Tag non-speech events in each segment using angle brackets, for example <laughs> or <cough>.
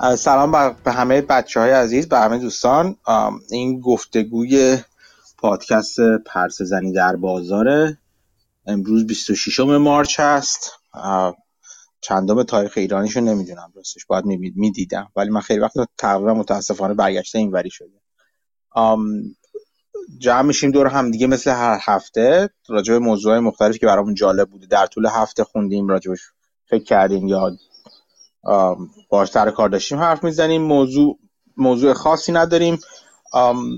سلام به همه بچه های عزیز به همه دوستان. این گفتگوی پادکست پرس زنی در بازار امروز 26 مارچ هست چندم تاریخ ایرانیشو نمی‌دونم راستش باید می‌دیدم. ولی من خیلی وقت تقریبا متاسفانه برگشته این وری شده. جمع میشیم دور هم دیگه مثل هر هفته. راجع به موضوع مختلفی که برامون جالب بوده در طول هفته خوندیم راجبش فکر کردیم یا باش سر کار داشتیم حرف می‌زنیم موضوع موضوع خاصی نداریم.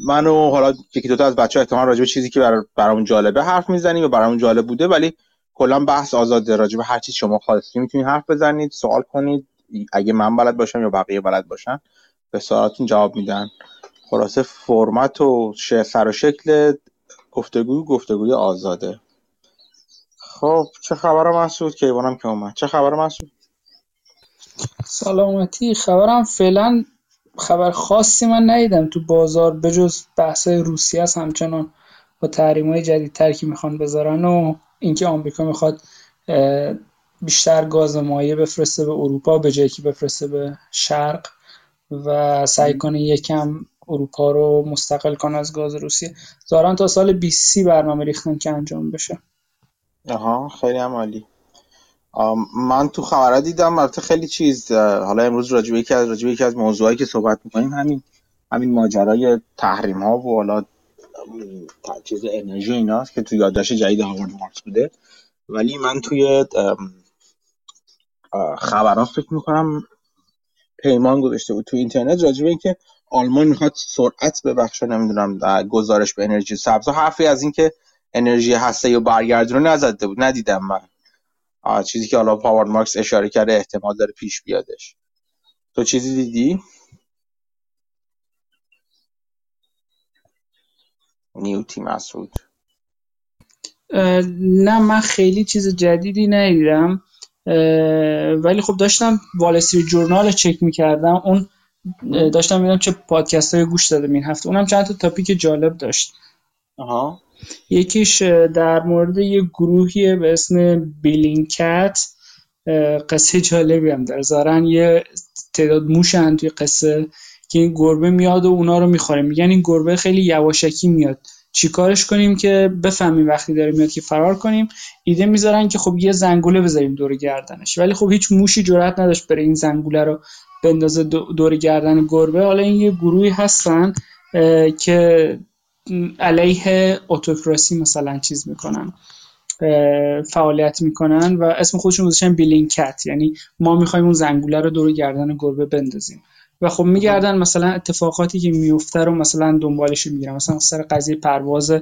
من و حالا یکی دوتا از بچه احتمال راجع به چیزی که بر برامون جالبه حرف می‌زنیم و برامون جالب بوده ولی کلا بحث آزاده. راجع به هر چیز شما خواستی می‌تونید حرف بزنید سوال کنید اگه من بلد باشم یا بقیه بلد باشن به سوالاتون جواب میدن. خلاصه فرمت و سر و شکل گفتگوی گفتگوی آزاده. خب چه خبر مسعود کیوانم که اومد. چه خبر مسعود سلامتی خبرم فعلا خبر خاصی من ندیدم تو بازار بجز بحث روسیه است همچنان با تحریم های جدیدتر که می‌خوان بذارن و اینکه آمریکا می‌خواد بیشتر گاز مایع بفرسته به اروپا به جایی که بفرسته به شرق و سعی کنه یکم اروپا رو مستقل کنه از گاز روسیه. دارن تا سال 20 برنامه ریختن که انجام بشه. آها خیلی هم عالی. من تو خبرها دیدم البته خیلی چیز حالا امروز راجبه یکی از راجبه یکی از موضوعایی که صحبت می‌کنیم همین همین ماجرای تحریم ها و حالا چیز انرژی ایناست که تو یادداشت جدید هاوارد مارکس بوده. ولی من توی خبرها فکر می‌کنم پیمان گذاشته بود. تو اینترنت راجبه اینکه آلمان می‌خواد سرعت ببخشه نمی‌دونم گزارش به انرژی سبز حرفی از اینکه انرژی هسته و برگردونه نزده بود. ندیدم من. چیزی که حالا پاورد مارکس اشاره کرده احتمال داره پیش بیادش. تو چیزی دیدی؟ نیوتی مسعود. نه من خیلی چیز جدیدی ندیدم. ولی خب داشتم Wall Street Journal چک می‌کردم. اون داشتم می‌دیدم چه پادکست های گوش دادم این هفته اونم چند تا topic جالب داشت. آها. یکیش در مورد یه گروهیه به اسم Bellingcat قصه جالبی هم داره. زارن یه تعداد موشن توی قصه که این گربه میاد و اونا رو می‌خوره. میگن این گربه خیلی یواشکی میاد. چیکارش کنیم که بفهمیم وقتی داره میاد که فرار کنیم؟ ایده می‌ذارن که خب یه زنگوله بذاریم دور گردنش. ولی خب هیچ موشی جرئت نداشت بره این زنگوله رو بندازه دور گردن گربه. حالا این یه گروهی هستن که علیه اتوکراسی مثلا چیز می‌کنن فعالیت می‌کنن و اسم خودشون گذاشتن بیلینکت یعنی ما می‌خوایم اون زنگوله رو دور گردن گربه بندازیم و خب میگردن مثلا اتفاقاتی که میفته رو مثلا دنبالش می‌گیرن مثلا سر قضیه پرواز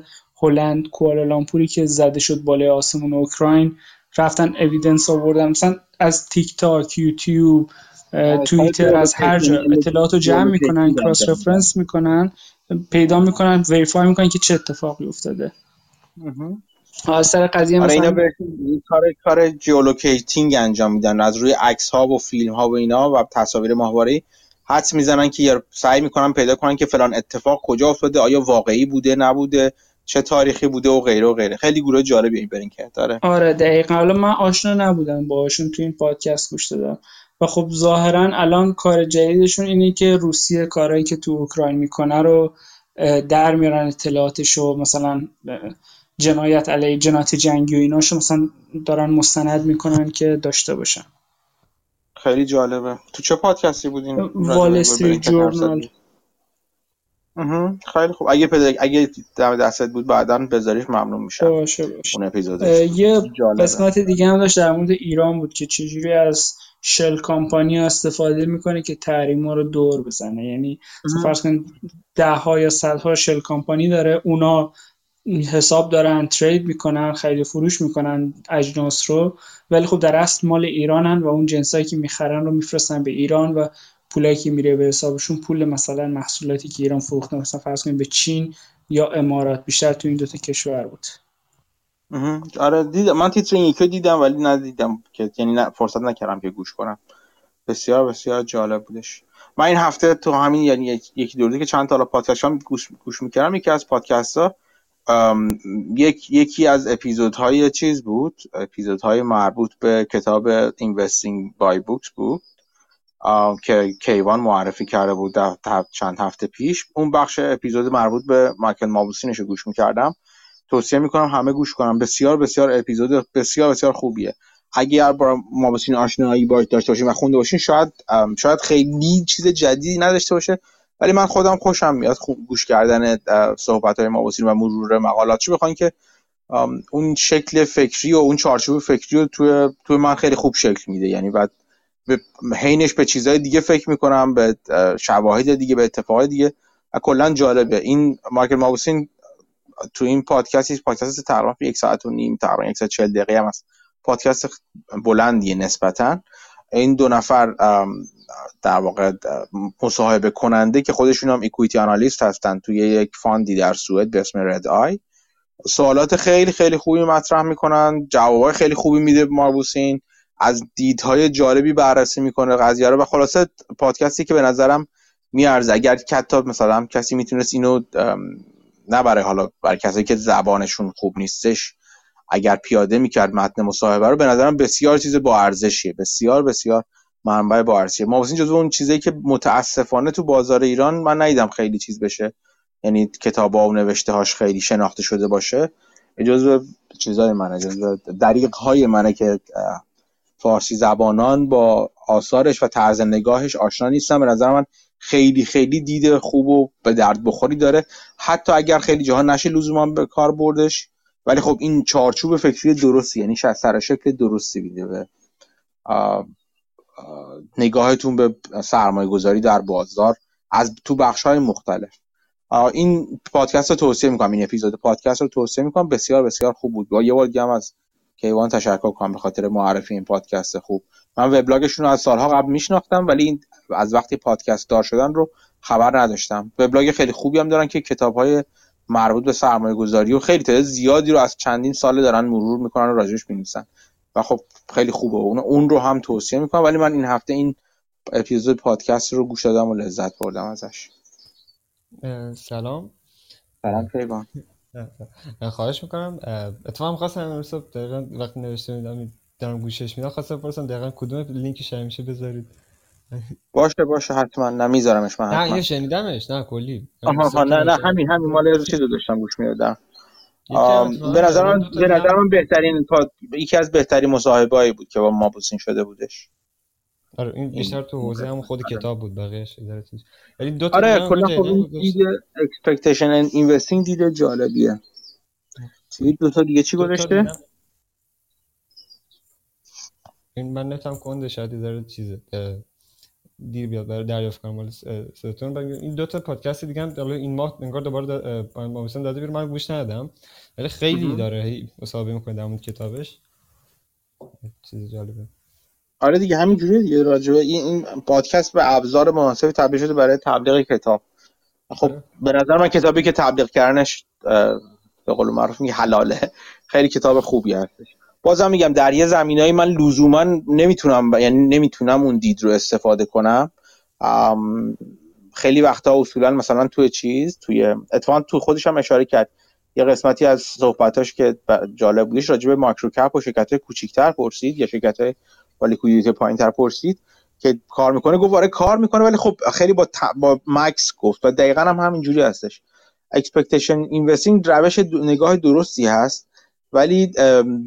هلند کوالالامپوری که زده شد بالای آسمون اوکراین رفتن evidence آوردن مثلا از تیک تاک یوتیوب توییتر از هر جا اطلاعات رو جمع می‌کنن cross reference می‌کنن پیدا می‌کنن verify می‌کنن که چه اتفاقی افتاده. سر قضیه آره اینا به کار کار geolocating انجام میدن. از روی عکس ها و فیلم ها و اینا و تصاویر ماهواره حدس می‌زنن که سعی می‌کنن پیدا کنن که فلان اتفاق کجا افتاده آیا واقعی بوده نبوده چه تاریخی بوده و غیره و غیره. خیلی گروه جالبی این برین که داره. آره دقیقا. حالا من آشنا نبودم باهاشون تو این پادکست گوش دادم. و خب ظاهرا الان کار جدیدشون اینه که روسیه کارهایی که تو اوکراین می‌کنه رو در میارن اطلاعاتش و مثلا جنایت علیه جنایت جنگی و ایناشو مثلا دارن مستند می‌کنن که داشته باشن. خیلی جالبه. تو چه پادکستی بودین وال استریت جورنال. خیلی خوب. اگه پیدا اگه دم دستت بود بعدا بذاریش ممنون میشم. باشه باشه. اون اپیزود یه قسمت دیگه هم داشت در مورد ایران بود که چجوری از شل کامپانی استفاده می‌کنه که تحریم رو دور بزنه. یعنی فرض کن ده ها یا صدها شل کامپانی داره اونا حساب دارن ترید می‌کنن خرید فروش می‌کنن اجناس رو. ولی خب در اصل مال ایرانن و اون جنسایی که می‌خرن رو میفرستن به ایران و پولایی که میره به حسابشون پول مثلا محصولاتی که ایران فروخته مثلا فرض کنیم به چین یا امارات. بیشتر تو این دوتا کشور بود. آره دیدم. من تیتر این یکی دیدم ولی ندیدم که یعنی نه فرصت نکردم که گوش کنم. بسیار بسیار جالب بودش. من این هفته تو همین یعنی یکی دو که چند تا پادکست هم گوش گوش می‌کردم یکی از پادکست ها یک یکی از اپیزودهای چیز بود؟ اپیزودهای مربوط به کتاب Investing by Books بود که کیوان معرفی کرده بود در چند هفته پیش. اون بخش اپیزود مربوط به مایکل مابوسینش گوش می‌کردم. توصیه می‌کنم همه گوش کنم بسیار بسیار اپیزود بسیار بسیار خوبیه. اگر با مابوسین آشنایی باش داشته باشین و خونده باشین شاید شاید خیلی چیز جدیدی نداشته باشه ولی من خودم خوشم میاد گوش کردن صحبت های مابوسین و مرور مقالات. چه بخواین که اون شکل فکری و اون چارچوب فکری رو توی توی من خیلی خوب شکل میده. یعنی بعد به حینش به چیزهای دیگه فکر می‌کنم به شواهد دیگه به اتفاقای دیگه. و کلا جالبه. این مایکل مابوسین تو این پادکست پادکست تقریبا یک ساعت و نیم تقریبا یک ساعت چهل دقیقه هم هست. پادکست بلندیه نسبتا. این دو نفر در واقع مصاحبه کننده که خودشون هم equity analyst هستن. توی یک fund ی در سوئد به اسم Redeye سوالات خیلی خیلی خوبی مطرح می‌کنن. جوابای خیلی خوبی میده مابوسین. از دیدهای جالبی بررسی می‌کنه قضیه رو. و خلاصه پادکستی که به نظرم میارزه. اگر کتاب مثلا کسی می‌تونست اینو نه حالا برای کسی که زبانشون خوب نیستش اگر پیاده می‌کرد متن مصاحبه رو به نظرم بسیار چیز با ارزشیه. بسیار بسیار منبع با ارزشیه. ما جزو اون چیزی که متاسفانه تو بازار ایران من ندیدم خیلی چیز بشه. یعنی کتاب و نوشته هاش خیلی شناخته شده باشه. اجازه چیزای منه اجازه دریق های منه که فارسی زبانان با آثارش و طرز نگاهش آشنا نیستم. به نظر من خیلی خیلی دید خوب و به درد بخوری داره. حتی اگر خیلی جاها نشه لزوما به کار بردش. ولی خب این چارچوب فکری درستی یعنی سر شکل درستی میده به نگاهتون به سرمایه گذاری در بازار از تو بخش های مختلف این پادکست رو توصیه می‌کنم این اپیزود پادکست رو توصیه می‌کنم. بسیار بسیار خوب بود. یه بار دیگه هم از کیوان تشکر کنم به خاطر معرفی این پادکست خوب. من وبلاگشون رو از سالها قبل میشناختم ولی این از وقتی پادکست دار شدن رو خبر نداشتم. وبلاگ خیلی خوبی هم دارن که کتاب های مربوط به سرمایه گذاری و خیلی تعداد زیادی رو از چندین ساله دارن مرور می‌کنن و راجعش می‌نویسن. و خب خیلی خوبه. اون اون رو هم توصیه می‌کنم ولی من این هفته این اپیزود پادکست رو گوش دادم و لذت بردم ازش. سلام. سلام کیوان خواهش می‌کنم. اتفاقا خواستم امروز دقیقا وقتی نوشته میدم دارم گوشش میدم. خواستم بپرسم دقیقا کدوم لینکش همیشه بذارید؟ باشه باشه حتما. نمیذارمش من نه یه شنیدمش. نه کلی. آها نه نه همین همین. مال چیزو داشتم گوش می‌دادم. به نظر من به نظر من بهترین یکی از بهترین مصاحبه‌ای بود که با ما بوسین شده بودش. آره این بیشتر تو حوزه هم خود کتاب بود بقیه‌اش اداره ولی دو تا آره کلا خب این دید اکسپکتیشن اند اینوستینگ دید جالبیه. چی؟ دو تا دیگه چی گذاشته؟ این من نتم کنده شاید داره چیزه دیر بیاد برای دریافت کنم مال ستون این دو تا پادکست دیگه هم این ماه انگار دوباره دا... داده بیرون. من گوش ندادم ولی خیلی داره مصاحبه می‌کنه در کتابش. چیز جالبه. آره دیگه همین جوریه دیگه. راجبه این, این پادکست به ابزار مناسبی تبدیل شده برای تبلیغ کتاب. خب آره. به نظر من کتابی که تبلیغ کردنش به قول معروف میگه حلاله. خیلی کتاب خوبی هستش. بازم میگم در یه زمینایی من لزوما نمی‌تونم یعنی نمی‌تونم اون دید رو استفاده کنم. خیلی وقتا اصولا مثلا توی چیز توی اتفاقا تو خودش هم اشاره کرد. یه قسمتی از صحبتاش که جالب بودش راجع به micro cap و شرکت کوچیک‌تر پرسید یا شرکت با liquidity پایینتر پرسید که کار می‌کنه. گفت آره کار می‌کنه ولی خب خیلی با, با مکث گفت و دقیقا هم همینجوری هستش. expectation investing روش نگاه درستی هست. ولی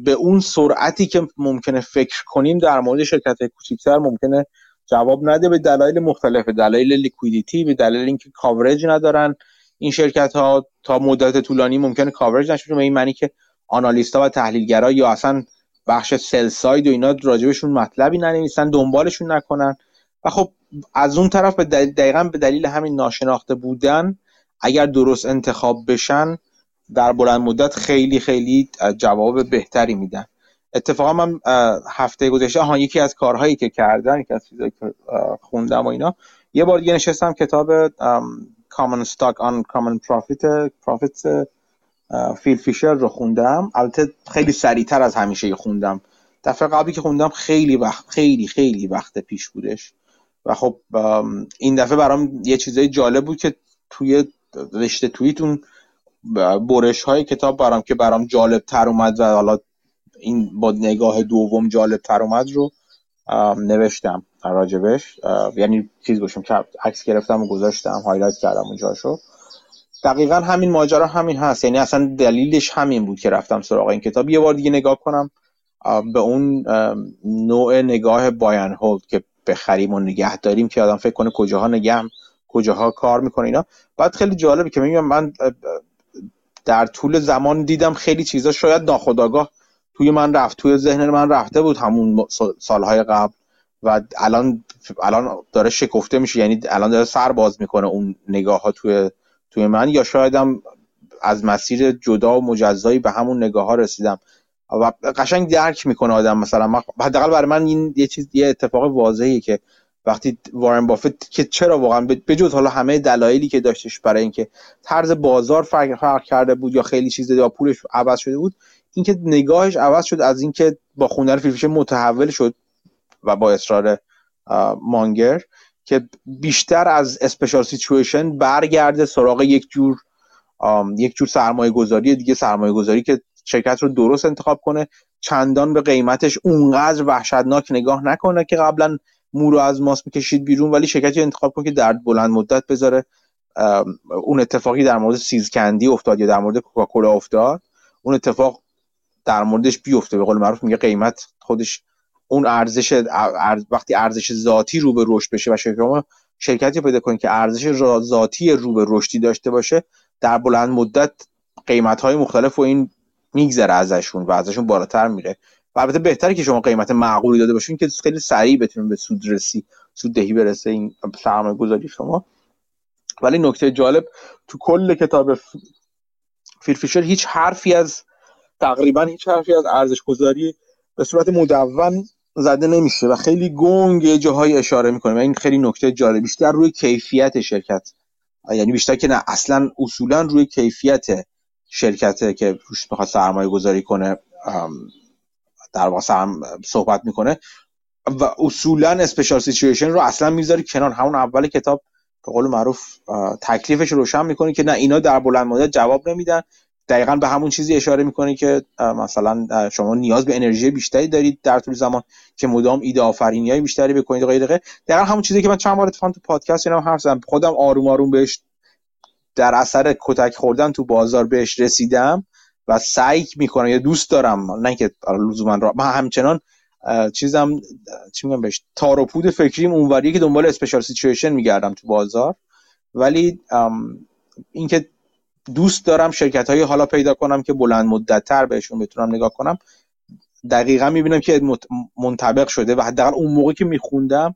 به اون سرعتی که ممکنه فکر کنیم در مورد شرکت کوچیکتر ممکنه جواب نده به دلایل مختلف دلایل liquidity به دلایل اینکه coverage ندارن این شرکت ها تا مدت طولانی ممکنه coverage نشه به این معنی که analyst ها و تحلیلگرا یا اصلا بخش sell side و اینا راجبشون مطلبی ننویسن دنبالشون نکنن. و خب از اون طرف به دقیقا به دلیل همین ناشناخته بودن اگر درست انتخاب بشن در بلند مدت خیلی خیلی جواب بهتری میدن. اتفاقا من هفته گذشته ها یکی از کارهایی که کردن یکی از چیزایی که خوندم و اینا یه بار دیگه نشستم کتاب Common Stock on Common Profit Profits فیل فیشر رو خوندم. البته خیلی سریعتر از همیشه خوندم. دفعه قبلی که خوندم خیلی وقت خیلی خیلی وقت پیش بودش. و خب این دفعه برام یه چیزای جالب بود که توی رشته تویتون برش های کتاب برام که برام جالب تر اومد و حالا این با نگاه دوم جالب تر اومد رو نوشتم راجبش. یعنی چیز گوشم که عکس گرفتم و گذاشتم هایلایت کردم اونجاشو دقیقا همین ماجرا همین هست. یعنی اصلا دلیلش همین بود که رفتم سراغ این کتاب. یه بار دیگه نگاه کنم به اون نوع نگاه باین هولد که بخریم و نگه داریم که آدم فکر کنه کجاها نگم کجاها کار می‌کنه اینا. بعد خیلی جالبه که میگم من در طول زمان دیدم خیلی چیزا شاید ناخداگاه توی من رفت توی ذهن من رفته بود همون سالهای قبل و الان الان داره شکفته میشه یعنی الان داره سر باز می‌کنه اون نگاه ها توی توی من یا شایدم از مسیر جدا و مجزایی به همون نگاه ها رسیدم. و قشنگ درک می‌کنه آدم مثلا حداقل برای من این یه چیز یه اتفاق واضحیه که وقتی وارن بافت که چرا واقعا به جز حالا همه دلایلی که داشتش برای اینکه طرز بازار فرق, فرق کرده بود یا خیلی چیز یا پولش عوض شده بود اینکه نگاهش عوض شد از اینکه با خوندن فیلفیشه متحول شد و با اصرار مانگر که بیشتر از اسپشال سیچویشن برگرده سراغ یک جور یک جور سرمایه گذاری دیگه سرمایه گذاری که شرکت رو درست انتخاب کنه چندان به قیمتش اونقدر وحشتناک نگاه نکنه که قبلا مو رو از ماس می‌کشید بیرون ولی شرکتی انتخاب کنه که در بلند مدت بذاره. اون اتفاقی در مورد سیزکندی افتاد یا در مورد کوکاکولا افتاد اون اتفاق در موردش بیفته. به قول معروف میگه قیمت خودش اون ارزش وقتی ارزش ذاتی رو به رشد بشه و شرکت شرکتی پیدا کنید که ارزش ذاتی رو به رشدی داشته باشه در بلند مدت قیمت های مختلف و این میگذره ازشون و ازشون بالاتر میره. و البته بهتره که شما قیمت معقولی داده باشین که خیلی سریع بتونین به سود دهی برسه این سرمایه گذاری شما. ولی نکته جالب تو کل کتاب فیلفیشر هیچ حرفی از تقریبا هیچ حرفی از ارزش گذاری به صورت مدون زده نمیشه و خیلی گنگ جاهای اشاره می‌کنه و این خیلی نکته جالب. بیشتر روی کیفیت شرکت. یعنی بیشتر که نه اصلا اصولا روی کیفیت شرکته که روش می‌خواد سرمایه گذاری کنه در واقع صحبت می‌کنه و اصولا اسپیشال سیچویشن رو اصلا می‌ذاری کنار. همون اول کتاب به قول معروف تکلیفش روشن می‌کنه که نه اینا در بلند مدت جواب نمیدن. دقیقا به همون چیزی اشاره می‌کنه که مثلا شما نیاز به انرژی بیشتری دارید در طول زمان که مدام ایده آفرینی های بیشتری بکنید غیر غیر دقیقا همون چیزی که من چند بار اتفاقا تو پادکست اینا حرف زدم. خودم آروم آروم بهش در اثر کتک خوردن تو بازار بهش رسیدم. و سعی می‌کنم یا دوست دارم نه که لزوما را من همچنان چیزم چی میگم بهش تار و پود فکریم اونوریه که دنبال اسپیشال سیچویشن میگردم تو بازار. ولی اینکه دوست دارم شرکت های حالا پیدا کنم که بلند مدت تر بهشون بتونم نگاه کنم دقیقا می‌بینم که منطبق شده و حداقل اون موقع که میخوندم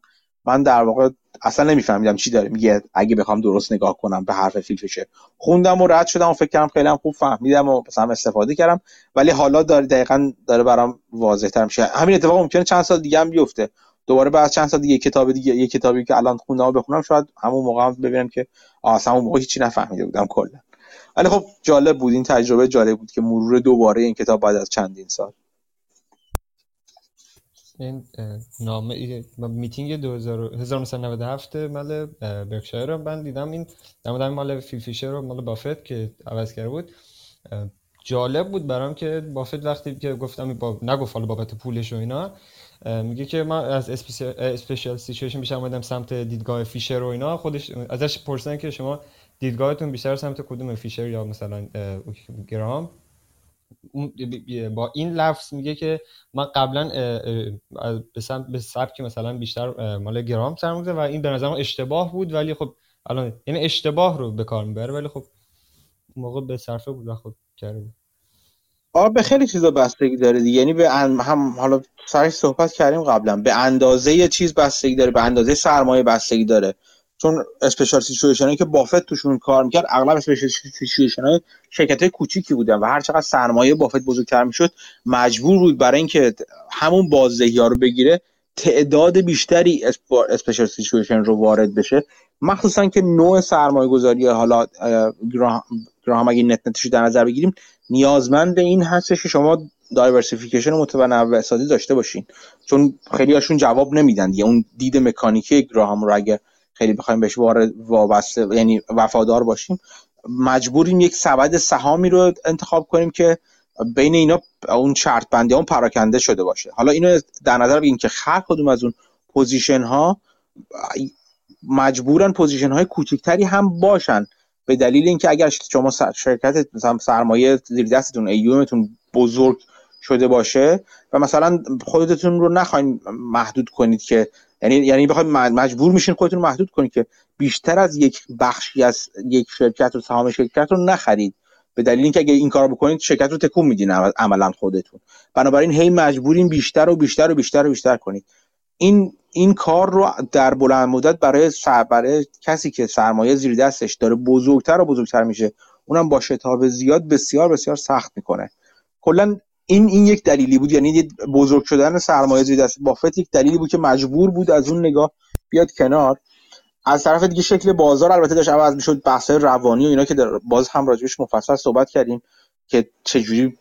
من در واقع اصلا نمیفهمیدم چی داره میگه. اگه بخوام درست نگاه کنم به حرف فیلفشه خوندم و رد شدم و فکر کردم خیلی هم خوب فهمیدم و مثلا استفاده کردم. ولی حالا داره دقیقا داره برام واضح تر میشه. همین اتفاق ممکنه چند سال دیگه هم بیفته. دوباره بعد چند سال دیگه کتاب دیگه یه کتابی که الان خوندم بخونم شاید همون موقع هم ببینم که اصلا اون موقع هیچی نفهمیده بودم کلا. ولی خب جالب بود. این تجربه جالب بود که مرور دوباره این کتاب بعد از چندین سال. این نامه میتینگ 1997 مال برکشایر رو من دیدم این در مال فیلفیشر رو مال بافت که عوض کرده بود. جالب بود برام که بافت وقتی که گفتم با نگفت حالا بابت پولش و اینا میگه که من از اسپیشال سیچویشن بیشتر اومدم سمت دیدگاه فیشر و اینا. خودش ازش پرسیدن که شما دیدگاهتون بیشتر سمت کدوم فیشر یا مثلا گرام؟ با این لفظ میگه که من قبلا به سبک مثلا بیشتر مال گرام سر و این به نظرم اشتباه بود ولی خب الان یعنی اشتباه رو به کار می‌بره ولی خب موقع به صرفه بود و خب کرده آره به خیلی چیزا بستگی داره دیگه. یعنی به هم حالا سرش صحبت کردیم قبلا. به اندازه یه چیز بستگی داره به اندازه سرمایه بستگی داره. چون special situation که بافت توشون کار می‌کرد اغلب special situation های شرکت های کوچیکی بودن و هر چقدر سرمایه بافت بزرگتر می‌شد مجبور بود برای اینکه همون بازدهی ها رو بگیره تعداد بیشتری special situation رو وارد بشه. مخصوصا که نوع سرمایه گذاری حالا گراهام اگه net net ش در نظر بگیریم نیازمند این هستش که شما diversification متنوع سازی داشته باشین. چون خیلی هاشون جواب نمیدن دیگه اون دید مکانیکی گراهام رو اگه خیلی بخوایم بهش وابسته یعنی وفادار باشیم. مجبوریم یک سبد سهامی رو انتخاب کنیم که بین اینا اون شرط بندی اون پراکنده شده باشه. حالا اینو در نظر بگیریم که هر کدوم از اون position ها مجبورن position های کوچکتری هم باشن. به دلیل اینکه اگر شما شرکت سرمایه زیر دستتون AUM تون بزرگ شده باشه و مثلا خودتون رو نخواین محدود کنید که یعنی یعنی بخواید مجبور میشین خودتون رو محدود کنید که بیشتر از یک بخشی از یک شرکت رو سهام شرکت رو نخرید. به دلیل اینکه اگه این کار بکنید شرکت رو تکون میدین عملا خودتون. بنابراین هی مجبورین بیشتر و بیشتر و بیشتر و بیشتر کنید. این این کار رو در بلند مدت برای برای کسی که سرمایه زیر دستش داره بزرگتر و بزرگتر میشه اونم با شتاب زیاد بسیار بسیار سخت می‌کنه. کلا این این یک دلیلی بود. یعنی بزرگ شدن سرمایه زیر دست بافت یک دلیلی بود که مجبور بود از اون نگاه بیاد کنار. از طرف دیگه شکل بازار البته داشت عوض می‌شد. بحث روانی و اینا که باز هم راجبش مفصل صحبت کردیم که چجوری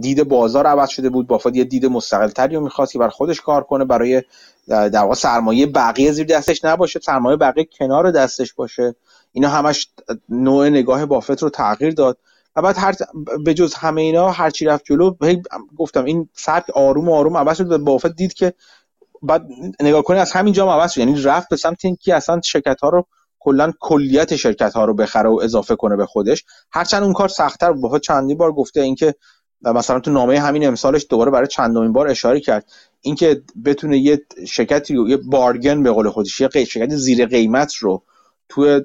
دید بازار عوض شده بود. بافت یه دید مستقل تری می‌خواست که بر خودش کار کنه برای در سرمایه بقیه زیر دستش نباشه سرمایه بقیه کنار دستش باشه. اینا همش نوع نگاه بافت رو تغییر داد. و بعد هر به جز همه اینا هر چی رفت جلو گفتم این سبک آروم آروم عوض شد و بافت دید که بعد نگاه کنید از همین جام عوض شد. یعنی رفت به سمت اینکه اصلا شرکت ها رو کلا کلیت شرکت ها رو بخره و اضافه کنه به خودش. هرچند اون کار سختتر بافت چندین بار گفته اینکه مثلا تو نامه همین امسالش دوباره برای چندمین بار اشاره کرد. اینکه بتونه یه شرکتی یه بارگن به قول خودش یه شرکت زیر قیمت رو توی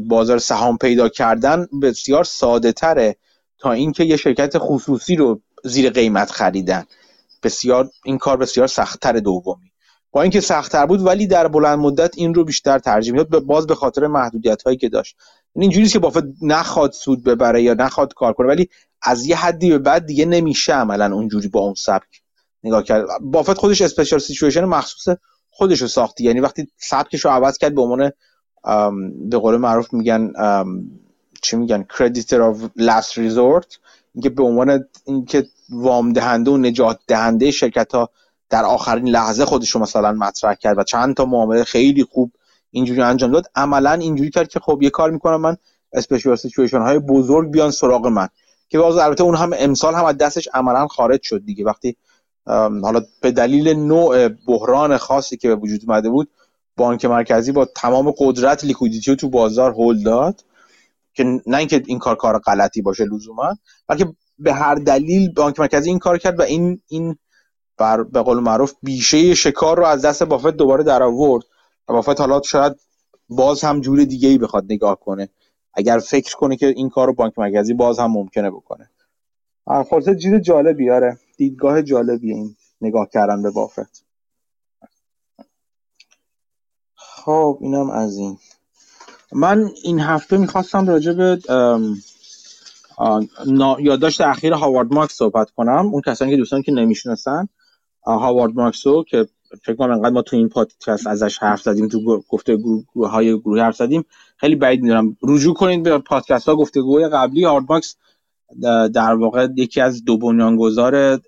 بازار سهام پیدا کردن بسیار ساده تره تا اینکه یه شرکت خصوصی رو زیر قیمت خریدن. بسیار این کار بسیار سختتر دومی. با اینکه سختتر بود ولی در بلند مدت این رو بیشتر ترجیح می‌داد باز به خاطر محدودیت هایی که داشت. یعنی اینجوریه که بافت نخواد سود ببره یا نخواد کار کنه ولی از یه حدی به بعد دیگه نمیشه عملا اونجوری با اون سبک نگاه کرد. بافت خودش special situation مخصوص خودش رو ساخت یعنی وقتی سبکش رو عوض کرد به عنوان به قول معروف میگن چی میگن creditor of last resort اینکه به عنوان اینکه وام دهنده و نجات دهنده شرکت ها در آخرین لحظه خودش رو مثلا مطرح کرد و چند تا معامله خیلی خوب اینجوری انجام داد عملا اینجوری کرد که خب یه کار می‌کنم من special situation های بزرگ بیان سراغ من. که باز البته اون هم امسال هم از دستش عملا خارج شد دیگه. وقتی حالا به دلیل نوع بحران خاصی که به وجود اومده بود بانک مرکزی با تمام قدرت لیکویدیتی رو تو بازار هول داد که نه اینکه این کار کار غلطی باشه لزوما بلکه به هر دلیل بانک مرکزی این کار کرد و این این بر به قول معروف بیشه شکار رو از دست بافت دوباره در آورد و بافت حالا شاید باز هم جور دیگه ای بخواد نگاه کنه. اگر فکر کنه که این کار رو بانک مرکزی باز هم ممکنه بکنه. خلاصه چیز جالب بیاره دیدگاه جالبی این نگاه کردن به بافت. خب اینم از این. من این هفته می‌خواستم راجع به یادداشت اخیر هاوارد مارکس صحبت کنم. اون کسانی که دوستان که نمی‌شناسن. هاوارد مارکسو که فکر کنم انقدر ما تو این پادکست ازش حرف زدیم تو گفته گروه های گروهی حرف زدیم خیلی بعید می‌دونم. رجوع کنید به پادکست ها گفتگوهای قبلی هاوارد مارکس در واقع یکی از دو بنیانگذار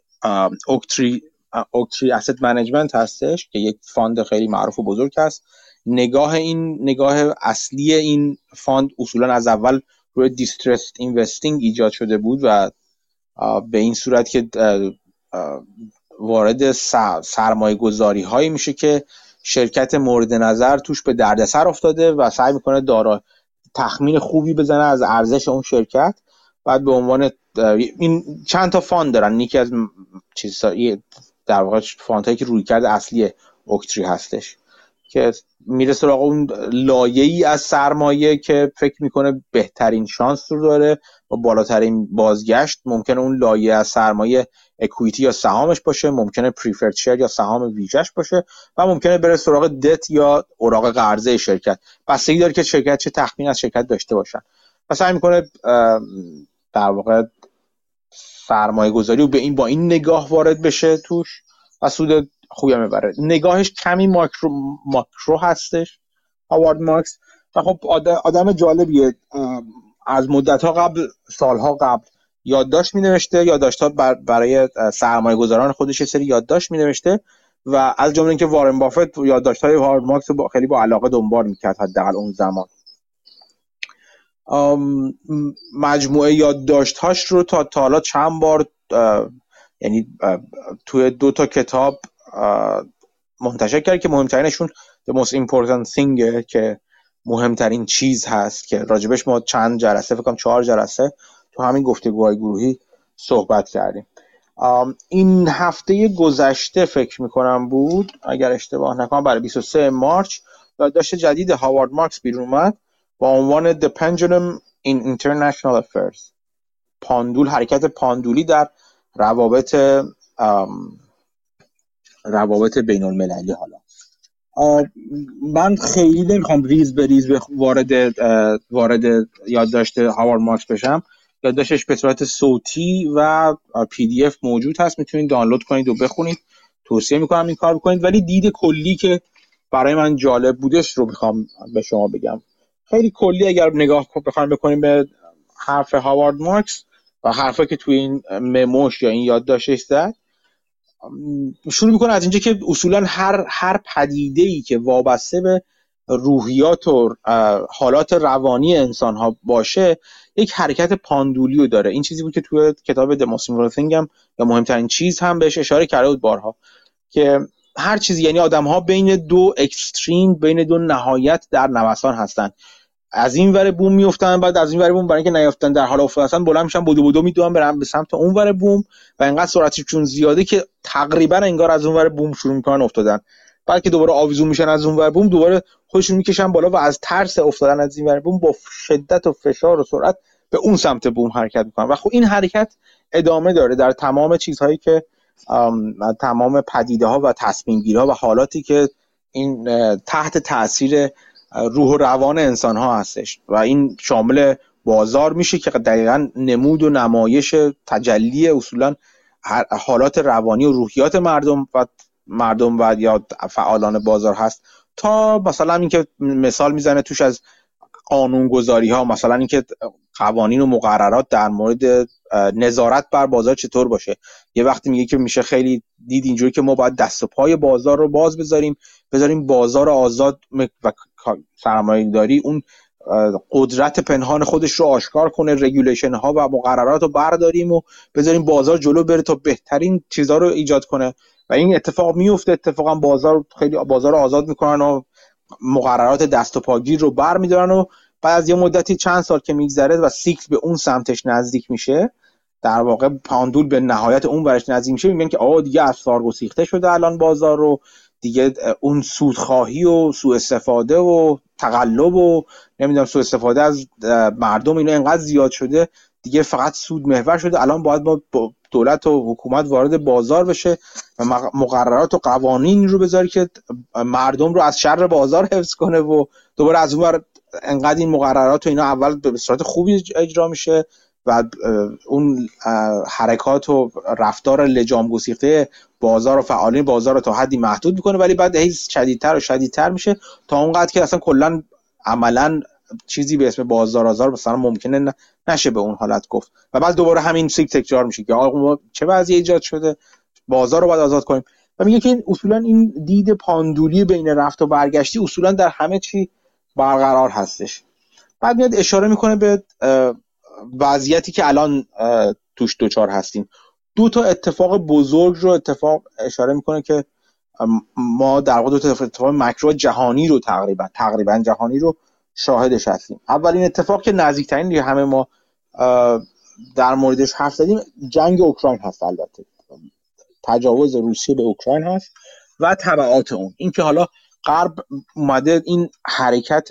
اوکتری اوکتری asset management هستش که یک fund خیلی معروف و بزرگ هست. نگاه این نگاه اصلی این fund اصولا از اول روی distressed investing ایجاد شده بود و به این صورت که وارد سرمایه گذاری هایی میشه که شرکت مورد نظر توش به دردسر افتاده و سعی می‌کنه دارا تخمین خوبی بزنه از ارزش اون شرکت. بعد به عنوان این چند تا fund دارن. یکی از چیزا در واقع fund هایی که رویکرد اصلی اوکتری هستش. که میره سراغ اون لایه ای از سرمایه که فکر می‌کنه بهترین شانس رو داره و بالاترین بازگشت. ممکنه اون لایه از سرمایه اکویتی یا سهامش باشه ممکنه پریفرد شیر یا سهام ویژش باشه و ممکنه بره سراغ دت یا اوراق قرضه شرکت. بستگی داره که شرکت چه تخمین از شرکت داشته باشن. و سعی می‌کنه در واقع سرمایه گذاری و به این با این نگاه وارد بشه توش و سود خوبی هم می‌بره. نگاهش کمی ماکرو, ماکرو هستش هاوارد مارکس. و خب آدم جالبیه. از مدت ها قبل سالها قبل یادداشت می نوشته یادداشت ها برای سرمایه گذاران خودش سری یادداشت می نوشته و از جمله اینکه وارن بافت یادداشت های هاوارد مارکس رو خیلی با علاقه دنبال می‌کرد حداقل اون زمان. مجموعه یادداشت‌هاش رو تا تا حالا چند بار یعنی توی دو تا کتاب منتشر کرد که مهمترینشون the most important thing که مهمترین چیز هست که راجبش ما چند جلسه فکر چهار جلسه تو همین گفتگوهای گروهی صحبت کردیم. این هفته گذشته فکر می‌کنم بود اگر اشتباه نکنم برای 23 مارچ یادداشت جدید هاوارد مارکس بیرون اومد با عنوان The Pendulum in International Affairs. پاندول حرکت پاندولی در روابط روابط بین المللی حالا من خیلی نمی‌خوام ریز به ریز وارد وارد یادداشت هاوارد مارکس بشم. یادداشتش به صورت صوتی و PDF موجود هست. می‌تونید دانلود کنید و بخونید. توصیه می‌کنم این کار بکنید. ولی دید کلی که برای من جالب بودش رو می‌خوام به شما بگم. خیلی کلی اگر نگاه بخوایم بکنیم به حرف هاوارد مارکس و حرفی که توی این memo ش یا این یادداشتش زد شروع می‌کنه از اینجا که اصولا هر هر پدیده ای که وابسته به روحیات و حالات روانی انسان ها باشه یک حرکت پاندولی رو داره. این چیزی بود که توی کتاب Important هم یا مهمترین چیز هم بهش اشاره کرده بود بارها که هر چیزی یعنی آدم ها بین دو اکستریم بین دو نهایت در نوسان هستن. از این ور بوم میفتن بعد از این ور بوم برای اینکه نیافتن در حال افتادن بلند میشن بودو بودو می‌دونن برن به سمت اون ور بوم و اینقدر سرعتشون زیاده که تقریبا انگار از اون ور بوم شروع می‌کنن افتادن. بعد که دوباره آویزون میشن از اون ور بوم دوباره خودشون می‌کشن بالا و از ترس افتادن از این ور بوم با شدت و فشار و سرعت به اون سمت بوم حرکت می‌کنن. و خب این حرکت ادامه داره در تمام چیزهایی که تمام پدیده ها و تصمیم ها و حالاتی که این تحت تاثیر روح و روان انسان ها هستش و این شامل بازار میشه که دقیقا نمود و نمایش تجلی اصولا حالات روانی و روحیات مردم و مردم و یا فعالان بازار هست. تا مثلا اینکه مثال می‌زنه توش از قانونگذاری ها مثلا اینکه قوانین و مقررات در مورد نظارت بر بازار چطور باشه. یه وقتی میگه که میشه خیلی دید اینجوری که ما باید دست و پای بازار رو باز بذاریم بذاریم بازار آزاد و سرمایه داری اون قدرت پنهان خودش رو آشکار کنه regulation ها و مقررات رو برداریم و بذاریم بازار جلو بره تا بهترین چیزها رو ایجاد کنه. و این اتفاق میفته اتفاقا بازار خیلی بازار رو آزاد می‌کنن و مقررات دست و پاگیر رو بر میدارن و بعد از یه مدتی چند سال که میگذره و cycle به اون سمتش نزدیک میشه در واقع پاندول به نهایت اون ورش نزدیک میشه می‌بینن که آه دیگه افسار گسیخته شده الان بازار رو. دیگه اون سودخواهی و سوء استفاده و تقلب و نمی‌دونم سوء استفاده از مردم اینو انقدر زیاد شده دیگه فقط سود محور شده. الان باید ما دولت و حکومت وارد بازار بشه و مقررات و قوانین رو بذاری که مردم رو از شر بازار حفظ کنه و دوباره از اون انقدر این مقررات و اینا اول به صورت خوبی اجرا میشه. و اون حرکات و رفتار لجام گسیخته بازار و فعالین بازار رو تا حدی محدود می‌کنه ولی بعد هی شدیدتر و شدیدتر میشه تا اونقدر که اصلا کلا عملا چیزی به اسم بازار آزار مثلا ممکنه نشه به اون حالت گفت. و بعد دوباره همین سیک تکرار میشه که آقا چه وضعی ایجاد شده؟ بازار رو باید آزاد کنیم. و میگه که این اصولا این دید پاندولی بین رفت و برگشتی اصولا در همه چی برقرار هستش. بعد میاد اشاره می‌کنه به وضعیتی که الان توش دوچار هستیم. دو تا اتفاق بزرگ رو اتفاق اشاره می‌کنه که ما در واقع دو تا اتفاق مکرو جهانی رو تقریبا تقریبا جهانی رو شاهدش هستیم. اولین اتفاق که نزدیکترین دیگه همه ما در موردش حرف زدیم جنگ اوکراین هست البته. تجاوز روسیه به اوکراین هست و تبعات اون. اینکه حالا غرب اومده این حرکت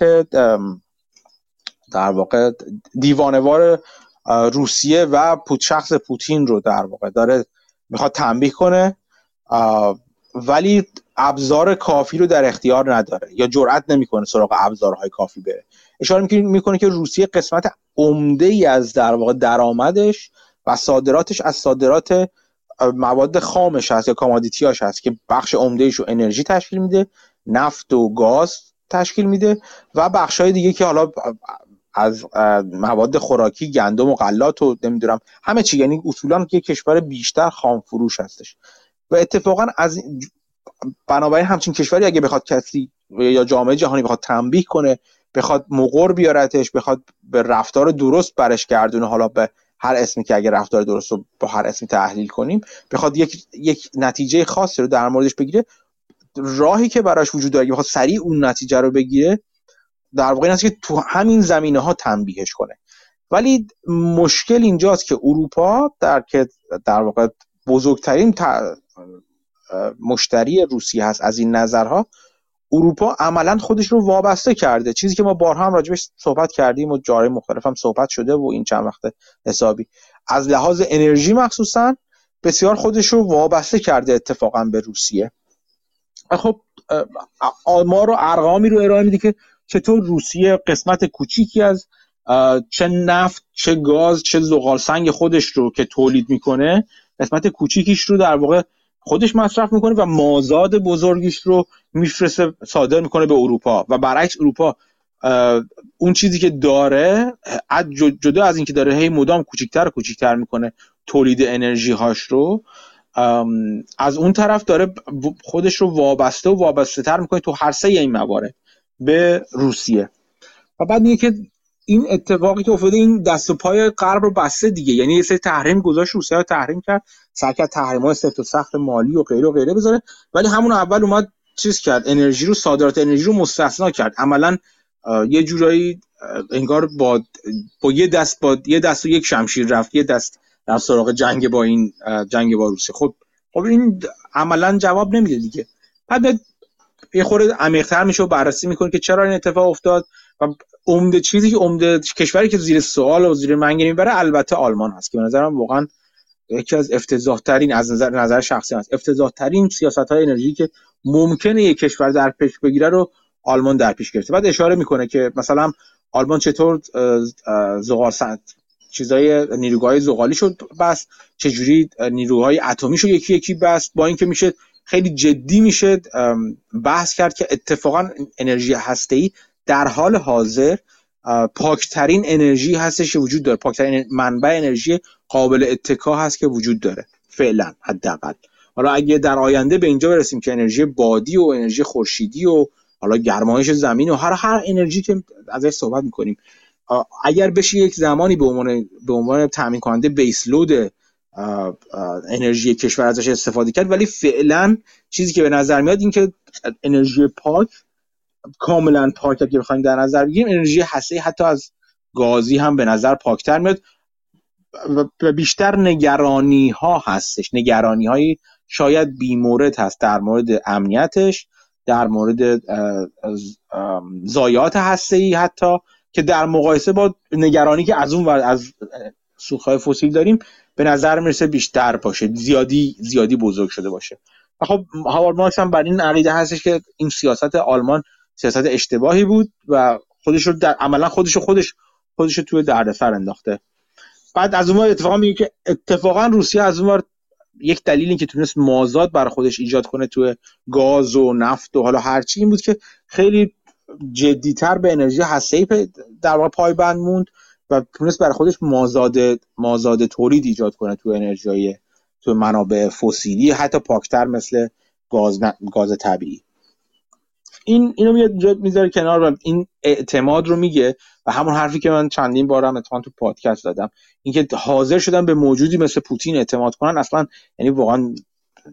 در واقع دیوانه‌وار روسیه و شخص پوتین رو در واقع داره می‌خواد تنبیه کنه ولی ابزار کافی رو در اختیار نداره یا جرئت نمی‌کنه سراغ ابزارهای کافی بره. اشاره می‌کنه که روسیه قسمت عمده ای از در واقع درآمدش و صادراتش از صادرات مواد خامش هست یا commodity اش هست که بخش عمده رو انرژی تشکیل میده نفت و گاز تشکیل میده و بخش های دیگه که حالا از مواد خوراکی گندم و غلات و نمی‌دونم همه چی. یعنی اصولا که کشور بیشتر خام فروش هستش. و اتفاقا از بنابراین همچین کشوری اگه بخواد کسی یا جامعه جهانی بخواد تنبیه کنه بخواد مقر بیارتش بخواد به رفتار درست برش گردونه حالا به هر اسمی که اگه رفتار درست رو با هر اسمی تحلیل کنیم بخواد یک, یک نتیجه خاصی رو در موردش بگیره. راهی که براش وجود داره بخواد سریع اون نتیجه رو بگیره در واقع این است که تو همین زمینه ها تنبیهش کنه. ولی مشکل اینجاست که اروپا در که در واقع بزرگترین مشتری روسیه هست از این نظرها اروپا عملا خودش رو وابسته کرده. چیزی که ما بارها هم راجبش صحبت کردیم و جاره مختلف هم صحبت شده و این چند وقت حسابی. از لحاظ انرژی مخصوصا بسیار خودش رو وابسته کرده اتفاقا به روسیه. خب آمار و ارقامی رو ارائه میده که چطور روسیه قسمت کوچیکی از چه نفت چه گاز چه زغال سنگ خودش رو که تولید می‌کنه قسمت کوچیکیش رو در واقع خودش مصرف می‌کنه و مازاد بزرگیش رو میفرسته صادر می‌کنه به اروپا. و برعکس اروپا اون چیزی که داره جدا از اینکه داره هی مدام کوچیکتر کوچیکتر می‌کنه تولید انرژی هاش رو از اون طرف داره خودش رو وابسته و وابسته تر می‌کنه تو هر سه این موارد. به روسیه. و بعد میگه که این اتفاقی که افتاده این دست و پای غرب رو بسته دیگه. یعنی یه سری تحریم گذاشت روسیه رو تحریم کرد سعی کرد تحریم های سفت و سخت مالی و غیره و غیره بذاره. ولی همون اول اومد چیز کرد انرژی رو صادرات انرژی رو مستثنا کرد. عملا یه جورایی انگار با با یه دست با یه دست و یک شمشیر رفت یه دست در سراغ جنگ با این جنگ با روسیه. خب خب این عملا جواب نمیده دیگه. بعد یه خورده عمیق‌تر میشه و بررسی می‌کنه که چرا این اتفاق افتاد و عمده چیزی که عمده کشوری که زیر سوال و زیر منگی می‌بره البته آلمان هست که به نظرم واقعا یکی از افتضاح ترین از نظر نظر شخصی هست. افتضاح ترین سیاست های انرژی که ممکنه یک کشور در پیش بگیره رو آلمان در پیش گرفته. بعد اشاره می‌کنه که مثلا آلمان چطور زغال چیزای نیروگاه زغالی شد بس چجوری نیروهای اتمی شو یکی یکی بست با اینکه میشه خیلی جدی میشه بحث کرد که اتفاقا انرژی هسته‌ای در حال حاضر پاکترین انرژی هستش که وجود داره. پاکترین منبع انرژی قابل اتکا هست که وجود داره فعلا حداقل. حالا اگه در آینده به اینجا برسیم که انرژی بادی و انرژی خورشیدی و حالا گرمایش زمین و هر هر انرژی که ازش صحبت می‌کنیم اگر بشه یک زمانی به عنوان به عنوان تامین کننده بیس لود انرژی کشور ازش استفاده کرد. ولی فعلا چیزی که به نظر میاد این که انرژی پاک کاملا پاک اگه بخوایم در نظر بگیریم انرژی هسته حتی از گازی هم به نظر پاکتر میاد. و بیشتر نگرانی ها هستش. نگرانی های شاید بیمورد هست در مورد امنیتش در مورد زایات هسته ای حتی که در مقایسه با نگرانی که از اون ور از سوخهای فسیل داریم به نظر می‌رسه بیشتر باشه زیادی زیادی بزرگ شده باشه. و خب هاوارد مارکس هم بر این عقیده هستش که این سیاست آلمان سیاست اشتباهی بود و خودش رو در عملا خودش رو خودش خودش رو توی دردسر انداخته. بعد از اون اتفاقا میگه که اتفاقا روسیه از اون یک دلیلی که تونست مازاد برای خودش ایجاد کنه توی گاز و نفت و حالا هرچی این بود که خیلی جدیتر به انرژی هسته‌ای در واقع پایبند موند. و تونست برای خودش مازاد مازاد تولید ایجاد کنه تو انرژی تو منابع فسیلی حتی پاکتر مثل گاز گاز طبیعی. این اینو میاد می‌ذاره کنار و این اعتماد رو میگه و همون حرفی که من چندین بارم اتفاقا تو پادکست دادم اینکه حاضر شدن به موجودی مثل پوتین اعتماد کنن اصلا یعنی واقعا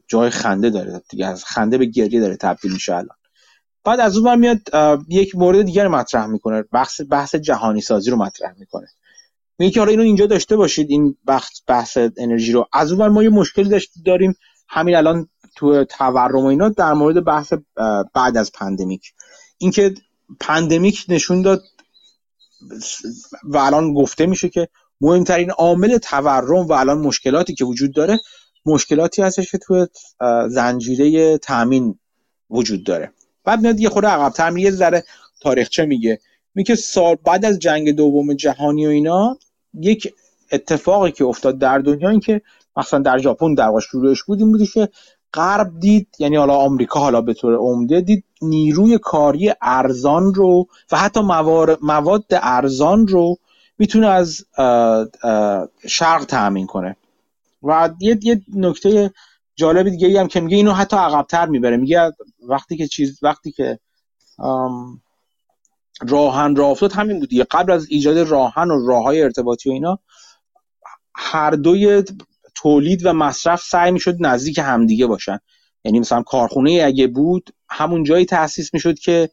جای خنده داره. دیگه از خنده به گریه داره تبدیل میشه الان. بعد از اون میاد یک مورد دیگر مطرح می‌کنه. بحث بحث جهانی سازی رو مطرح می‌کنه. میگه که حالا اینو اینجا داشته باشید این بحث بحث انرژی رو. از اون ما یه مشکلی داریم. همین الان تو تورم و اینا در مورد بحث بعد از pandemic. اینکه pandemic نشون داد و الان گفته میشه که مهمترین عامل تورم و الان مشکلاتی که وجود داره مشکلاتی هستش که توی زنجیره تامین وجود داره. بعد میاد یه خورده عقب‌تر میگه ذره تاریخچه میگه. میگه سال بعد از جنگ دوم جهانی و اینا یک اتفاقی که افتاد در دنیا این که مثلا در ژاپن در شروعش بود این بودی که غرب دید یعنی حالا آمریکا حالا به طور عمده دید نیروی کاری ارزان رو و حتی مواد ارزان رو می‌تونه از شرق تأمین کنه. و یه, یه نکته جالب دیگه هم که میگه اینو حتی عقبتر می‌بره. میگه وقتی که چیز وقتی که راهن راه افتاد همین بود قبل از ایجاد راهن و راه های ارتباطی و اینا هر دوی تولید و مصرف سعی می‌شد نزدیک همدیگه باشن. یعنی مثلا کارخونه اگه بود همون جایی تاسیس می‌شد که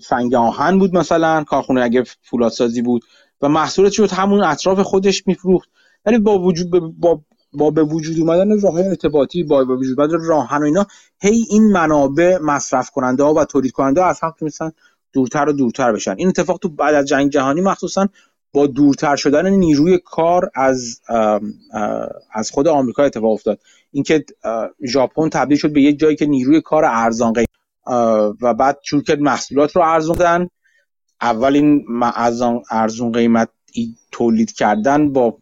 سنگ آهن بود مثلا کارخونه اگه فولادسازی بود. و محصولات شد همون اطراف خودش میفروخت. ولی با وجود با با به وجود اومدن راه ارتباطی با به وجود اومدن راهن و اینا هی این منابع مصرف کننده ها و تولید کننده ها از هم دورتر و دورتر بشن. این اتفاق تو بعد از جنگ جهانی مخصوصا با دورتر شدن نیروی کار از از خود آمریکا اتفاق افتاد. اینکه ژاپن تبدیل شد به یک جایی که نیروی کار ارزان و بعد چون که محصولات رو ارزوندن اول این ارزون قیمت تولید کردن با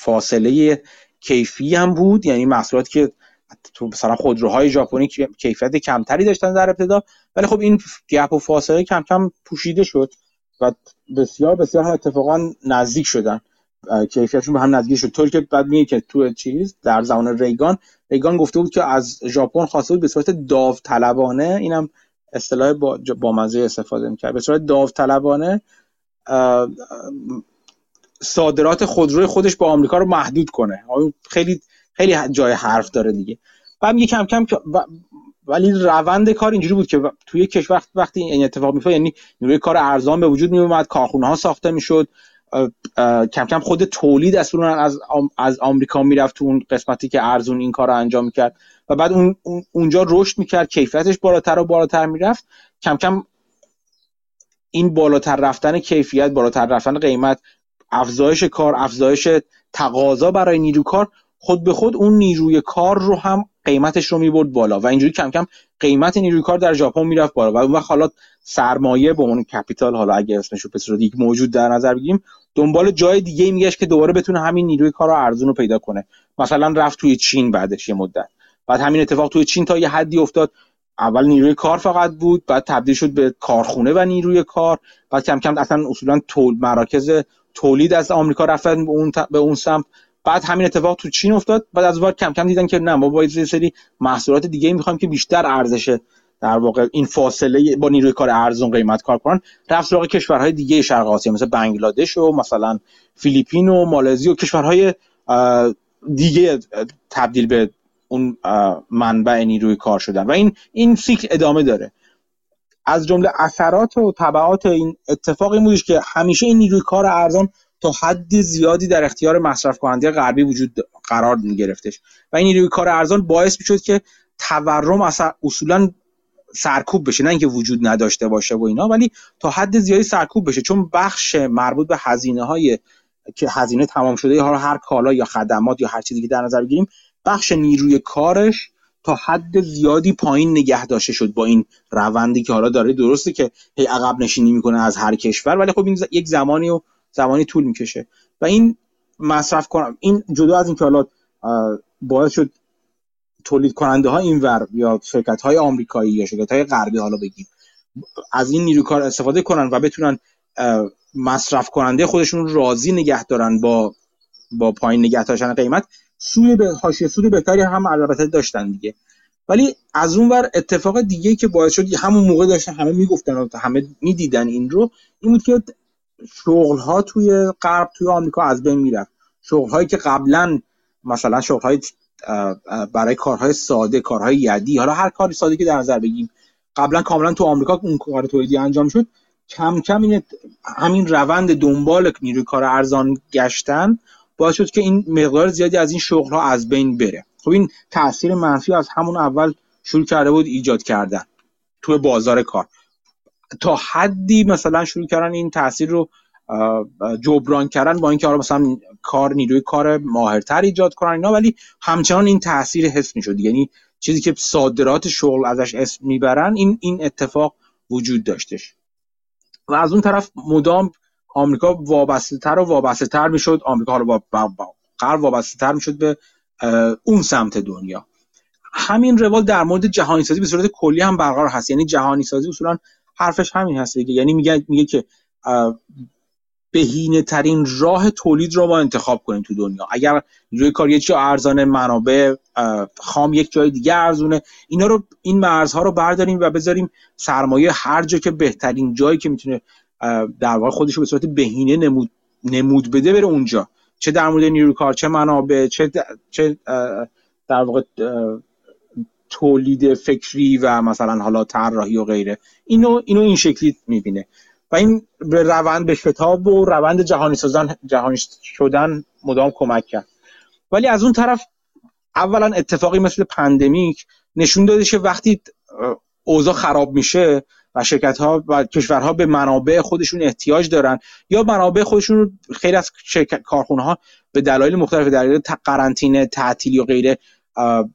فاصله کیفی هم بود. یعنی محصولات که تو مثلا خودروهای ژاپنی کیفیت کمتری داشتن در ابتدا ولی خب این گپ و فاصله کم کم پوشیده شد و بسیار بسیار اتفاقا نزدیک شدن. کیفیتشون به هم نزدیک شد. طوری که بعد میگه که تو چیز در زمان ریگان ریگان گفته بود که از ژاپن خواسته بود به صورت داوطلبانه اینم اصطلاح با, با مزه استفاده می‌کرد. به صورت داوطلبانه صادرات خودروی خودش با آمریکا رو محدود کنه. خیلی خیلی جای حرف داره دیگه. بعد میگه کم کم ولی روند کار اینجوری بود که توی کشور وقتی این اتفاق میفته یعنی نیروی کار ارزان به وجود میومد کارخونه ها ساخته می‌شد کم کم خود تولید اصلا از از آمریکا می‌رفت تو اون قسمتی که ارزون این کار رو انجام می‌کرد. و بعد اون اونجا رشد می‌کرد کیفیتش بالاتر و بالاتر می‌رفت. کم کم این بالاتر رفتن کیفیت بالاتر رفتن قیمت افزایش کار افزایش تقاضا برای نیرو کار خود به خود اون نیروی کار رو هم قیمتش رو می‌برد بالا و اینجوری کم کم قیمت نیروی کار در ژاپن می‌رفت بالا و اون وقت حالا سرمایه به عنوان کپیتال حالا اگه اسمش رو به یک موجود در نظر بگیریم دنبال جای دیگه میگشت که دوباره بتونه همین نیروی کار رو ارزون رو پیدا کنه. مثلا رفت توی چین بعدش یه مدت. بعد همین اتفاق توی چین تا یه حدی افتاد. اول نیروی کار فقط بود بعد تبدیل شد به کارخونه و نیروی کار. بعد کم کم اصلا اصولا تول مراکز تولید از آمریکا رفتن به اون به اون سمت. بعد همین اتفاق تو چین افتاد. بعد از بار کم کم دیدن که نه ما باید یه سری محصولات دیگه می‌خوایم که بیشتر ارزش در واقع این فاصله با نیروی کار ارزون قیمت کار کنن رفت سراغ کشورهای دیگه شرق آسیا مثل بنگلادش و مثلا فیلیپین و مالزی و کشورهای دیگه تبدیل به اون منبع نیروی کار شدن. و این این سیکل ادامه داره. از جمله اثرات و تبعات این اتفاق این بودش که همیشه این نیروی کار ارزان تا حد زیادی در اختیار مصرف کننده غربی وجود قرار می گرفتش و این نیروی کار ارزان باعث می شد که تورم اصلا اصولا سرکوب بشه. نه اینکه وجود نداشته باشه و اینا ولی تا حد زیادی سرکوب بشه. چون بخش مربوط به هزینه های که هزینه تمام شده هر کالا یا خدمات یا هر چیزی که در نظر بگیریم بخش نیروی کارش تا حد زیادی پایین نگه داشته شد با این روندی که حالا داره. درسته که هی عقب نشینی می‌کنه از هر کشور ولی خب این یک زمانی و زمانی طول می‌کشه. و این مصرف کنم این جدا از اینکه حالا باعث شد تولید کننده ها اینور یا شرکت های آمریکایی یا شرکت های غربی حالا بگیم از این نیروی کار استفاده کنن و بتونن مصرف کننده خودشون راضی نگه دارن با با پایین نگه داشتن قیمت سوی به حاشیه سود بهتری هم البته داشتن دیگه. ولی از اون ور اتفاق دیگه که باعث شد همون موقع داشتن همه می‌گفتن و همه می‌دیدن این رو این بود که شغل ها توی غرب توی آمریکا از بین می‌رفت. شغل هایی که قبلا مثلا شغل های برای کارهای ساده کارهای یدی حالا هر کاری ساده که در نظر بگیم قبلا کاملا تو آمریکا اون کار تولیدی انجام شد. کم کم این همین روند دنبال نیروی کار ارزان گشتن باعث شد که این مقدار زیادی از این شغل ها از بین بره. خب این تاثیر منفی از همون اول شروع کرده بود ایجاد کردن توی بازار کار. تا حدی مثلا شروع کردن این تاثیر رو جبران کردن با اینکه آره مثلا کار نیروی کار ماهرتر ایجاد کنن اینا ولی همچنان این تاثیر حس می‌شد یعنی چیزی که صادرات شغل ازش اسم می‌برن این این اتفاق وجود داشتش. و از اون طرف مدام آمریکا وابسته تر و وابسته تر می‌شد. آمریکا رو با غرب وابسته تر می‌شد به اون سمت دنیا. همین روال در مورد جهانی سازی به صورت کلی هم برقرار هست. یعنی جهانی سازی اصولا حرفش همین هست دیگه. یعنی میگه میگه که بهینه ترین راه تولید رو ما انتخاب کنیم تو دنیا. اگر روی کار یه چی ارزانه منابع خام یک جای دیگه ارزونه اینا رو این مرزها رو برداریم و بذاریم سرمایه هر جا که بهترین جایی که می‌تونه در واقع خودش رو به صورت بهینه نمود نمود بده بره اونجا. چه در مورد نیروی کار چه منابع چه چه در واقع تولید فکری و مثلا حالا طراحی و غیره. اینو اینو این شکلی می‌بینه. و این به روند به شتاب و روند جهانی سازن جهانی شدن مدام کمک کرد. ولی از اون طرف اولا اتفاقی مثل پندمیک نشون داده که وقتی اوضاع خراب میشه و شرکت ها و کشورها به منابع خودشون احتیاج دارن یا منابع خودشون خیلی از کارخونه ها به دلایل مختلف دلیل قرنطینه تعطیلی و غیره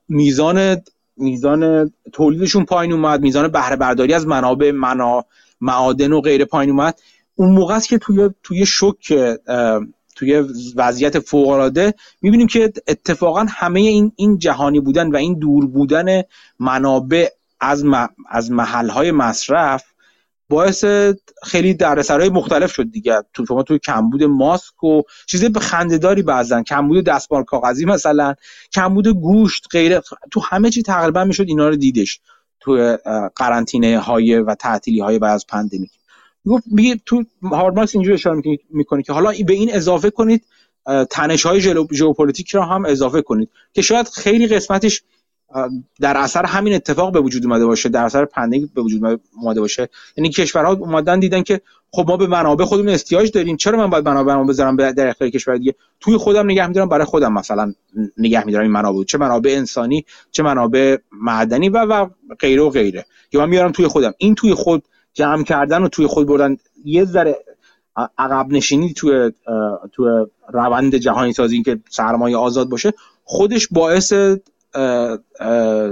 میزان میزان تولیدشون پایین اومد میزان بهره برداری از منابع منا معادن و غیره پایین اومد. اون موقع است که توی توی شوک توی وضعیت فوق العاده می‌بینیم که اتفاقا همه این این جهانی بودن و این دور بودن منابع از از محل مصرف باعث خیلی دردسرهای مختلف شد دیگه. تو شما توی کمبود ماسک و چیزی به خندهداری بعضن. کمبود دستمال کاغذی مثلا کمبود گوشت غیره. تو همه چی تقریبا می‌شد اینا رو دیدش. تو قرنطینه های و تعطیلی های بعد از pandemic. میگه هاوارد مارکس اینجوری اشاره می‌کنه که حالا به این اضافه کنید تنش های ژئوپلیتیک رو هم اضافه کنید. که شاید خیلی قسمتش در اثر همین اتفاق به وجود اومده باشه در اثر pandemic به وجود اومده باشه. یعنی کشورها اومدن دیدن که خب ما به منابع خودمون احتیاج داریم چرا من باید منابع بذارم در اختیار کشور دیگه؟ توی خودم نگه میدارم برای خودم مثلا نگه میدارم این منابع. چه منابع انسانی چه منابع معدنی و و غیره و غیره. یا من میارم توی خودم. این توی خود جمع کردن و توی خود بردن یه ذره عقب نشینی توی توی روند جهانی سازی که سرمایه آزاد باشه خودش باعث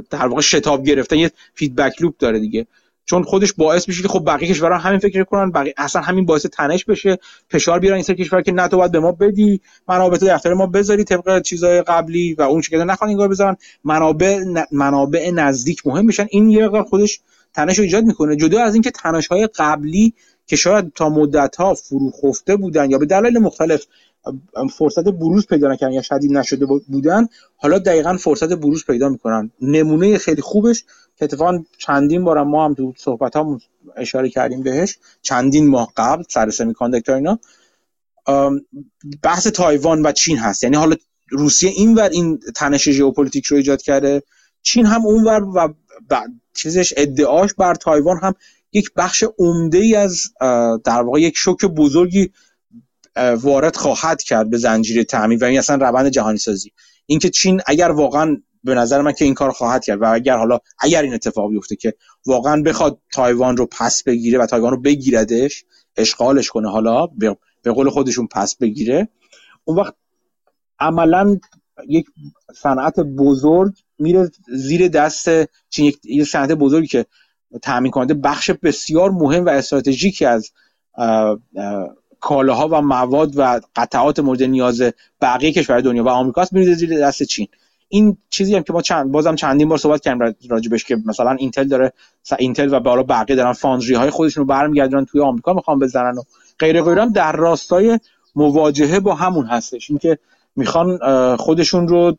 در واقع شتاب گرفتن یه فیدبک لوپ داره دیگه. چون خودش باعث میشه که خب بقیه کشورها همین فکر کنن بقیه اصلا همین باعث تنش بشه فشار بیارن این سری کشور که نه تو باید به ما بدی منابع تو دفتر ما بذاری طبق چیزای قبلی و اون که نخوان اینگار بذارن. منابع منابع نزدیک مهم میشن. این یه خودش تنش رو ایجاد می‌کنه. جدا از اینکه تنش های قبلی که شاید تا مدت ها فرو خفته بودن یا به دلایل مختلف فرصت بروز پیدا نکردن یا شدید نشده بودن حالا دقیقا فرصت بروز پیدا می‌کنن. نمونه خیلی خوبش که اتفاقا چندین بار ما هم تو صحبت هم اشاره کردیم بهش. چندین ماه قبل سر semiconductor اینا بحث تایوان و چین هست. یعنی حالا روسیه اینور این تنش ژئوپلیتیک رو ایجاد کرده. چین هم اونور و چیزش ادعاش بر تایوان هم یک بخش عمده ای از در واقع یک شوک بزرگی وارد خواهد کرد به زنجیره تامین و این اصلا روند جهانی سازی اینکه چین اگر واقعا به نظر من که این کار خواهد کرد و اگر حالا اگر این اتفاق بیفته که واقعا بخواد تایوان رو پس بگیره و تایوان رو بگیردش اشغالش کنه حالا به قول خودشون پس بگیره اون وقت عملا یک صنعت بزرگ میره زیر دست چین یک صنعت بزرگی که تامین کننده بخش بسیار مهم و استراتژیکی از کالاها و مواد و قطعات مورد نیاز بقیه کشور دنیا و آمریکاست میره زیر دست چین. این چیزی هم که ما چند بازم چندین بار صحبت کردیم راجبش که مثلا اینتل داره اینتل و بالا بقیه دارن فاندری های خودشون رو برمیگردونن توی آمریکا می‌خوان بزنن و غیر غیره هم در راستای مواجهه با همون هستش. اینکه می‌خوان خودشون رو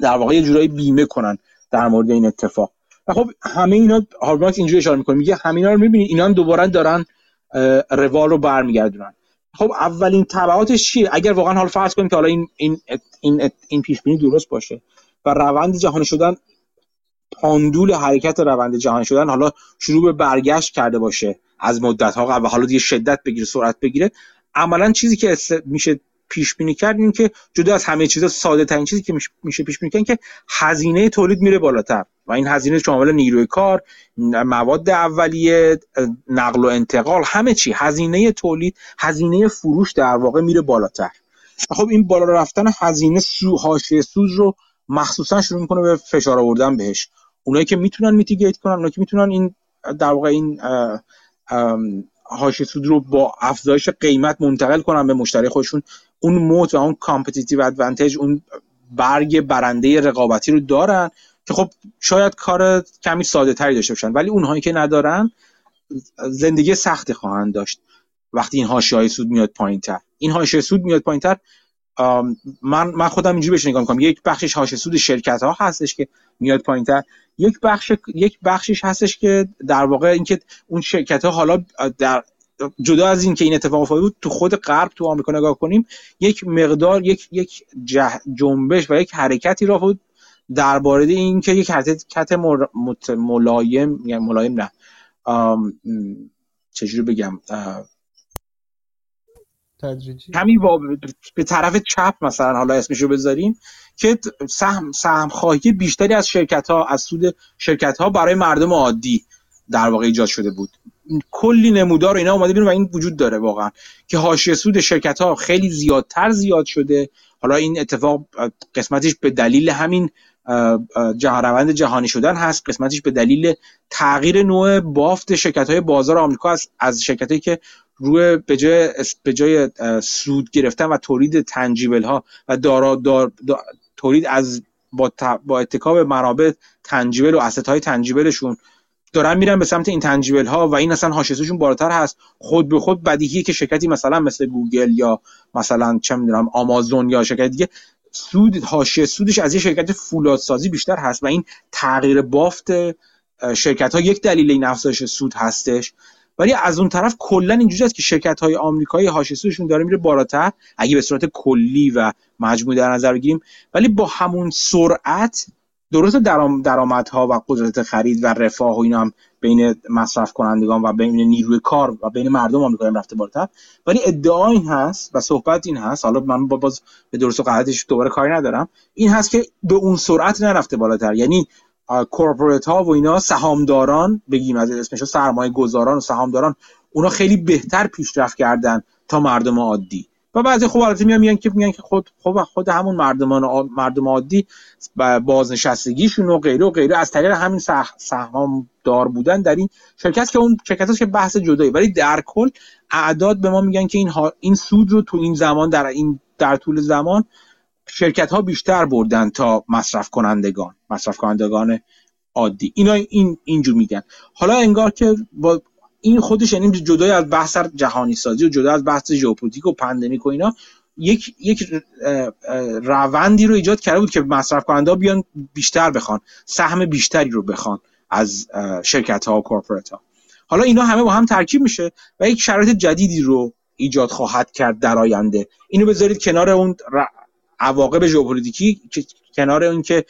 در واقع یه جورایی بیمه کنن در مورد این اتفاق. و خب همه اینا هارماکس اینجوری اشاره می‌کنه میگه همینا رو می‌بینید اینا دوباره دارن روال رو برمیگردونن. خب اولین تبعاتش چیه؟ اگر واقعا حال فرض کنیم که حالا این این این, این پیش بینی درست باشه و روند جهانی شدن پاندول حرکت روند جهانی شدن حالا شروع به برگشت کرده باشه از مدت ها قبل حالا دیگه شدت بگیره سرعت بگیره عملا چیزی که میشه پیش بینی کرد این که جدا از همه چیزا ساده ترین چیزی که میشه پیش بینی کرد که هزینه تولید میره بالاتر. و این هزینه شامل نیروی کار مواد اولیه نقل و انتقال همه چی. هزینه تولید هزینه فروش در واقع میره بالاتر. خب این بالا رفتن هزینه حاشیه سود رو مخصوصا شروع می‌کنه به فشار آوردن بهش. اونایی که می‌تونن mitigate کنن اونایی که می‌تونن این در واقع این حاشیه سود رو با افزایش قیمت منتقل کنن به مشتری خودشون. اون moat و اون competitive advantage اون برگ برنده رقابتی رو دارن. که خب شاید کار کمی ساده تری داشته باشن ولی اونهایی که ندارن زندگی سختی خواهند داشت. وقتی این حاشیه سود میاد پایین تر این حاشیه سود میاد پایین تر من من خودم اینجوری بهش نگاه می‌کنم. یک بخشش حاشیه سود شرکت ها هستش که میاد پایین تر یک بخش یک بخشش هستش که در واقع اینکه اون شرکت ها حالا در جدا از این که این اتفاق افتاده بود تو خود غرب تو آمریکا نگاه کنیم یک مقدار یک یک جنبش و یک حرکتی را بود درباره اینکه یک کت ملایم یعنی ملایم نه. چجوری بگم؟ تدریجی. کمی به طرف چپ مثلا حالا اسمشو بذاریم که سهم سهم خواهی بیشتری از شرکت ها از سود شرکت ها برای مردم عادی در واقع ایجاد شده بود. کلی نمودار اینا اومده بیرون و این وجود داره واقعا که حاشیه سود شرکت ها خیلی زیادتر زیاد شده. حالا این اتفاق قسمتش به دلیل همین روند جهانی شدن هست. قسمتش به دلیل تغییر نوع بافت شرکت های بازار آمریکا است از شرکت هایی که روی به جای, به جای سود گرفتن و تولید تنجیبل ها و دارا دار تولید از با, با اتکاب منابع تنجیبل و اسست های تنجیبلشون دارن میرن به سمت این تنجیبل ها و این اصلا حاشیه‌شون بالاتر هست. خود به خود بدیهیه که شرکتی مثلا مثل گوگل یا مثلا چه می‌دونم آمازون یا شرکت دیگه سود حاشیه سودش از یه شرکت فولادسازی بیشتر هست و این تغییر بافت شرکت ها یک دلیل این افزایش سود هستش. ولی از اون طرف کلا اینجوری است که شرکت های آمریکایی حاشیه سودشون داره میره بالاتر اگه به صورت کلی و مجموعی در نظر بگیریم. ولی با همون سرعت درست درآمدها و قدرت خرید و رفاه و اینا هم بین مصرف کنندگان و بین نیروی کار و بین مردم آمریکا هم رفته بالاتر. ولی ادعا این هست و صحبت این هست. حالا من باز به درست و غلطش دوباره کاری ندارم. این هست که به اون سرعت نرفته بالاتر. یعنی کورپوریت ها و اینا سهامداران بگیم از اسمش سرمایه گذاران و سهامداران اونا خیلی بهتر پیشرفت کردن تا مردم عادی. و بعضی خب البته میان میگن که میگن که خود خب خود همون مردمان مردم عادی بازنشستگیشون و غیره و غیره. از طریق همین سهام دار بودن در این شرکت که اون شرکت که بحث جدایی. ولی در کل اعداد به ما میگن که این این سود رو تو این زمان در این در طول زمان شرکت ها بیشتر بردن تا مصرف کنندگان مصرف کنندگان عادی. اینا این اینجور میگن. حالا انگار که با این خودش یعنی جدای از بحث جهانی سازی و جدا از بحث ژئوپلیتیک و pandemic و اینا یک یک روندی رو ایجاد کرده بود که مصرف کننده بیان بیشتر بخوان سهم بیشتری رو بخوان از شرکت ها و corporate ها حالا اینا همه با هم ترکیب میشه و یک شرایط جدیدی رو ایجاد خواهد کرد در آینده. اینو بذارید کنار اون عواقب ژئوپلیتیکی کنار اینکه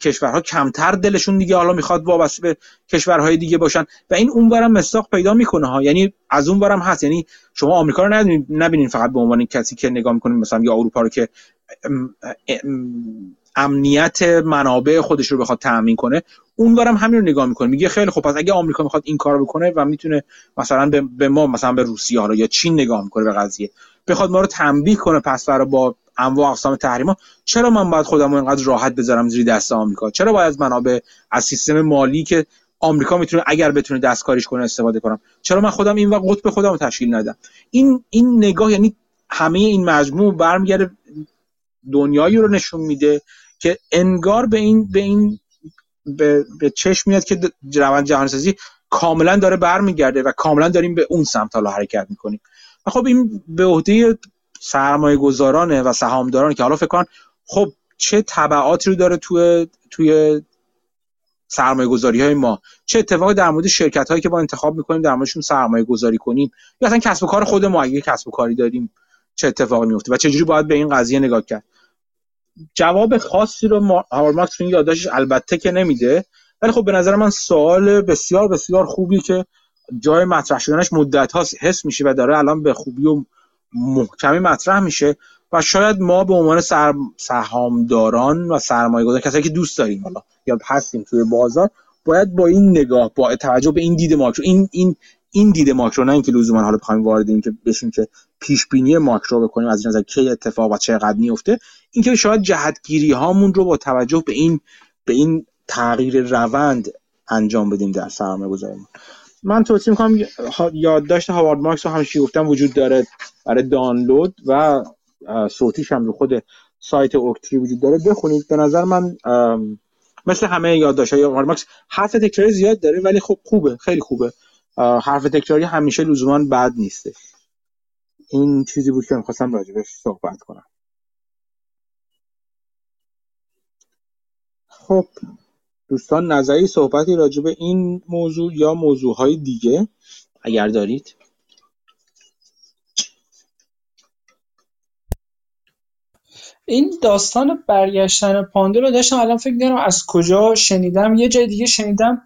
کشورها کمتر دلشون دیگه حالا می‌خواد وابسته به کشورهای دیگه باشن. و این اونورم مصداق پیدا می‌کنه ها. یعنی از اونورم هست. یعنی شما آمریکا رو نبینید فقط به عنوان کسی که نگاه می‌کنید مثلا یا اروپا رو که امنیت منابع خودش رو بخواد تامین کنه اونورم همین رو نگاه می‌کنه. میگه خیلی خب پس اگه آمریکا می‌خواد این کارو بکنه و می‌تونه مثلا به, ما مثلا به روسیه ها یا چین نگاه می‌کنه به قضیه. بخواد ما رو تنبیه کنه پس رو با انواع اقسام تحریما چرا من باید خودم رو اینقدر راحت بذارم زیر دست آمریکا؟ چرا باید از منابع از سیستم مالی که آمریکا می‌تونه اگر بتونه دستکاریش کنه استفاده کنم؟ چرا من خودم این وقت قطب خودم رو تشکیل ندم؟ این این نگاه یعنی همه این مجموع برمیگرده دنیایی رو نشون میده که انگار به این به این به, به چشم میاد که روند جهانی سازی کاملا داره برمیگرده و کاملا داریم به اون سمت حالا حرکت می‌کنیم. خب این به عهده سرمایه گذارانه و سهامداران که حالا فکر کن خب چه تبعاتی رو داره توی توی سرمایه گذاری های ما؟ چه اتفاقی در مورد شرکت هایی که با انتخاب می‌کنیم در موردشون سرمایه گذاری کنیم؟ یا اصلا کسب و کار خود ما اگه کسب و کاری داریم چه اتفاقی میفته و چجوری باید به این قضیه نگاه کرد؟ جواب خاصی رو هاورماکس این یادداشتش البته که نمیده. ولی خب به نظر من سوال بسیار بسیار خوبی که جای مطرح شدنش مدت هاست حس میشه و داره الان به خوبی و محکمی مطرح میشه و شاید ما به عنوان. سهامداران و سرمایه گذار کسایی که دوست داریم حالا یا هستیم توی بازار باید با این نگاه با توجه به این دید ماکرو این این این دید ماکرو نه اینکه لزوما حالا بخوایم وارد این که بشیم که پیش بینی ماکرو بکنیم از این نظر کی اتفاق و چقدر میفته اینکه شاید جهتگیری هامون رو با توجه به این به این تغییر روند انجام بدیم در سرمایه گذاری من توصیه می‌کنم یادداشت هاوارد مارکس رو همیشه گفتم وجود داره برای دانلود و صوتیش هم رو خود سایت اوکتری وجود داره. بخونید. به نظر من مثل همه یادداشت های هاوارد مارکس حرف تکراری زیاد داره ولی خب خوبه. خیلی خوبه. حرف تکراری همیشه لزوما بد نیسته. این چیزی بود که می‌خواستم راجبش صحبت کنم. خب. دوستان نظری صحبتی راجع به این موضوع یا موضوعهای دیگه اگر دارید. این داستان برگشتن پاندول رو داشتم الان فکر کنم از کجا شنیدم. یه جای دیگه شنیدم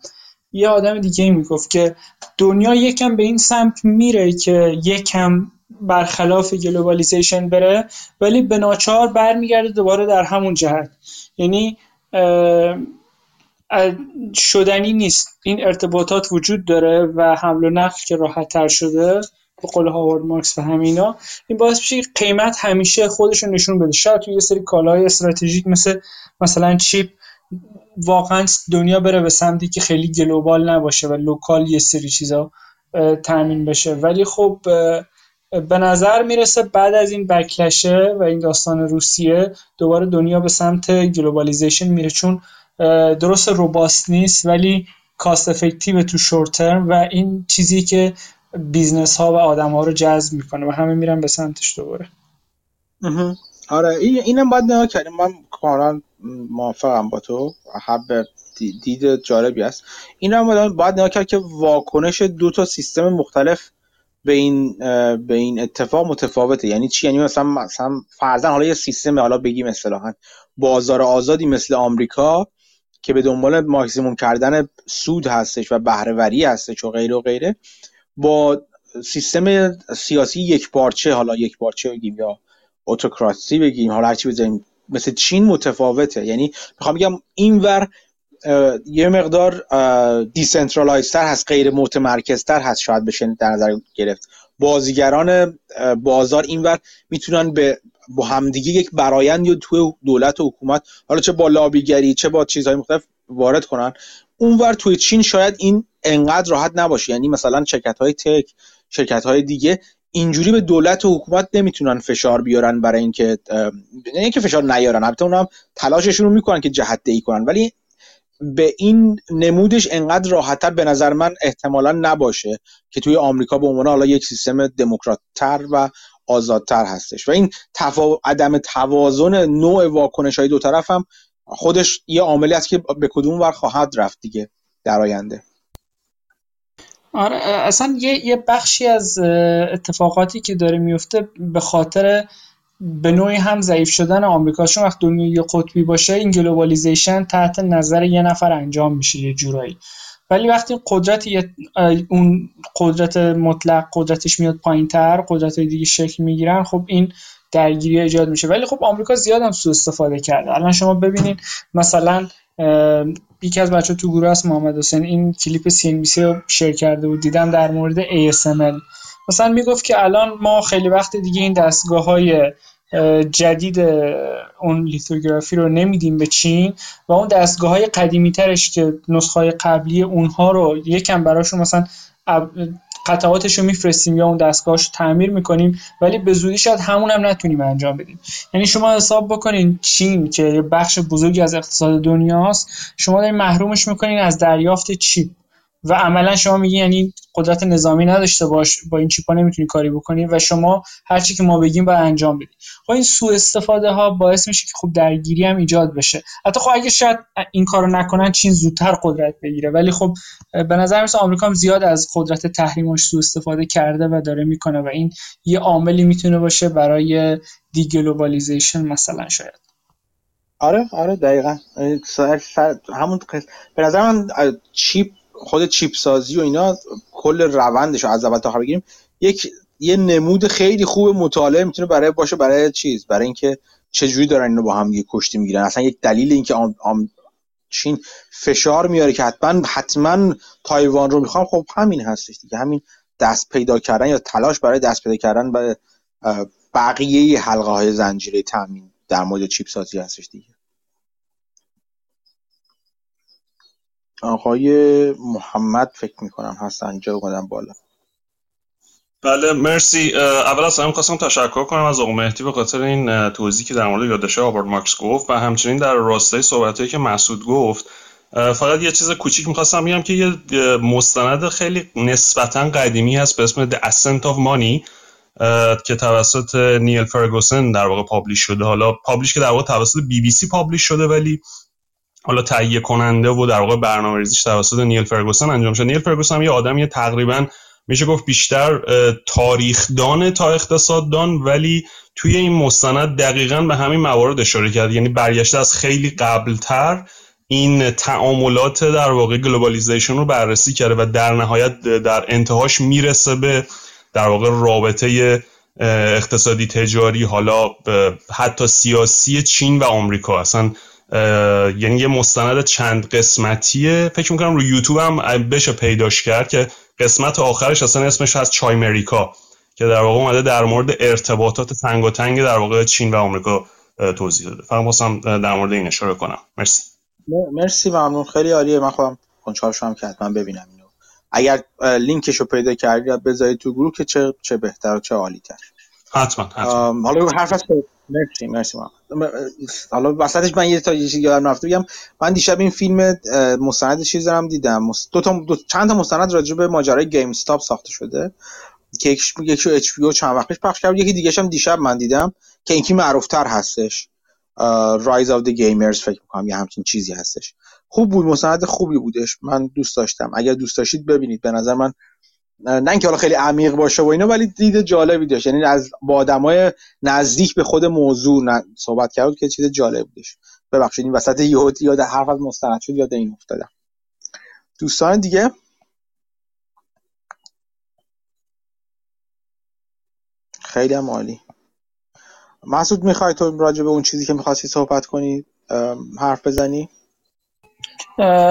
یه آدم دیگه می‌گفت که دنیا یکم به این سمت میره که یکم برخلاف globalization بره ولی به ناچار برمیگرده دوباره در همون جهت. یعنی شدنی نیست. این ارتباطات وجود داره و حمل و نقل که راحت تر شده به قول هاوارد مارکس و همینا این باعث میشه قیمت همیشه خودش رو نشون بده. شاید توی یه سری کالاهای استراتژیک مثل مثلا chip واقعا دنیا بره به سمتی که خیلی global نباشه و local یه سری چیزا تامین بشه. ولی خب به نظر می‌رسه بعد از این بکلشه و این داستان روسیه دوباره دنیا به سمت globalization میره. چون درست robust نیست ولی cost effective تو short term و این چیزی که business ها و آدم ها رو جذب می‌کنه و همه میرن به سمتش دوباره. آره اینم باید نگاه کردیم. من کاملا موافقم با تو. خب دید جالبی است. این هم باید نگاه کرد که واکنش دو تا سیستم مختلف به این به این اتفاق متفاوته. یعنی چی؟ یعنی مثلا مثلا فرضاً حالا یه سیستم حالا بگیم اصطلاحا بازار آزادی مثل آمریکا که به دنبال ماکسیموم کردن سود هستش و بهره‌وری هستش و غیره و غیره با سیستم سیاسی یک پارچه حالا یک پارچه بگیم یا autocracy بگیم حالا هرچی بزنیم مثل چین متفاوته. یعنی می‌خوام بگم اینور یه مقدار decentralized تر هست غیر متمرکزتر هست شاید بشه در نظر گرفت. بازیگران بازار اینور می‌تونن به با همدیگه یک برایند یا توی دولت و حکومت حالا چه با لابیگری چه با چیزهای مختلف وارد کنن. اونور توی چین شاید این انقدر راحت نباشه. یعنی مثلا شرکت های تک شرکت های دیگه اینجوری به دولت و حکومت نمی‌تونن فشار بیارن برای اینکه نه اینکه فشار نیارن البته اونم تلاششون رو می‌کنن که جهت دهی کنن. ولی به این نمودش انقدر راحتتر به نظر من احتمالا نباشه که توی آمریکا به عنوان حالا یک سیستم دموکراتتر و آزادتر هستش. و این تفا... عدم توازن نوع واکنش های دو طرف هم خودش یه عاملی است که به کدوم ور خواهد رفت دیگه در آینده. آره اصلا یه, یه بخشی از اتفاقاتی که داره میفته به خاطر به نوعی هم ضعیف شدن آمریکا. چون وقت دنیا یه قطبی باشه این globalization تحت نظر یه نفر انجام میشه یه جورایی. ولی وقتی قدرت اون قدرت مطلق قدرتش میاد پایین تر قدرت دیگه شکل می‌گیرن خب این درگیری ایجاد میشه. ولی خب آمریکا زیاد هم سوء استفاده کرده. الان شما ببینید مثلا یکی از بچه تو گروه است محمد حسین. این کلیپ سی ام رو شیر کرده بود. دیدم در مورد ASML مثلا می‌گفت که الان ما خیلی وقت دیگه این دستگاه های جدید اون لیتوگرافی رو نمیدیم به چین و اون دستگاه های قدیمی ترش که نسخه های قبلی اونها رو یکم براشون مثلا قطعاتش رو میفرستیم یا اون دستگاهش رو تعمیر می‌کنیم ولی به زودی شاید همون هم نتونیم انجام بدیم. یعنی شما حساب بکنین چین که بخش بزرگی از اقتصاد دنیاست شما دارین محرومش می‌کنین از دریافت چیپ و عملا شما میگی یعنی قدرت نظامی نداشته باش با این چیپا نمی‌تونی کاری بکنی و شما هر چی که ما بگیم باید انجام بدی. خب این سوء استفاده ها باعث میشه که خب درگیری هم ایجاد بشه. حتی خب اگه شاید این کارو نکنن چین زودتر قدرت بگیره. ولی خب به نظر میاد آمریکا هم زیاد از قدرت تحریمش سوء استفاده کرده و داره می‌کنه و این یه عاملی می‌تونه باشه برای deglobalization مثلا شاید. آره آره دقیقا. همون به نظر من chip خود chip سازی و اینا کل روندش رو از اول تا آخر بگیریم یک یه نمود خیلی خوب مطالعه می‌تونه برای باشه برای چیز برای اینکه چجوری دارن اینو با هم یه کشتی می‌گیرن. اصلا یک دلیل اینکه آم, آم چین فشار میاره که حتما حتما تایوان رو می‌خوام. خب همین هستش دیگه. همین دست پیدا کردن یا تلاش برای دست پیدا کردن به بقیه حلقه های زنجیره تامین در مورد چیپ سازی هستش دیگه. آقای محمد فکر می‌کنم هستن. اینجا اومدن بالا. بله مرسی. اول از همه خواستم تشکر کنم از آقا مهدی به خاطر این توضیحی که در مورد یادداشت آبارد مارکس گفت و همچنین در راستای صحبتهایی که مسعود گفت. فقط یه چیز کوچیک می‌خواستم بگم که یه مستند خیلی نسبتا قدیمی هست به اسم The Ascent of Money که توسط نیل فرگوسن در واقع پابلیش شده. حالا پابلیش که در واقع توسط بی بی سی پابلیش شده ولی حالا تهیه کننده و در واقع برنامه ریزیش توسط نیل فرگوسن انجام شد. نیل فرگوسن هم یه آدمی تقریبا میشه گفت بیشتر تاریخدان تا اقتصاددان ولی توی این مستند دقیقا به همین موارد اشاره کرد. یعنی برگشته از خیلی قبلتر این تعاملات در واقع globalization رو بررسی کرده و در نهایت در انتهاش می‌رسه به در واقع رابطه اقتصادی تجاری حالا حتی سیاسی چین و آمریکا. اصلا یعنی یه مستند چند قسمتیه. فکر می‌کنم رو یوتیوب هم بشه پیداش کرد که قسمت آخرش اصلا اسمش هست چایمریکا که در واقع اومده در مورد ارتباطات تنگ و تنگ در واقع چین و آمریکا توضیح داده. فقط واسم در مورد این اشاره کنم. مرسی. مرسی ممنون. خیلی عالیه. من خودم کنچارش هم که حتما ببینم اینو. اگر لینکش رو پیدا کردی بذارید تو گروه که چه چه بهتر و چه عالی تر حتما. حتما حالا حرف از مرسی مرسی من. حالا وسطش من یه تا یه چیزی یادم رفته بگم. من دیشب این فیلم مستند چیز دارم دیدم. دو تا دو چند تا مستند راجع به ماجرای GameStop ساخته شده. که یکی HBO چند وقت پیش پخش کرد یکی دیگه هم دیشب من دیدم که این یکی معروفتر هستش. Rise of the Gamers فکر می‌کنم یه همچین چیزی هستش. خوب بود مستند خوبی بودش. من دوست داشتم. اگر دوست داشتید ببینید. به نظر من نه اینکه حالا خیلی عمیق باشه و اینا ولی دید جالبی داشت. یعنی از با آدمای نزدیک به خود موضوع صحبت کرد که چیز جالب بودش ببخشید این وسط یهود یاد حرف از مستند شد یاد این افتادم. دوستان دیگه؟ خیلی هم عالی. محسود می‌خوای تو راجع به اون چیزی که می‌خواستی صحبت کنی حرف بزنی؟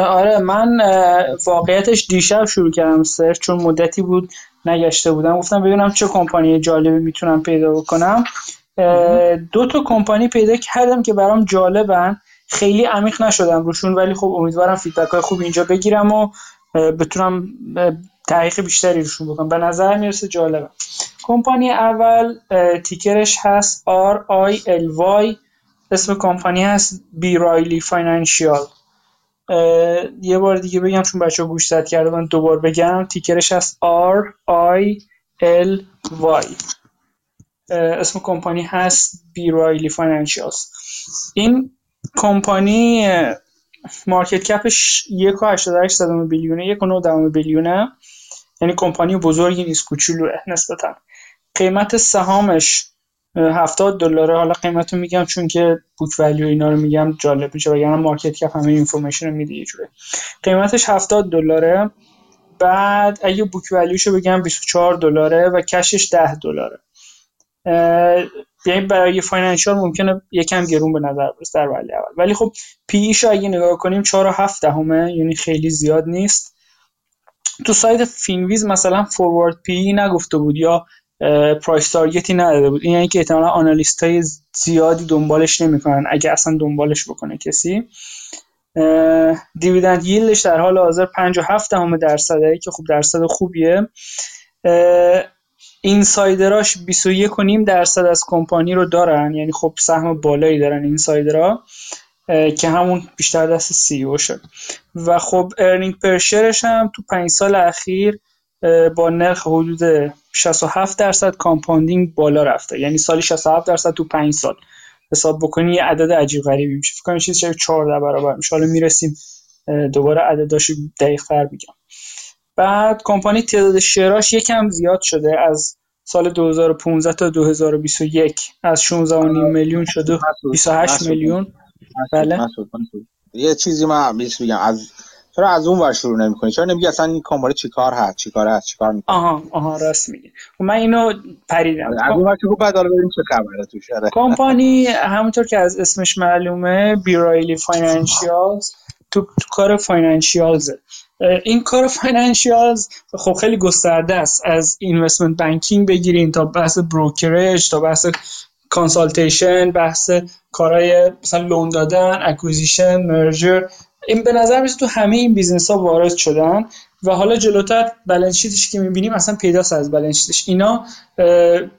آره من واقعیتش دیشب شروع کردم سرچ چون مدتی بود نگشته بودم. گفتم ببینم چه کمپانی جالبی می‌تونم پیدا بکنم. دو تا کمپانی پیدا کردم که برام جالبن. خیلی عمیق نشدم روشون ولی خب امیدوارم فیدبک های خوب اینجا بگیرم و بتونم تحقیق بیشتری روشون بکنم. به نظر می‌رسه جالبه کمپانی اول تیکرش هست RILY اسم کمپانی هست B. Riley Financial یه بار دیگه بگم چون بچه ها گوش کرده من دوبار بگم. ticker ش هست R I L Y اسم کمپانی هست B. Riley Financials این کمپانی market cap ش یک و صدم بیلیونه یک و دهم بیلیونه. یعنی کمپانی بزرگی نیست کوچولوه نسبتا. قیمت سهامش هفتاد دلاره. حالا قیمت رو میگم چون که book value اینا رو میگم جالب میشه وگرنه market cap همه information رو میده یه جوره قیمتش هفتاد دلاره. بعد اگه book value شو بگم 24 دلاره و cash ش 10 دلاره. یعنی برای financial ممکنه یکم گرون به نظر برسه در وهله اول. ولی خب P/E شو اگه نگاه کنیم 4 و 7 دهمه یعنی خیلی زیاد نیست. تو سایت Finviz مثلا forward P/E نگفته بود یا price target ی نداده بود. این یعنی که احتمالا analyst های زیادی دنبالش نمی‌کنن. اگه اصلا دنبالش بکنه کسی. dividend yield ش در حال حاضر 57 دهم درصده. که خوب درصد خوبیه. insider اش 21.5 درصد از کمپانی رو دارن. یعنی خب سهم بالایی دارن insider ها که همون بیشتر دست CEO شد. و خب earning per share ش هم تو 5 سال اخیر با نرخ حدود 67 درصد compounding بالا رفته. یعنی سالی 67 درصد تو 5 سال. حساب بکنی یه عدد عجیب غریبی میشه. فکر کنم چیزی 14 برابر میشه. حالا می‌رسیم دوباره عدداشو دقیق تر میگم بعد کمپانی تعداد share اش یکم زیاد شده. از سال 2015 تا 2021 از 16.5 میلیون شده. 28 میلیون. بله. یه چیزی من بگم. از چرا از اون ور شروع نمی‌کنی؟ چرا نمیگی اصلا این کمپانی چیکار هست؟ چیکار هست چیکار می‌کنه؟ آها آها راست میگی. خب من اینو پریدم. از اون ور که بعد حالا بریم چه خبره توش؟ آره. کمپانی همونطور که از اسمش معلومه B. Riley Financials. تو, تو کار financials ه. این کار financials خب خیلی گسترده است. از investment banking بگیرین تا بحث brokerage تا بحث consultation بحث کارهای مثلا loan دادن acquisition merger. این به نظر میاد تو همه این business ها وارد شدن و حالا جلوتر balance sheet ش که می‌بینیم اصلا پیداست از balance sheet ش اینا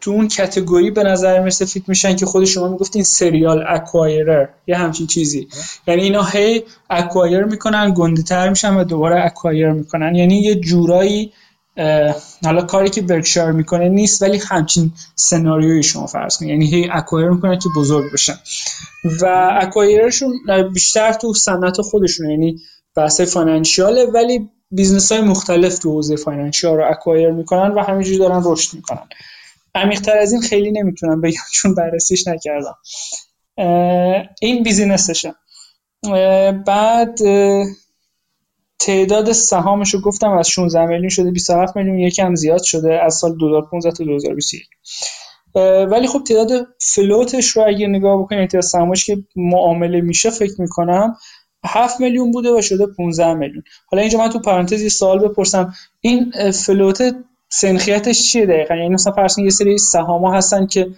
تو اون category به نظر می‌رسه fit میشن که خود شما می‌گفتین serial acquirer یه همچین چیزی. یعنی اینا هی acquire می‌کنن گنده تر میشن و دوباره acquire می‌کنن. یعنی یه جورایی حالا کاری که برکشایر می‌کنه نیست ولی همچین سناریوی شما فرض کنید. یعنی هی acquire می‌کنن که بزرگ بشن. و acquire شون بیشتر تو صنعت خودشون یعنی بحث financial ه ولی business های مختلف تو حوزه financial رو acquire می‌کنن و همینجوری دارن رشد می‌کنن. عمیقتر از این خیلی نمی‌تونم بگم چون بررسیش نکردم. این business شه. بعد تعداد سهامش رو گفتم از 16 میلیون شده 27 میلیون یکم زیاد شده از سال 2015 تا 2021 ولی خب تعداد فلوتش رو اگه نگاه بکنید تعداد سهامش که معامله میشه فکر می‌کنم 7 میلیون بوده و شده 15 میلیون. حالا اینجا من تو پرانتز یه سوال بپرسم. این فلوت سنخیتش چیه دقیقا؟ یعنی مثلا فرض یه سری سهاما هستن که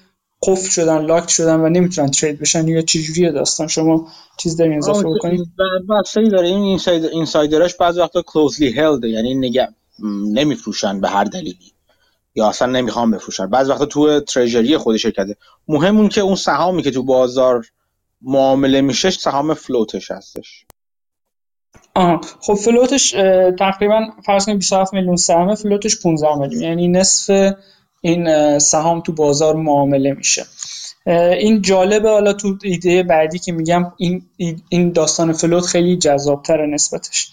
قفل شدن لاک شدن و نمی‌تونن ترید بشن یا چجوریه داستان؟ شما چیز دارین اضافه بکنید بحثی داره. این اینسایدرش بعضی وقتا کلوزلی هلد یعنی نگه نمیفروشن به هر دلیلی. یا اصلا نمی‌خوام بفروشن. بعضی وقتا تو تریجری خود شرکته. مهم اون که اون سهامی که تو بازار معامله میشه سهام فلوتش هستش. آه. خب فلوتش تقریبا فرض کنید 27 میلیون سهام فلوتش 15 میلیون. یعنی نصف این سهام تو بازار معامله میشه. این جالبه حالا تو ایده بعدی که میگم این این داستان float خیلی جذابتره نسبتش.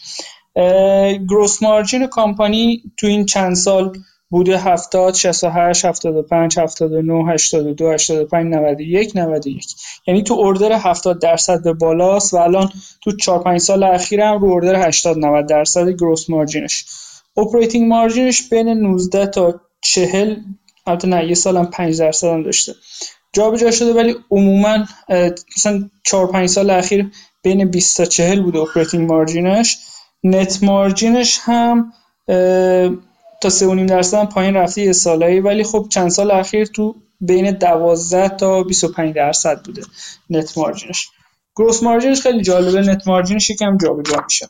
gross margin کامپانی تو این چند سال بوده 70 68 75 79 82 85 91 91 یعنی تو order 70 درصد به بالاست و الان تو 4 5 سال اخیر هم رو order 80 90 درصد gross margin ش operating margin ش بین 19 تا 40 البته نه یه سال هم 5 درصد هم داشته. جابجا شده ولی عموما مثلا 4 5 سال اخیر بین 20 تا 40 بوده operating margin ش net margin ش هم تا 3.5 درصد پایین رفته یه سالایی ولی خب چند سال اخیر تو بین 12 تا 25 درصد بوده net margin ش gross margin ش خیلی جالبه. net margin ش یکم جابجا میشه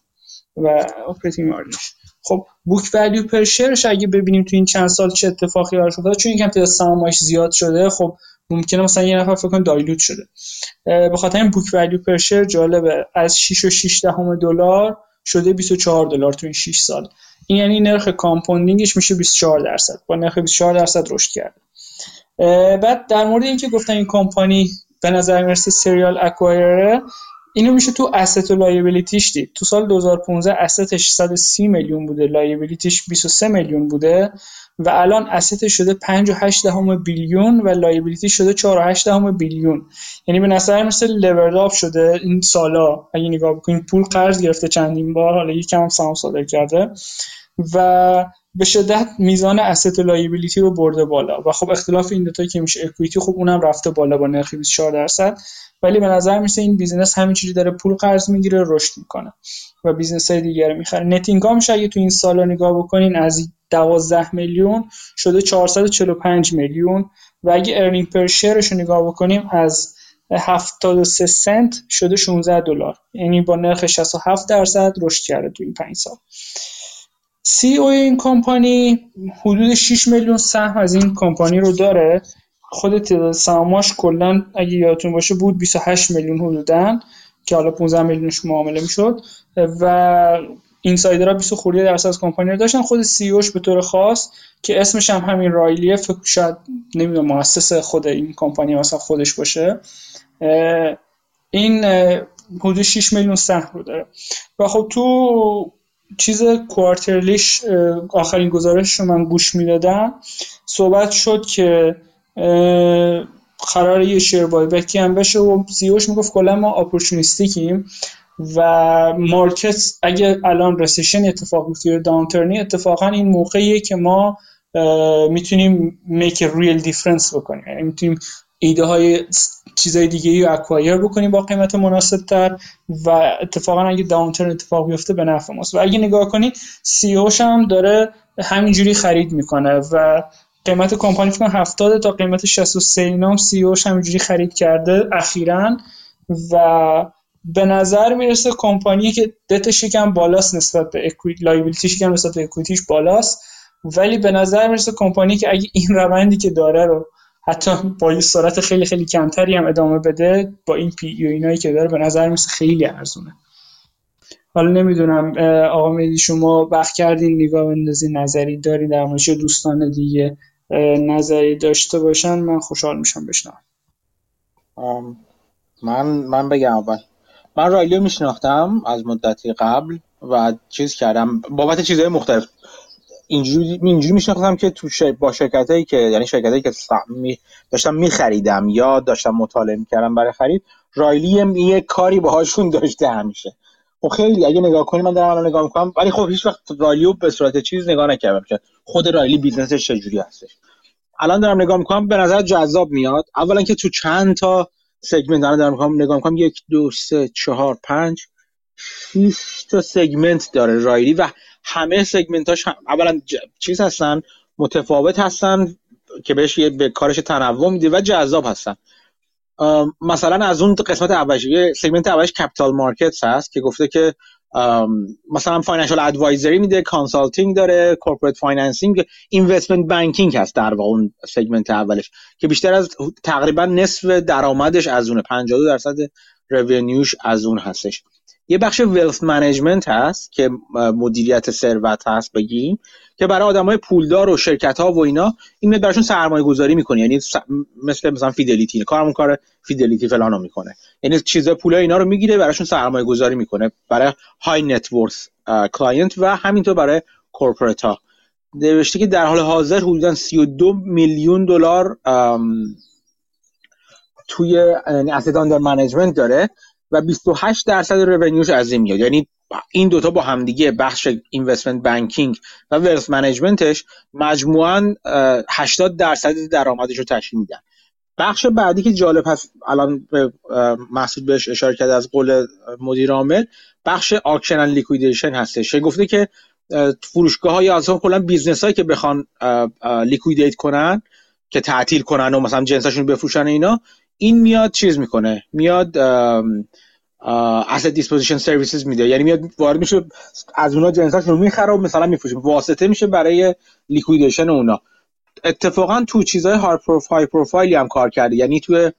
و operating margin ش خب بوک ولیو پر شیرش اگه ببینیم تو این چند سال چه اتفاقی براش افتاد چون یکم تعداد سهامش زیاد شده خب ممکنه مثلا یه نفر فکر کنه دایلوت شده. به خاطر این بوک ولیو پر شیر جالبه. از 6 و 6 دهم دلار شده 24 دلار تو این 6 سال. این یعنی نرخ کامپوندینگش میشه 24 درصد. با نرخ 24 درصد رشد کرده. بعد در مورد اینکه گفتن این کمپانی به نظر می‌رسه سریال اکوایره اینو میشه تو asset و liability ش دید. تو سال 2015 asset ش 130 میلیون بوده liability ش 23 میلیون بوده و الان asset ش شده 5.8 دهم بیلیون و liability شده 4.8 دهم بیلیون. یعنی به نظر مثل levered شده این سالا. اگه نگاه بکنید پول قرض گرفته چندین بار حالا یکم هم سهام صادر کرده. و به شدت میزان و liability رو برده بالا. و خب اختلاف این دوتا که میشه equity خب اونم رفته بالا با نرخ 24 درصد. ولی به نظر میسه این business همینجوری داره پول قرض می‌گیره رشد می‌کنه. و business های دیگر می‌خره. net income ش اگه تو این سالا نگاه بکنین از 12 میلیون شده 445 میلیون. و اگه earning per share ش رو نگاه بکنیم از 73 سنت شده 16 دلار. یعنی با نرخ 67 درصد رشد کرده تو این 5 سال. CEO این کمپانی حدود 6 میلیون سهم از این کمپانی رو داره. خود تعداد سهاماش کلا اگه یادتون باشه بود 28 میلیون حدودا که حالا 15 میلیونش معامله می‌شد. و اینسایدرها 20 خورده درصد از کمپانی رو داشتن. خود سی اوش به طور خاص که اسمش هم همین رایلیه فکر شاید نمی‌دونم مؤسس خود این کمپانی مثلا خودش باشه. این حدود 6 میلیون سهم رو داره. و خب تو چیز کوارترلیش آخرین گزارش رو من گوش می‌دادم. صحبت شد که قرار یه share buyback ی هم بشه و CEO ش می‌گفت کلا ما opportunistic یم و market اگه الان recession اتفاق بیفته downturn ی اتفاقا این موقعیه که ما می‌تونیم make real difference بکنیم. یعنی می‌تونیم ایده های چیزای دیگه رو acquire بکنیم با قیمت مناسب تر و اتفاقا اگه downturn اتفاق بیفته به نفع ماست. و اگه نگاه کنید CEO ش هم داره همینجوری خرید می‌کنه و قیمت کمپانی فکر 70 تا قیمت 63 اینام CEO ش همینجوری خرید کرده اخیرا و به نظر می‌رسه کمپانی که دتش یکم بالاست نسبت به equity liability ش یکم نسبت به equity ش بالاست. ولی به نظر می‌رسه کمپانی که اگه این روندی که داره رو حتی با یه سرعت خیلی خیلی کمتری هم ادامه بده با این P/E و اینایی که داره به نظر می‌رسه خیلی ارزونه. حالا نمی‌دونم آقا میدی شما وقت کردین نگاه بندازی نظری داری در مورد دوستان دیگه نظری داشته باشن من خوشحال میشم بشنوم. من من بگم اول. من رایلیو میشناختم از مدتی قبل و چیز کردم. بابت چیزهای مختلف. اینجوری اینجوری میشناختم که تو با شرکت هایی که یعنی شرکت هایی که می... داشتم میخریدم یا داشتم مطالعه می‌کردم برای خرید رایلی یه کاری باهاشون داشته همیشه. خب خیلی اگه نگاه کنی من دارم الان نگاه می‌کنم ولی خب هیچ وقت رایلیو به صورت چیز نگاه نکردم که خود رایلی business ش چجوری هستش. الان دارم نگاه می‌کنم به نظر جذاب میاد. اولا که تو چند تا segment دارم, دارم نگاه می‌کنم یک دو سه چهار پنج شیش تا segment داره رایلی و همه segment اش هم اولا چیز هستن متفاوت هستن که بهش یه به کارش تنوع میده و جذاب هستن. مثلا از اون قسمت اولش یه segment اولش capital markets هست که گفته که مثلا financial advisory میده consulting داره corporate financing investment banking هست در واقع اون segment اولش که بیشتر از تقریبا نصف درآمدش از اونه 52 درصد revenue ش از اون هستش. یه بخش wealth management هست که مدیریت ثروت هست بگیم که برای آدمای پولدار و شرکت ها و اینا این براشون سرمایه گذاری می‌کنه. یعنی مثل مثلا فیدلیتی کارمون کار فیدلیتی فلانو می‌کنه. یعنی چیزا پولای اینا رو می‌گیره براشون سرمایه گذاری می‌کنه. برای high net worth client و همینطور برای corporate ها. نوشته که در حال حاضر حدودا 32 میلیون دلار توی یعنی asset under management داره و 28 درصد revenue ش از این میاد. یعنی این دوتا با همدیگه بخش investment banking و wealth management ش مجموعا 80 درصد درآمدش رو تشکیل میدن. بخش بعدی که جالب هست الان به محسود بهش اشاره کرده از قول مدیر عامل بخش auction and liquidation هستش. گفته که فروشگاه های اصلا کلا business هایی که بخوان liquidate کنن که تعطیل کنن و مثلا جنساشون بفروشن اینا این میاد چیز می‌کنه؟ میاد asset دیسپوزیشن سرویسز میده. یعنی میاد وارد میشه از اونا جنساشون رو می‌خره و مثلا میفروشه. واسطه میشه برای لیکویدیشن اونا. اتفاقا تو چیزای های پروفایل پروفایلی هم کار کرده. یعنی تو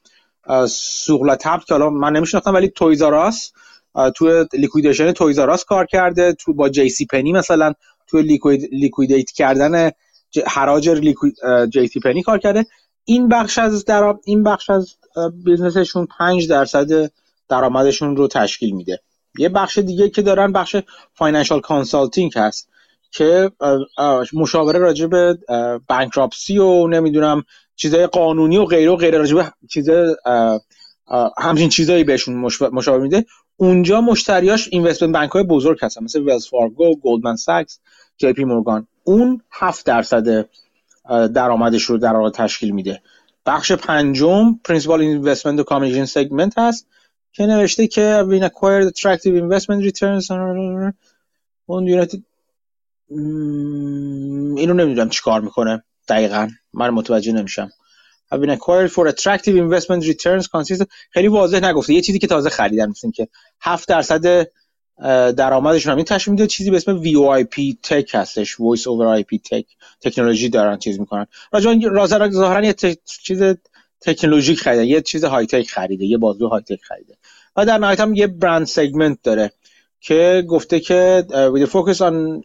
سوقلا تبت که حالا من نمیشناختم ولی تویزاراس تو لیکویدیشن تویزاراس کار کرده. تو با جی سی پنی مثلا تو لیکوید لیکویدیت کردن حراج جی سی پنی کار کرده. این بخش از در این بخش از business شون 5 درصد درآمدشون رو تشکیل میده. یه بخش دیگه که دارن بخش financial consulting هست که مشاوره راجع به bankruptcy و نمی‌دونم چیزای قانونی و غیره و غیره راجع به چیزای همچین چیزایی بهشون مشاوره میده. اونجا مشتریاش investment bank های بزرگ هستن مثل ویلز فارگو، گلدمن ساکس، جی پی مورگان اون 7 درصد درآمدش رو در تشکیل میده. بخش پنجم principal investment و communication segment هست که نوشته که we acquired attractive investment returns اون یونایتد اینو نمی‌دونم چیکار می‌کنه. دقیقا من متوجه نمیشم. Have been acquired for attractive investment returns consistent خیلی واضح نگفته. یه چیزی که تازه خریدن مثل که 7 درصد درآمدشون همین تشکیل میده چیزی به اسم VoIP tech هستش. Voice over IP tech تکنولوژی دارن چیز می‌کنن. راجع ظاهرا یه چیز تکنولوژیک خریده یه چیز high tech خریده. یه بازو high tech خریده. و در نهایت هم یه brand segment داره که گفته که with a focus on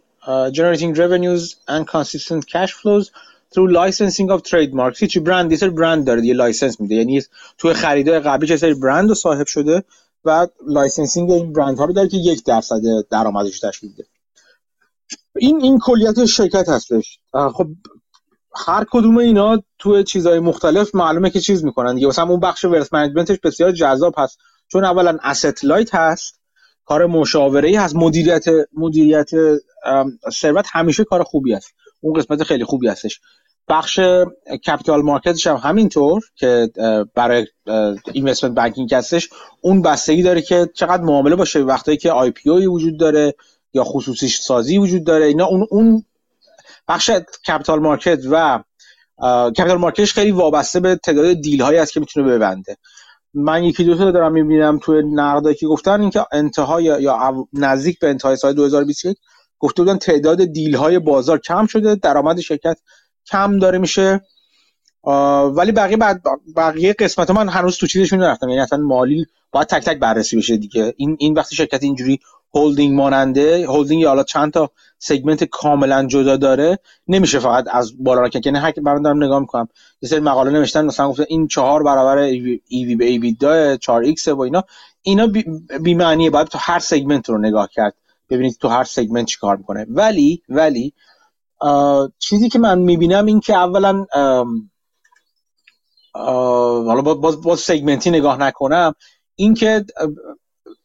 generating revenues and consistent cash flows through licensing of trademarks. هیچی برند یه برند داره یه license میده. یعنی توی خریدای قبلی چه سری برند رو صاحب شده و licensing این برند ها رو داره که یک درصد درآمدش تشکیل میده. این این کلیت شرکت هستش خب هر کدوم اینا تو چیزهای مختلف معلومه که چیز می‌کنن دیگه. مثلا اون بخش wealth management ش بسیار جذاب هست. چون اولا asset light هست. کار مشاوره ای هست. مدیریت مدیریت ثروت همیشه کار خوبی است اون قسمت خیلی خوبی هستش. بخش capital market ش هم همینطور که برای investment banking هستش اون بستگی داره که چقدر معامله باشه. وقتی که IPO وجود داره یا خصوصی سازی وجود داره اینا اون اون بخش capital market و capital market ش خیلی وابسته به تعداد deal هایی است که می‌تونه ببنده. من یکی دو تا دارم می‌بینم توی نقدایی که گفتن اینکه انتهای یا نزدیک به انتهای سال 2021 گفته بودن تعداد deal های بازار کم شده درآمد شرکت کم داره میشه. ولی بقیه بعد بقیه قسمت من هنوز تو چیزشون نرفتم. یعنی اصلا مالی باید تک تک بررسی بشه دیگه. این این وقتی شرکت اینجوری هولدینگ ماننده هولدینگ حالا چند تا segment کاملا جدا داره نمیشه فقط از بالا را یعنی برام دارم نگاه می‌کنم. یه سری مقاله نوشتن مثلا گفته این چهار برابر EV به EV 4 X و اینا. اینا بی معنیه. باید تو هر segment رو نگاه کرد. ببینید تو هر سگمنت چیکار می‌کنه. ولی ولی چیزی که من می‌بینم این که اولا حالا باز, باز سگمنتی نگاه نکنم این که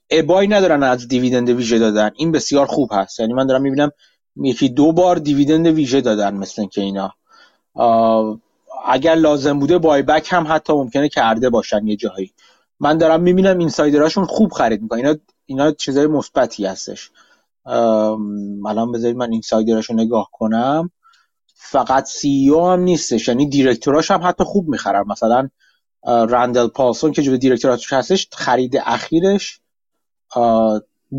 ابایی ندارن از دیویدند ویژه دادن. این بسیار خوب هست. یعنی من دارم می‌بینم یکی دو بار دیویدند ویژه دادن مثل که اینا. اگر لازم بوده بای بک هم حتی ممکنه کرده باشن یه جایی من دارم می‌بینم اینسایدراشون خوب خرید می‌کنن. اینا اینا چیزای مثبتی هستش. الان بذارید من اینسایدراشو نگاه کنم. فقط سی او هم نیستش یعنی دیرکتوراش هم حتی خوب می‌خرن. مثلا رندل پالسون که جزو دیرکتوراتش هستش خرید اخیرش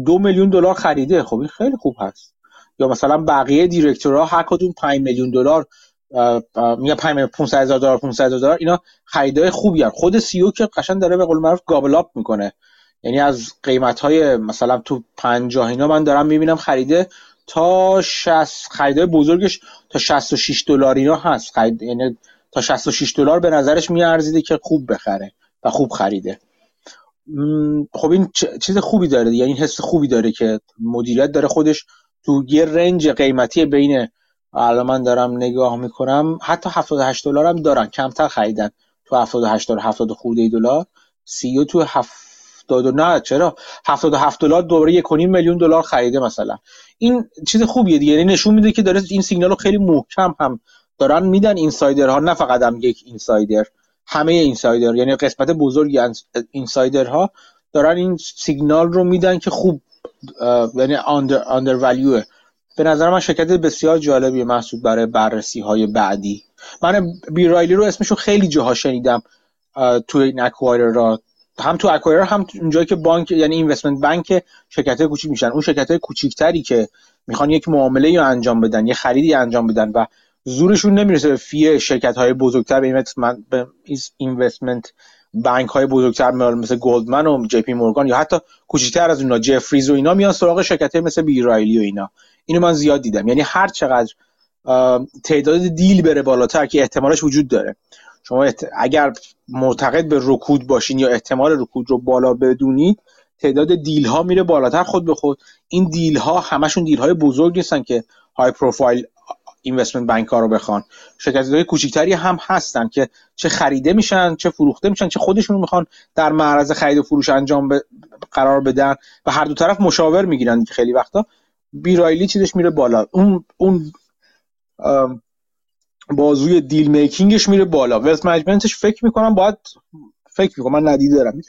دو میلیون دلار خریده. خب این خیلی خوب هست. یا مثلا بقیه دیرکتورها هر کدوم 5 میلیون دلار میگه 5 500 هزار دلار 500 هزار دلار اینا خریدای خوبی هست خود سی او که قشنگ داره به قول معروف گابل اپ می‌کنه. یعنی از قیمت های مثلا تو 50 اینا من دارم می‌بینم خریده تا 60 خریدای بزرگش تا 66 دلار اینا هست. خرید یعنی تا 66 دلار به نظرش میارزیده که خوب بخره و خوب خریده. خب این چیز خوبی داره یعنی حس خوبی داره که مدیریت داره خودش تو یه رنج قیمتی بین الان من دارم نگاه می‌کنم حتی 78 دلار هم دارن. کمتر خریدن تو 78 دلار 70 خورده دلار. سی تو 70 نه چرا؟ 77 دلار دوباره 1.5 میلیون دلار خریده مثلا. این چیز خوبیه دیگه یعنی نشون میده که داره این سیگنال رو خیلی محکم هم دارن میدن اینسایدرها نه فقط هم یک اینسایدر همه اینسایدر یعنی قسمت بزرگی اینسایدرها دارن این سیگنال رو میدن که خوب یعنی آندر, ولیوه به نظر من شرکت بسیار جالبیه محسوب برای بررسی های بعدی. من بیرایلی رو اسمشو خیلی جاها شنیدم تو این را هم تو اکوایر هم اونجایی که بانک یعنی اینوستمنت بانک شرکت کوچیک میشن. اون شرکت های کوچیکتری که می‌خوان یک معامله یا انجام بدن یه خریدی انجام بدن و زورشون نمی‌رسه به فی شرکت های بزرگتر. به investment bank های بزرگتر مثل Goldman و JP Morgan یا حتی کوچکتر از اونا Jefferies و اینا میان سراغ شرکت های مثل B. Riley و اینا. اینو من زیاد دیدم. یعنی هر چقدر تعداد deal بره بالاتر که احتمالش وجود داره. شما اگر معتقد به رکود باشین یا احتمال رکود رو بالا بدونید تعداد deal ها میره بالاتر خود به خود. این deal ها همشون deal های بزرگ نیستن که high profile اینوستمنت بانک ها رو بخوان. شرکت های کوچیکتری هم هستن که چه خریده میشن چه فروخته میشن چه خودشون می‌خوان در معرض خرید و فروش انجام قرار بدن و هر دو طرف مشاور می‌گیرن که خیلی وقتا بیرایلی چیزش میره بالا. اون اون بازوی دیل میکینگش میره بالا. ولت منیجمنتش فکر می‌کنم باید فکر می‌کنم من ندیده دارم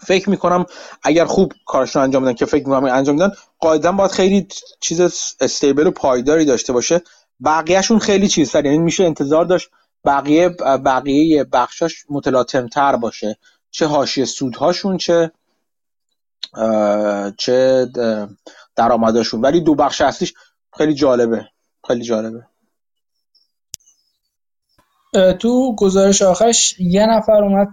فکر می‌کنم اگر خوب کارشون انجام بدن که فکر می‌کنم انجام میدن قاعدا باید خیلی چیز استیبل و پایداری داشته باشه. بقیهشون خیلی چیز یعنی میشه انتظار داشت بقیه بقیه بخشاش متلاطم باشه. چه حاشیه سودهاشون چه چه درآمدشون ولی دو بخش اصلیش خیلی جالبه. خیلی جالبه. تو گزارش آخرش یه نفر اومد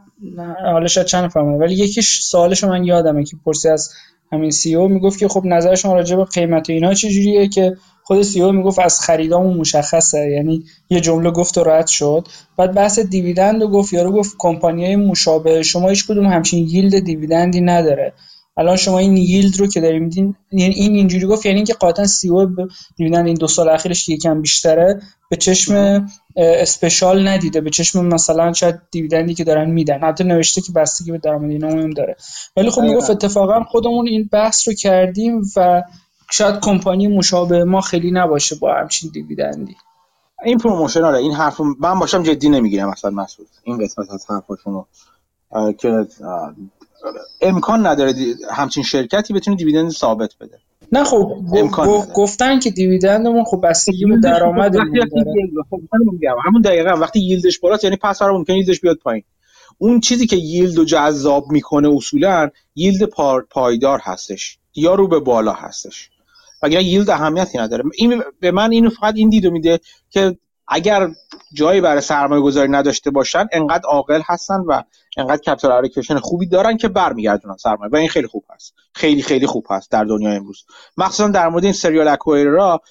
حالا شاید چند نفر اومد ولی یکیش سوالش من یادمه که پرسی از همین سی او می‌گفت که خب نظر شما راجع به قیمت اینا چجوریه که خود سی او می‌گفت از خریدامون مشخصه یعنی یه جمله گفت و رد شد. بعد بحث دیویدند رو گفت یارو گفت کمپانیای مشابه شما هیچ کدوم همچین ییلد دیویدندی نداره. الان شما این ییلد رو که داریم میدین یعنی این اینجوری گفت یعنی اینکه قاطعا سی او دیویدند این دو سال اخیرش که یکم بیشتره به چشم اسپشال ندیده به چشم مثلا شاید دیویدندی که دارن میدن. حتی نوشته که بستگی به درآمد اینا هم داره. ولی خب می‌گفت اتفاقا خودمون این بحث رو کردیم و شاید کمپانی مشابه ما خیلی نباشه با همچین dividend ی. این promotion آره این حرف من باشم جدی نمی‌گیرم مثلا مسعود. این قسمت از حرفشون که امکان نداره همچین شرکتی بتونه dividend ثابت بده. نه خب گفتن که dividend مون خب بستگی به درآمدمون داره خب همون دقیقا. وقتی yield ش بالاست یعنی پس فردا ممکنه yield ش بیاد پایین. اون چیزی که ییلد رو جذاب می‌کنه اصولا ییلد پایدار هستش. یا رو به بالا هستش. وگرنه ییلد اهمیتی نداره. این به من اینو فقط این دیدو میده که اگر جایی برای سرمایه گذاری نداشته باشن انقدر عاقل هستن و انقدر کپیتال الیکیشن خوبی دارن که برمیگردونن سرمایه. و این خیلی خوب هست. خیلی خیلی خوب هست در دنیا امروز. مخصوصا در مورد این سریال اکوایررا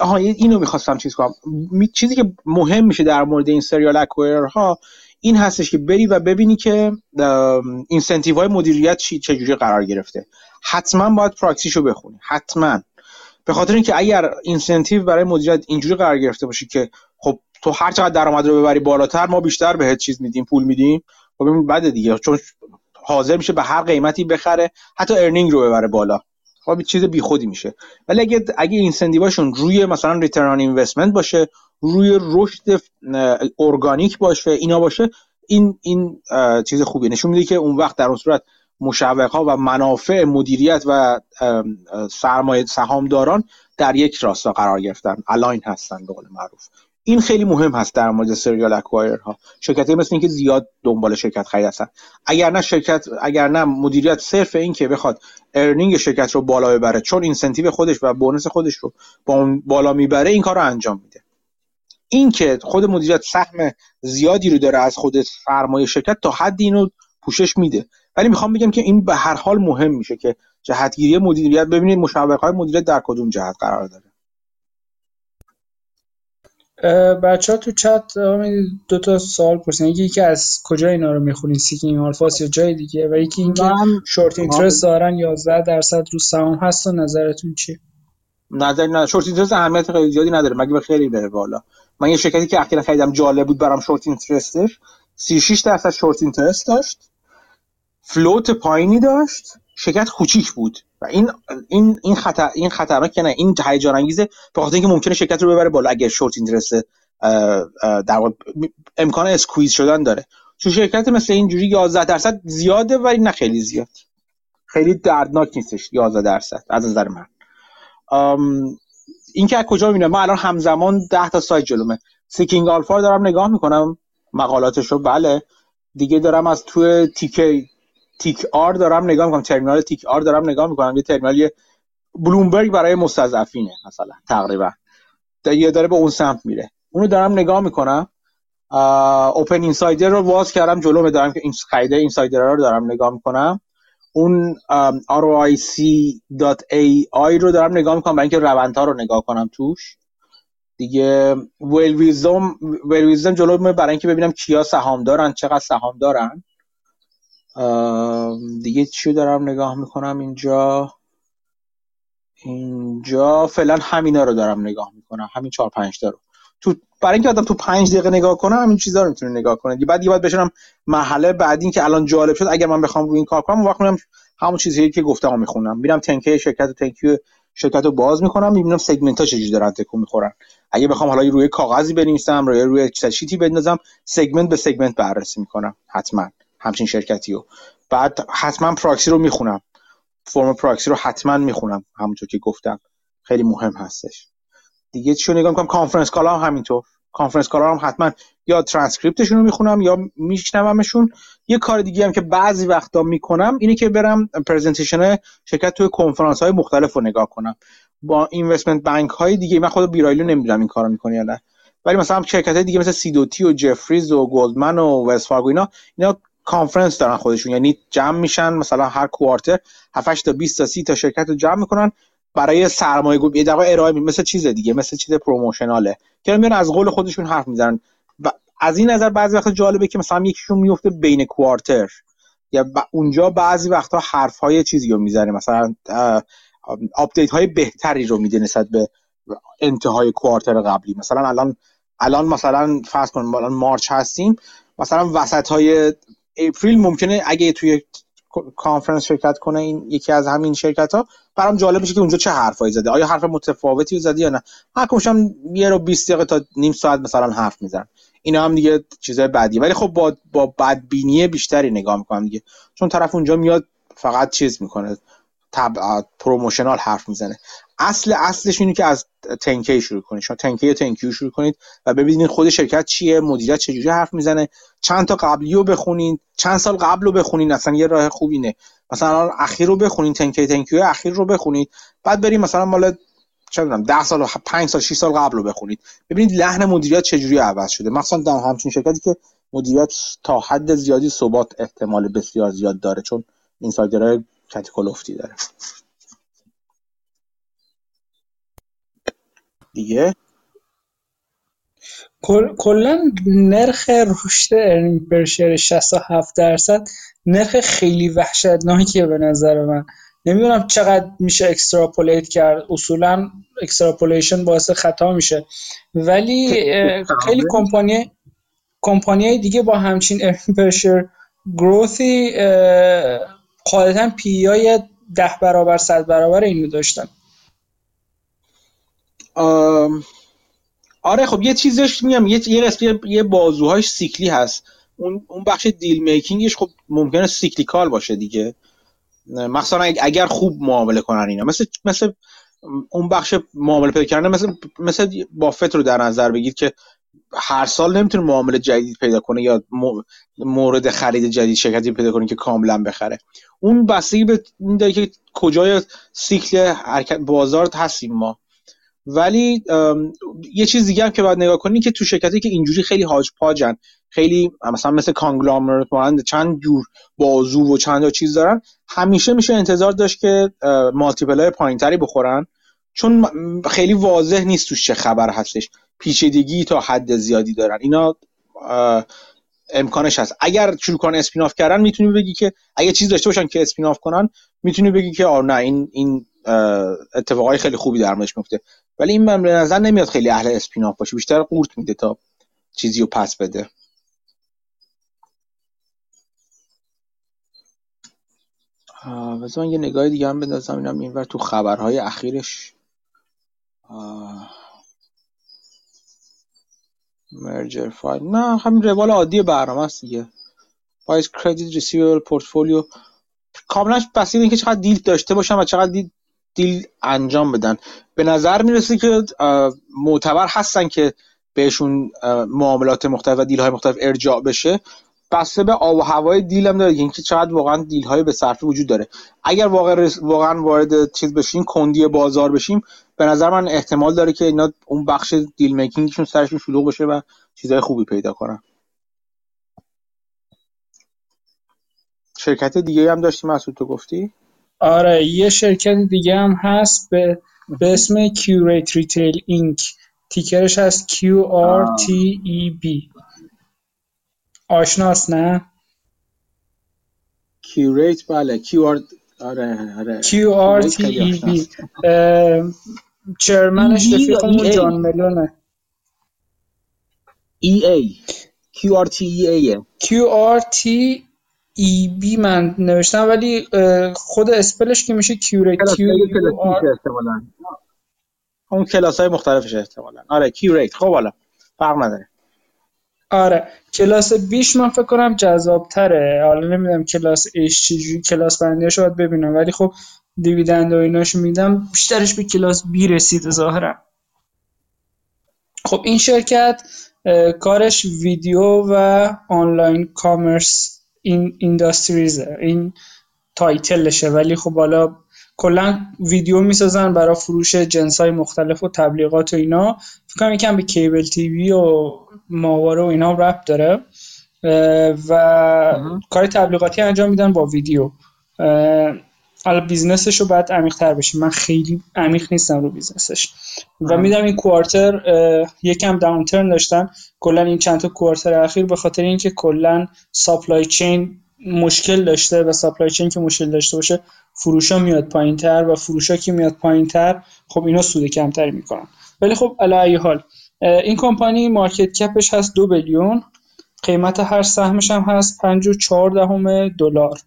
آها اینو می‌خواستم چیز کنم. چیزی که مهم میشه در مورد این serial acquirer ها این هستش که بری و ببینی که incentive های مدیریت چی چجوری قرار گرفته. حتما باید پراکسیشو بخونی. حتما. به خاطر اینکه اگر incentive برای مدیریت اینجوری قرار گرفته باشه که خب تو هر چقدر درآمد رو ببری بالاتر ما بیشتر بهت چیز میدیم پول میدیم. خب ببین بده دیگه چون حاضر میشه به هر قیمتی بخره حتی earning رو ببره بالا. خب چیز بیخودی میشه. ولی اگه اگه incentive اشون روی مثلا return investment باشه روی رشد ارگانیک باشه اینا باشه این این چیز خوبی نشون میده که اون وقت در اون صورت مشوق ها و منافع مدیریت و سرمایه سهامداران در یک راستا قرار گرفتن. align هستن به قول معروف. این خیلی مهم هست در مورد serial acquirer ها شرکت مثل اینکه زیاد دنبال شرکت خرید هستن. اگر نه شرکت اگر نه مدیریت صرف این که بخواد earning شرکت رو بالا ببره چون incentive خودش و bonus خودش رو با اون بالا می‌بره این کار رو انجام میده. این که خود مدیریت سهم زیادی رو داره از خود سرمایه شرکت تا حدی اینو پوشش میده. ولی می‌خوام بگم که این به هر حال مهم میشه که جهتگیری مدیریت ببینید مشوق های مدیریت در کدوم جهت قرار داره. بچه ها تو چت دو تا سوال پرسیدن یکی که از کجا اینا رو می‌خونین Seeking Alpha س یا جای دیگه؟ و یکی اینکه short interest دارن 11 درصد رو سهام هست و نظرتون چی نظر نه short interest اهمیت خیلی زیادی نداره. مگه به خیلی بره بالا؟ من یه شرکتی که اخیرا خریدم جالب بود برام short interest ش 36 درصد short interest داشت. float پایینی داشت شرکت کوچیک بود و این این این خطر این خطرناک نه این هیجان انگیزه به خاطر اینکه ممکنه شرکت رو ببره بالا اگر short interest در امکان squeeze شدن داره. تو شرکت مثل اینجوری 11 درصد زیاده ولی نه خیلی زیاد. خیلی دردناک نیستش 11 درصد از نظر من. این که از کجا می‌بینم؟ من الان همزمان 10 تا سایت جلومه. Seeking Alpha دارم نگاه می‌کنم مقالاتشو بله. دیگه دارم از تو تیکی TIKR دارم نگاه می‌کنم ترمینال TIKR دارم نگاه می‌کنم. یه ترمینال بلومبرگ برای مستضعفینه مثلا تقریبا. یه داره به اون سمت میره. اونو دارم نگاه می‌کنم. اوپن اینسایدر رو واز کردم جلو دارم که این خریده اینسایدر رو دارم نگاه می‌کنم. اون ROIC.ai رو دارم نگاه می‌کنم. برای اینکه روندها رو نگاه کنم توش. دیگه ویل ویزدم ویل ویزدم جلو برای اینکه ببینم کیا سهام دارن چقدر سهام دارن دیگه چی دارم نگاه می‌کنم اینجا؟ اینجا فعلا همینا رو دارم نگاه می‌کنم همین چهار پنج تا رو. تو برای اینکه آدم تو پنج دقیقه نگاه کنه همین چیزا رو می‌تونه نگاه کنه. دیگه بعد یه باید بشینم مرحله بعدی که الان جالب شد اگر من بخوام روی این کار کنم وقت میرم همون چیزی که گفتم می‌خونم. میرم تنکه شرکت و تنکیو شرکت رو باز می‌کنم می‌بینم segment ها چجوری دارن تکون می‌خورن. اگه بخوام حالا روی کاغذی بنویسم روی روی sheet ی بندازم segment به segment بررسی می‌کنم حتما. همچین شرکتی رو. بعد حتما پراکسی رو می‌خونم. فرم پراکسی رو حتما می‌خونم همونطور که گفتم. خیلی مهم هستش. دیگه چی نگاه می‌کنم؟ conference call ا هم همینطور. conference call ا هم حتما یا ترانسکریپتشون رو می‌خونم یا میشنومشون. یه کار دیگه هم که بعضی وقتا می‌کنم اینه که برم presentation شرکت توی کنفرانس های مختلف رو نگاه کنم. با investment bank های دیگه من خود B. Riley و نمی‌دونم این کارو می‌کنه یا نه. ولی مثلا شرکت های دیگه مثل Sidoti و Jefferies و Goldman و Wells Fargo اینا اینا کانفرنس دارن خودشون. یعنی جمع میشن مثلا هر quarter 7 تا 20 تا 30 تا شرکت رو جمع می‌کنن برای سرمایه گذاری یه دقیقه ارائه می مثل چیز دیگه مثل چیز promotional ه. که میان از قول خودشون حرف می‌زنن. و از این نظر بعضی وقت جالبه که مثلا یکیشون میفته بین quarter یا اونجا بعضی وقتا حرف های چیزی رو می‌زنه. مثلا آپدیت های بهتری رو میده نسبت به انتهای quarter قبلی. مثلا الان الان مثلا فرض کن الان March هستیم. مثلا وسط های April ممکنه اگه توی کانفرنس شرکت کنه این یکی از همین شرکت ها برام جالب میشه که اونجا چه حرفایی زده. آیا حرف متفاوتی زده یا نه؟ هر هم یه رو 20 دقیقه تا نیم ساعت مثلا حرف می‌زنن. اینا هم دیگه چیزای بدی ولی خب با با بدبینی بیشتری نگاه می‌کنم دیگه. چون طرف اونجا میاد فقط چیز می‌کنه. تب... promotional حرف می‌زنه. اصل اصلش اینه که از تنکی شروع کنید. شما تنکی یا تنکیو شروع کنید و ببینید خود شرکت چیه مدیریت چجوری حرف می‌زنه. چند تا قبلی رو بخونید چند سال قبل رو بخونید اصلا یه راه خوبینه مثلا اخیر رو بخونید تنکی تنکیو اخیر رو بخونید. بعد بریم مثلا مال چه می‌دونم 10 سال 5 سال 6 سال قبل رو بخونید. ببینید لحن مدیریت چجوری عوض شده. مثلا در همچین شرکتی که مدیریت تا حد زیادی ثبات احتمال بسیار زیاد داره. چون اینسایدرهای کاتیکولفتی داره. دیگه؟ کلا نرخ رشد earning per share 67 درصد نرخ خیلی وحشتناکیه به نظر من. نمی‌دونم چقدر میشه extrapolate کرد. اصولا extrapolation باعث خطا میشه. ولی خیلی کمپانی کمپانی دیگه با همچین earning per share growth ی قاعدتا P/E های ده برابر صد برابر اینو داشتن. آره خب یه چیزش میگم یه یه یه بازوهاش سیکلی هست. اون اون بخش دیل میکینگش خب ممکنه سیکلیکال باشه دیگه. مثلا اگر خوب معامله کنن اینا. مثل مثل اون بخش معامله پیدا کردن مثل مثل بافت رو در نظر بگید که هر سال نمی‌تونه معامله جدید پیدا کنه یا مورد خرید جدید شرکتی پیدا کنه که کاملا بخره. اون بستگی به این داره که کجای سیکل حرکت بازار هستیم ما. ولی یه چیز دیگه هم که باید نگاه کنید که تو شرکتی که اینجوری خیلی هاج پاجن خیلی مثلا مثل کانگلامرت مانند چند جور بازو و چند چیز دارن همیشه میشه انتظار داشت که مالتیپل های پایینتری بخورن. چون خیلی واضح نیست توش چه خبر هستش. پیچیدگی تا حد زیادی دارن. اینا امکانش هست. اگر شروع کنن اسپیناف کردن می‌تونی بگی که اگه چیز داشته باشن که اسپیناف کنن می‌تونی بگی که آه نه این این اتفاقای خیلی خوبی در موردش میفته ولی این من به نظر نمیاد خیلی اهل اسپیناف باشه. بیشتر قورت میده تا چیزی رو پس بده. بذار یه نگاه دیگه هم بندازم. اینم اینور تو خبرهای اخیرش. مرجر فایل نه همین روال عادی برنامه است دیگه. وایس کردیت ریسیوبل پورتفولیو کاملاش بسیار اینکه چقدر دیل داشته باشن و چقدر دیل, دیل انجام بدن. به نظر می‌رسه که معتبر هستن که بهشون معاملات مختلف و دیل های مختلف ارجاع بشه. بسته به آب و هوای دیل هم داره اینکه چقدر واقعا دیل های به صرفی وجود داره. اگر واقعا واقعا وارد چیز بشیم کندی بازار بشیم به نظر من احتمال داره که اینا اون بخش deal making شون سرشون شلوغ بشه و چیزهای خوبی پیدا کنن. شرکت دیگه هم داشتی مسعود تو گفتی؟ آره یه شرکت دیگه هم هست به, به اسم Qurate Retail Inc ticker ش هست Q R T E B. آشناس نه؟ Qurate بله QR آره آره. B chairman ش رفیقمون جان مالونه. ای ای. کیو آر تی ای ایه کیو آر تی ای بی من نوشتم ولی خود spell ش که میشه Qurate Q اون کلاس های مختلفش احتمالاً. آره Qurate خب حالا فرق نداره. آره کلاس B ش من فکر کنم جذاب تره حالا نمی‌دونم کلاس ایش چجوری کلاس بندیش باید ببینم. ولی خب دیویدند و ایناشو میدم بیشترش به کلاس بی رسید ظاهرا. خب این شرکت کارش ویدیو و آنلاین کامرس این اینداستریزه این تایتلشه. ولی خب حالا کلا ویدیو می‌سازن برای فروش جنس های مختلف و تبلیغات و اینا. فکر کنم یکم به کیبل تیوی و ماهواره و اینا رپ داره. و کار تبلیغاتی انجام میدن با ویدیو. حالا business ش رو باید عمیق تر بشیم. من خیلی عمیق نیستم رو business ش. و میدم این quarter یکم downturn داشتن. کلا این چند تا quarter اخیر به خاطر اینکه کلا supply chain مشکل داشته و supply chain که مشکل داشته باشه فروشا میاد پایین تر و فروشا که میاد پایین تر خب اینا سود کمتری می‌کنن. ولی خب علی حال این کمپانی مارکت کپش هست دو بیلیون قیمت هر سهمش هم هست پنج و چهار دهم دلار.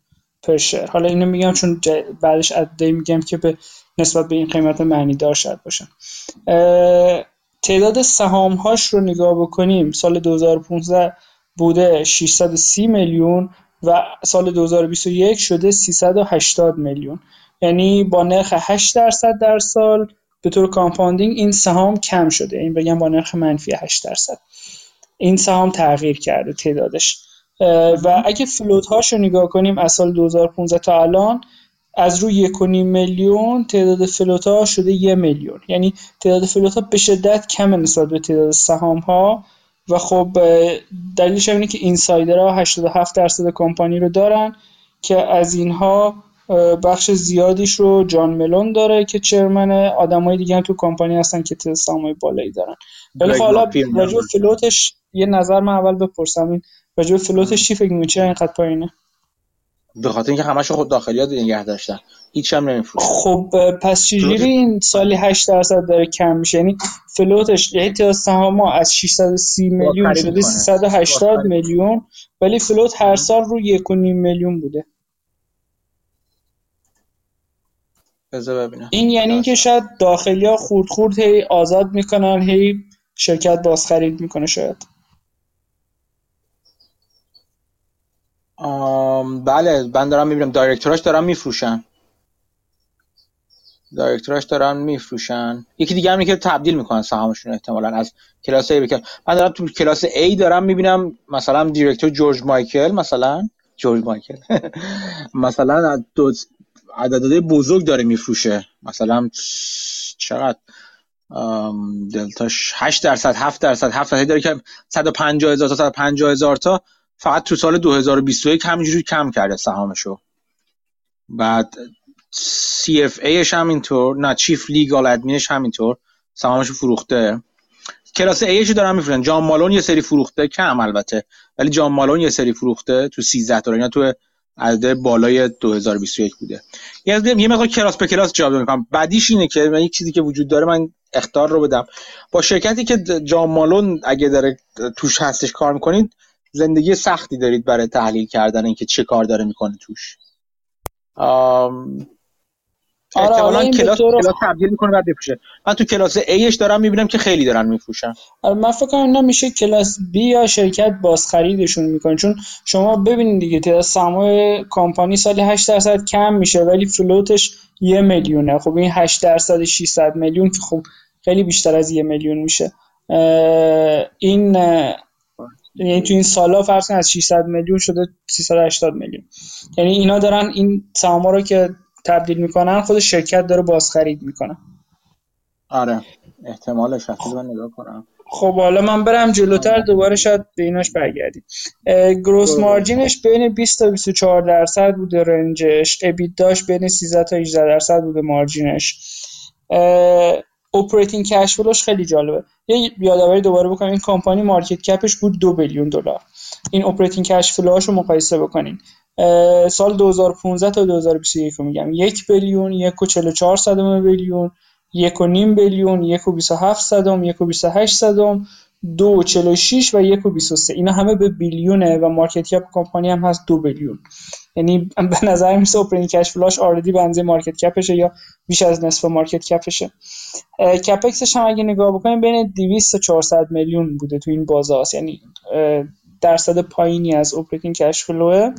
پر شر حالا اینو میگم چون بعدش عددی میگم که به نسبت به این قیمت معنی دار شد باشن تعداد سهام هاش رو نگاه بکنیم. سال 2015 بوده 630 میلیون و سال 2021 شده 380 میلیون. یعنی با نرخ 8 درصد در سال به طور compounding این سهام کم شده. این بگم با نرخ منفی 8 درصد. این سهام تغییر کرده تعدادش. و اگه float هاش رو نگاه کنیم از سال 2015 تا الان از روی 1.5 میلیون تعداد float ها شده یه میلیون. یعنی تعداد float ها به شدت کم نسبت به تعداد سهام ها. و خب دلیلش اینه که insider ها 87 درصد کمپانی رو دارن که از اینها بخش زیادیش رو جان ملون داره که چرمن آدمای دیگه هم تو کمپانی هستن که تعداد سهامای بالایی دارن. ولی خب حالا راجع فلوتش یه نظر من اول بپرسم. این راجع فلوتش چی فکر می‌کنی؟ چرا اینقدر پایینه؟ به خاطر اینکه همش خود داخلیات نگه داشتن. هیچ هم نمیفروشه خب پس چجوری این سالی 8 درصد داره کم میشه؟ یعنی فلوتش یعنی تعداد سهام از 630 میلیون شده 380 میلیون ولی فلوت هر سال رو 1.5 میلیون بوده. ببینم. این یعنی اینکه شاید داخلی ها خورد خورد هی آزاد می‌کنن هی شرکت باز خرید می‌کنه شاید. بله من دارم می‌بینم. دایرکتوراش دارن میفروشن. دایرکتوراش دارن میفروشن. یکی دیگه هم که تبدیل می‌کنن سهامشون احتمالا از کلاس A بکن من دارم تو کلاس A دارم می‌بینم مثلا دیرکتور جورج مایکل مثلا جورج مایکل. <laughs> مثلا عددهای بزرگ داره میفروشه. مثلا چقدر؟ دلتاش 8 درصد 7 درصد 7 درصد داره که 150 هزار تا 150 هزار تا فقط تو سال 2021 همینجوری کم کرده سهامشو. بعد CFAش هم اینطور نه چیف لیگال ادمینش همینطور سهامشو فروخته. کلاس ایش دارن میفروشن جان مالون یه سری فروخته کم البته. ولی جان مالون یه سری فروخته تو 13 تا. اینا تو عدد بالای 2021 بوده. یه یه مقدار کلاس به کلاس جواب می‌کنم بعدیش اینه که من یک چیزی که وجود داره من اختار رو بدم. با شرکتی که جان مالون اگه داره توش هستش کار می‌کنید زندگی سختی دارید برای تحلیل کردن اینکه چه کار داره می‌کنه توش. آره احتمالاً کلاس کلاس تبدیل می‌کنه بعد بفروشه من تو کلاس ایش دارم می‌بینم که خیلی دارن میفروشن. آره من فکر کنم میشه کلاس B یا شرکت باز خریدشون می‌کنه چون شما ببینید دیگه تعداد سرمایه کمپانی سالی 8 درصد کم میشه ولی فلوتش یه میلیونه. خب این 8 درصد 600 میلیون که خب خیلی بیشتر از یه میلیون میشه. این یعنی تو این سالا فرض از 600 میلیون شده 380 میلیون. یعنی اینا دارن این سهام رو که تبدیل می‌کنن خود شرکت داره بازخرید می‌کنه. آره احتمالش هست من نگاه کنم. خب حالا من برم جلوتر دوباره شاید به ایناش برگردیم. gross margin ش بین 20 تا 24 درصد بوده range ش EBITDA ش بین 13 تا 18 درصد بوده margin ش operating cash flow ش خیلی جالبه. یه یادآوری دوباره بکنم این کمپانی market cap ش بود دو billion دلار. این operating cash flow هاشو مقایسه بکنین. سال 2015 تا 2021 رو میگم. یک billion یک و 44 صدم billion یک و نیم billion یک و 27 صدم یک و 28 صدم دو و 46 و یک و 23 اینا همه به billion ه و market cap کمپانی هم هست دو billion. یعنی <laughs> به نظر میرسه operating cash flow ش already اندازه market cap شه یا بیش از نصف market cap شه. capex ش هم اگه نگاه بکنیم بین 200 تا 400 میلیون بوده تو این بازار. یعنی درصد پایینی از operating cash flow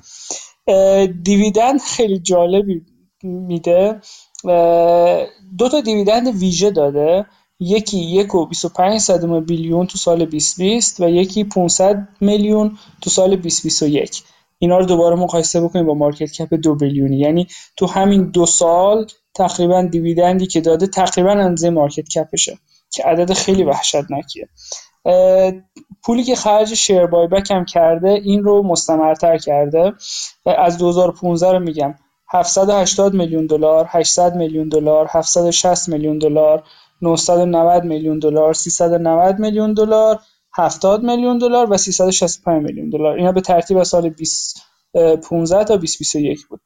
ه dividend خیلی جالبی میده. دو تا dividend ویژه داده. یکی یک و 25 صدم billion تو سال 2020 و یکی 500 میلیون تو سال 2021 اینا رو دوباره مقایسه بکنیم با market cap دو billion ی. یعنی تو همین دو سال تقریبا dividend ی که داده تقریبا اندازه market cap شه که عدد خیلی وحشتناکیه. پولی که خرج شیر بای بک هم کرده این رو مستمرتر کرده. از 2015 رو میگم. 780 میلیون دلار 800 میلیون دلار 760 میلیون دلار 990 میلیون دلار 390 میلیون دلار 70 میلیون دلار و 365 میلیون دلار. اینا به ترتیب از سال 2015 تا 2021 بود.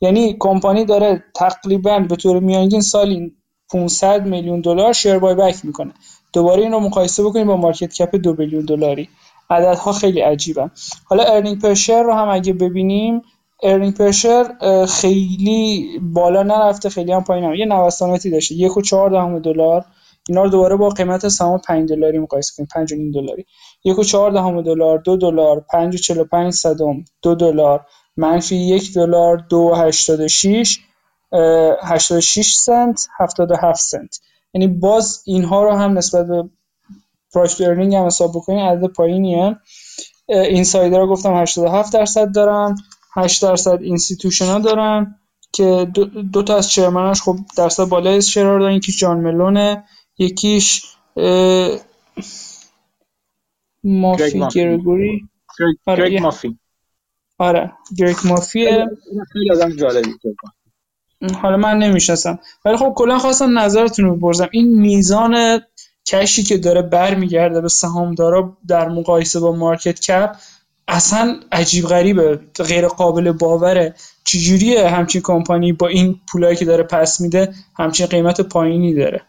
یعنی کمپانی داره تقریبا به طور میانگین سالی 500 میلیون دلار share buyback می‌کنه. دوباره این رو مقایسه بکنیم با market cap دو billion دلاری. عددها خیلی عجیبه حالا earning per رو هم اگه ببینیم earning per خیلی بالا نرفته خیلی هم پایین هم. یه نوساناتی داشته. یک و چهار دهم دلار اینا رو دوباره با قیمت سهام 5 دلاری مقایسه کنیم. 5 و نیم دلاری. یک و چهار دهم دلار دو دلار 5 و 45 صدم دو دلار. منفی یک دلار دو و 86 86 سنت 77 سنت. یعنی باز اینها رو هم نسبت به price earning هم حساب بکنیم عدد پایینیه. insider گفتم 87 درصد دارن 8 درصد institution دارن که دو, دو تا از chairman اش خب درصد بالای share ها رو دارن یکیش جان مالونه. یکیش مافی گرگوری. آره مافی. آره گریک مافیه خیلی آدم جالبی حالا من نمی‌شناسم. ولی خب کلا خواستم نظرتون رو بپرسم. این میزان کشی که داره برمیگرده به سهامدارا در مقایسه با مارکت کپ اصلا عجیب غریبه. غیر قابل باوره. چجوریه همچین کمپانی با این پولایی که داره پس میده همچین قیمت پایینی داره؟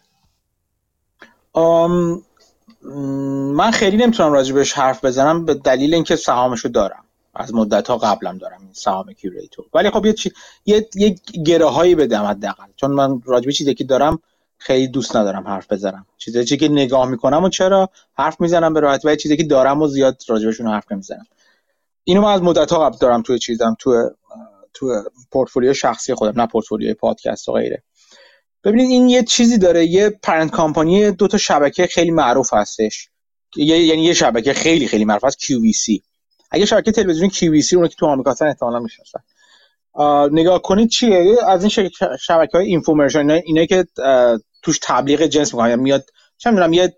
من خیلی نمی‌تونم راجبش حرف بزنم به دلیل اینکه سهامشو دارم. از مدت ها قبلم دارم این سهام کیوریتو ولی خب یه چی... یه, یه گره هایی بدم حداقل. چون من راجبه چیزی که دارم خیلی دوست ندارم حرف بزنم. چیزی که نگاه می‌کنم و چرا حرف می‌زنم به راحتی و چیزی که دارم و زیاد راجبشون حرف نمی‌زنم. اینو من از مدت ها قبل دارم توی چیزم تو تو پورتفولیو شخصی خودم نه پورتفولیوی پادکست و غیره. ببینید این یه چیزی داره یه پرنت کامپانی دو تا شبکه خیلی معروف هستش. یعنی یه شبکه خیلی خیلی معروف هست QVC اگه شبکه تلویزیونی QVC اون که تو آمریکا هستن احتمالاً می‌شناسن. نگاه کنید چیه؟ از این شبکه های اینفورمیشن اینه که توش تبلیغ جنس می‌کنن میاد چه می‌دونم یه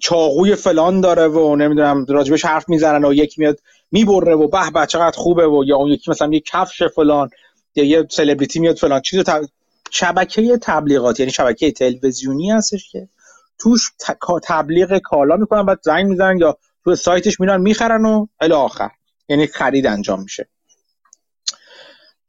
چاقوی فلان داره و نمی‌دونم راجبش حرف می‌زنن و یکی میاد می‌بره و به به چقدر خوبه و یا اون یکی مثلا یه کفش فلان یا یه سلبریتی میاد فلان. چیزو شبکه تبلیغات یعنی شبکه تلویزیونی هستش که توش تبلیغ کالا می‌کنن بعد زنگ می‌زنن یا تو سایتش میرن می‌خرن و الی آخر. یعنی خرید انجام میشه.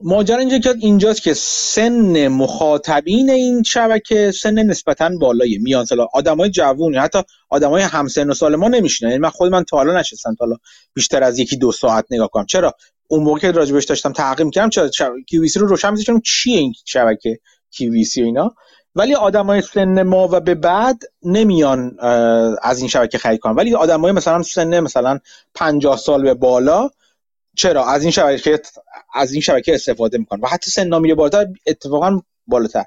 ماجرا اینجا که اینجاست که سن مخاطبین این شبکه سن نسبتا بالایی. میان سال آدمای جوونی حتی آدمای همسن و سال ما نمیشینن. یعنی من خود من تا حالا نشستم تا حالا بیشتر از یکی دو ساعت نگاه کنم. چرا؟ اون موقع که راجبش داشتم تحقیق کردم چرا؟ کیویسی رو روشن میذاشتم چیه این شبکه کیویسی و اینا؟ ولی آدمای سن ما و به بعد نمیان از این شبکه خرید کنن. ولی آدمای مثلا سن مثلا 50 سال به بالا چرا؟ از این شبکه از این شبکه استفاده می‌کنن. و حتی سن میره بالاتر اتفاقا بالاتر.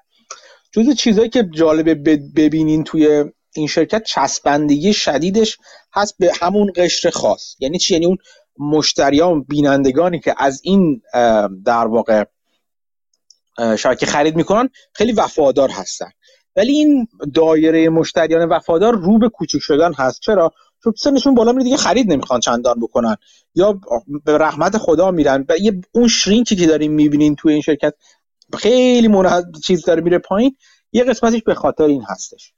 جز چیزهایی که جالبه ببینین توی این شرکت چسبندگی شدیدش هست به همون قشر خاص. یعنی چی؟ یعنی اون مشتریان بینندگانی که از این در واقع شبکه خرید می‌کنن خیلی وفادار هستن. ولی این دایره مشتریان وفادار رو به کوچک شدن هست. چرا؟ چون سنشون بالا میره دیگه خرید نمی‌خوان چندان بکنن. یا به رحمت خدا میرن. و یه اون شرینکی که داریم می‌بینین توی این شرکت خیلی منحد چیز داره میره پایین. یه قسمتش به خاطر این هستش.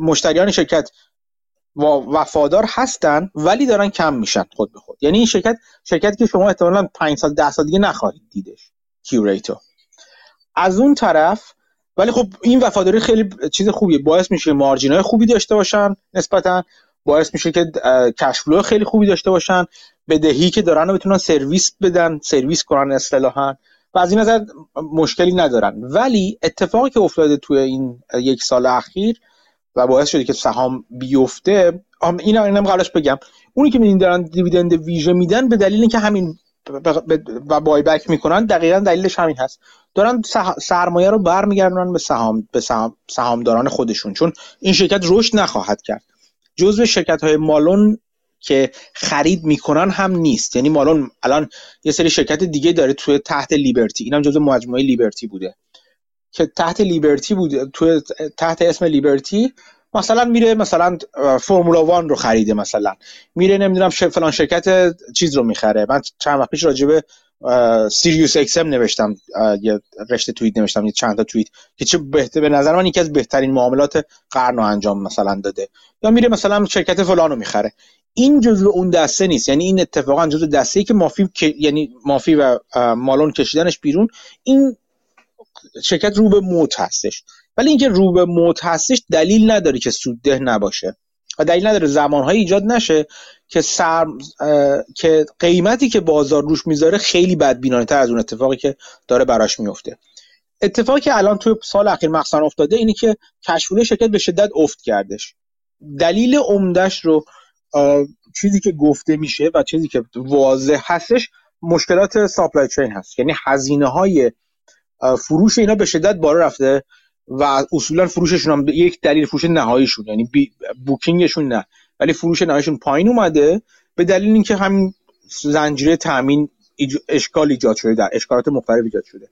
مشتریان شرکت وفادار هستن ولی دارن کم میشن خود به خود. یعنی این شرکت شرکتی که شما احتمالاً 5 سال 10 سال دیگه نخواهید دیدش کیوریتو. از اون طرف ولی خب این وفاداری خیلی چیز خوبیه. باعث میشه مارجین های خوبی داشته باشن نسبتا باعث میشه که کشفلو خیلی خوبی داشته باشن بدهی که دارن رو بتونن سرویس بدن سرویس کنن اصطلاحا. و از این نظر مشکلی ندارن. ولی اتفاقی که افتاده توی این یک سال اخیر و باعث شده که سهام بیفته. اینا اینم قبلش بگم. اونی که میدین دارن دیویدند ویژه میدن به دلیل اینکه همین و بای بک می‌کنن دقیقا دلیلش همین هست. دارن سرمایه رو برمیگردونن به سهام به سهام سهامداران خودشون. چون این شرکت رشد نخواهد کرد. جزو شرکت های مالون که خرید می‌کنن هم نیست. یعنی مالون الان یه سری شرکت دیگه داره توی تحت لیبرتی. اینم جزو مجموعه لیبرتی بوده. که تحت لیبرتی بوده توی تحت اسم لیبرتی مثلا میره مثلا فرمولا وان رو خریده مثلا. میره نمی‌دونم فلان شرکت چیز رو می‌خره. من چند وقت پیش راجبه سیریوس اکسم نوشتم یه رشته توییت نوشتم یه چند تا توییت که چه بهتر به نظر من یکی از بهترین معاملات قرن رو انجام مثلا داده. یا میره مثلا شرکت فلان رو می‌خره. این جزو اون دسته نیست. یعنی این اتفاقا جزو دسته ای که مافی یعنی مافی و مالون کشیدنش بیرون این شرکت رو به موت هستش. ولی اینکه رو به موت هستش دلیل نداره که سودده نباشه و دلیل نداره زمانهایی ایجاد نشه که سر که قیمتی که بازار روش می‌ذاره خیلی بدبینانه تر از اون اتفاقی که داره براش میفته اتفاقی که الان توی سال اخیر مخصوصا افتاده اینه که کشفوله شرکت به شدت افت کردش. دلیل عمدهش رو چیزی که گفته میشه و چیزی که واضح هستش مشکلات ساپلای چین هست. یعنی هزینه های فروش اینا به شدت بالا رفته و اصولا فروششون هم یک دلیل فروش نهاییشون یعنی بوکینگشون نه ولی فروش نهاییشون پایین اومده به دلیل اینکه همین زنجیره تامین اشکال ایجاد شده در اشکالات مختلف ایجاد شده.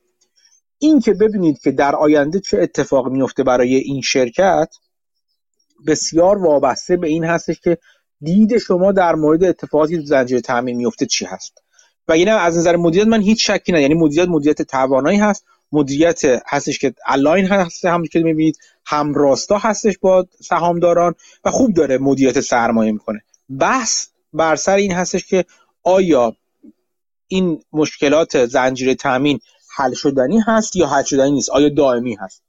این که ببینید که در آینده چه اتفاق میفته برای این شرکت بسیار وابسته به این هستش که دید شما در مورد اتفاقاتی تو زنجیره تامین میفته چی هست. و اینم از نظر مدیریت من هیچ شکی نه یعنی مدیریت مدیریت توانایی هست. مدیریت هستش که الاین هست هم که می‌بینید هم راستا هستش با سهامداران و خوب داره مدیریت سرمایه می‌کنه. بحث بر سر این هستش که آیا این مشکلات زنجیره تامین حل شدنی هست یا حل شدنی نیست؟ آیا دائمی هست؟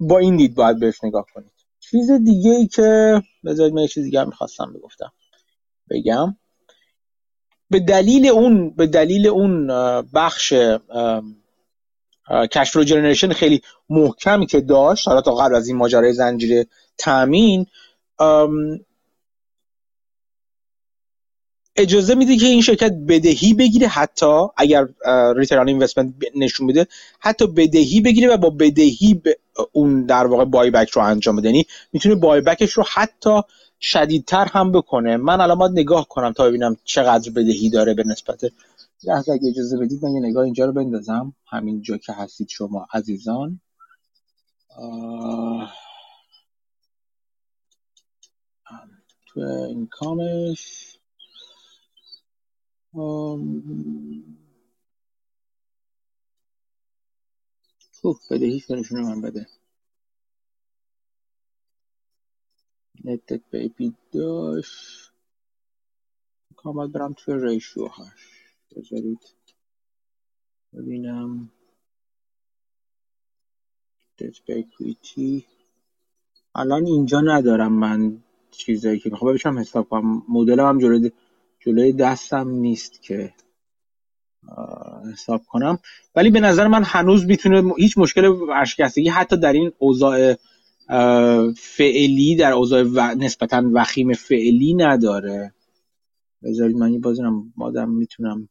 با این دید باید بهش نگاه کنید. چیز دیگه ای که بذارید من یه چیز دیگه هم می‌خواستم بگفتم. بگم. به دلیل اون به دلیل اون بخش کشف جنریشن خیلی محکمی که داشت. حالا تا قبل از این ماجرای زنجیره تامین اجازه میده که این شرکت بدهی بگیره حتی اگر ریترن اینوستمنت نشون میده حتی بدهی بگیره و با بدهی به اون در واقع بای بک رو انجام بده. یعنی می‌تونه بای بکش رو حتی شدیدتر هم بکنه. من الان نگاه کنم تا ببینم چقدر بدهی داره به نسبت لحظه اگه اجازه بدید من یه نگاه اینجا رو بندازم. همین جا که هستید شما عزیزان. تو اینکامش. خب بدهیش نشون من بده. نتت بیبی داشت کامل برم توی ریشو هاش بذارید. ببینم. دت بیکویتی الان اینجا ندارم من چیزایی که می‌خوام. بشم حساب کنم. مدل هم جلوی جلوی دستم نیست که. حساب کنم. ولی به نظر من هنوز می‌تونه هیچ مشکل ورشکستگی حتی در این اوضاع فعلی در اوضاع و... نسبتا وخیم فعلی نداره. بذارید من یه بازم مادم می‌تونم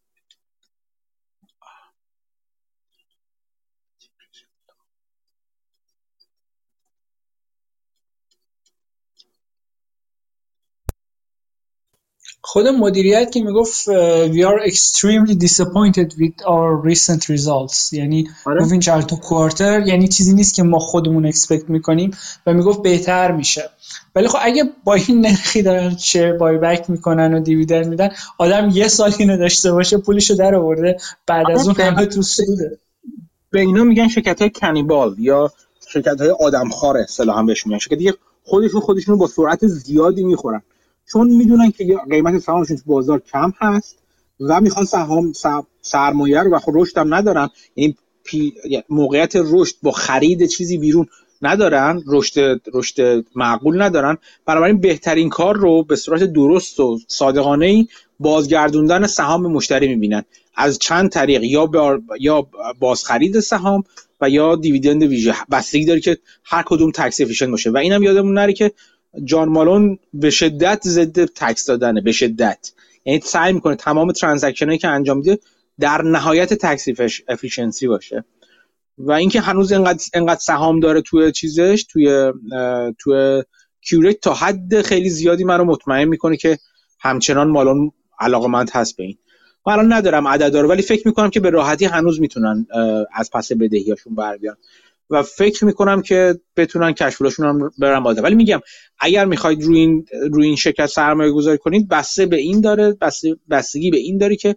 خود مدیریت که می‌گفت we are extremely disappointed with our recent results. یعنی آره. گفت این چهار تا کوارتر یعنی چیزی نیست که ما خودمون اکسپکت می‌کنیم و می‌گفت بهتر میشه. ولی خب اگه با این نرخی دارن شیر بای بک می‌کنن و دیویدند میدن آدم یه سال اینو داشته باشه پولشو در آورده بعد از اون همه تو سوده. به اینا میگن شرکت های کنیبال یا شرکت های آدمخوار اصطلاحا بهش میگن. شرکتی خودشون خودشون با سرعت زیادی می‌خورن. چون می‌دونن که قیمت سهامشون تو بازار کم هست و می‌خوان سهام سرمایه رو و خب رشد هم ندارن یعنی موقعیت رشد با خرید چیزی بیرون ندارن رشد رشد معقول ندارن. بنابراین بهترین کار رو به صورت درست و صادقانه ای بازگردوندن سهام به مشتری می‌بینن. از چند طریق یا با یا بازخرید سهام و یا dividend ویژه. بستگی داره که هر کدوم tax باشه. و اینم یادمون نره که جان مالون به شدت ضد tax دادنه به شدت. یعنی سعی می‌کنه تمام transaction که انجام میده در نهایت tax efficiency باشه. و اینکه هنوز انقدر انقدر سهام داره توی چیزش توی توی Qurate تا حد خیلی زیادی من رو مطمئن می‌کنه که همچنان مالون علاقمند هست به این. من الان ندارم عدد ولی فکر می‌کنم که به راحتی هنوز می‌تونن از پس بدهیاشون بر بیان و فکر می‌کنم که بتونن cash flow شون هم برن بالا. ولی میگم اگر می‌خواید روی این روی این شرکت سرمایه گذاری کنید بسته به این داره بسته بستگی به این داره که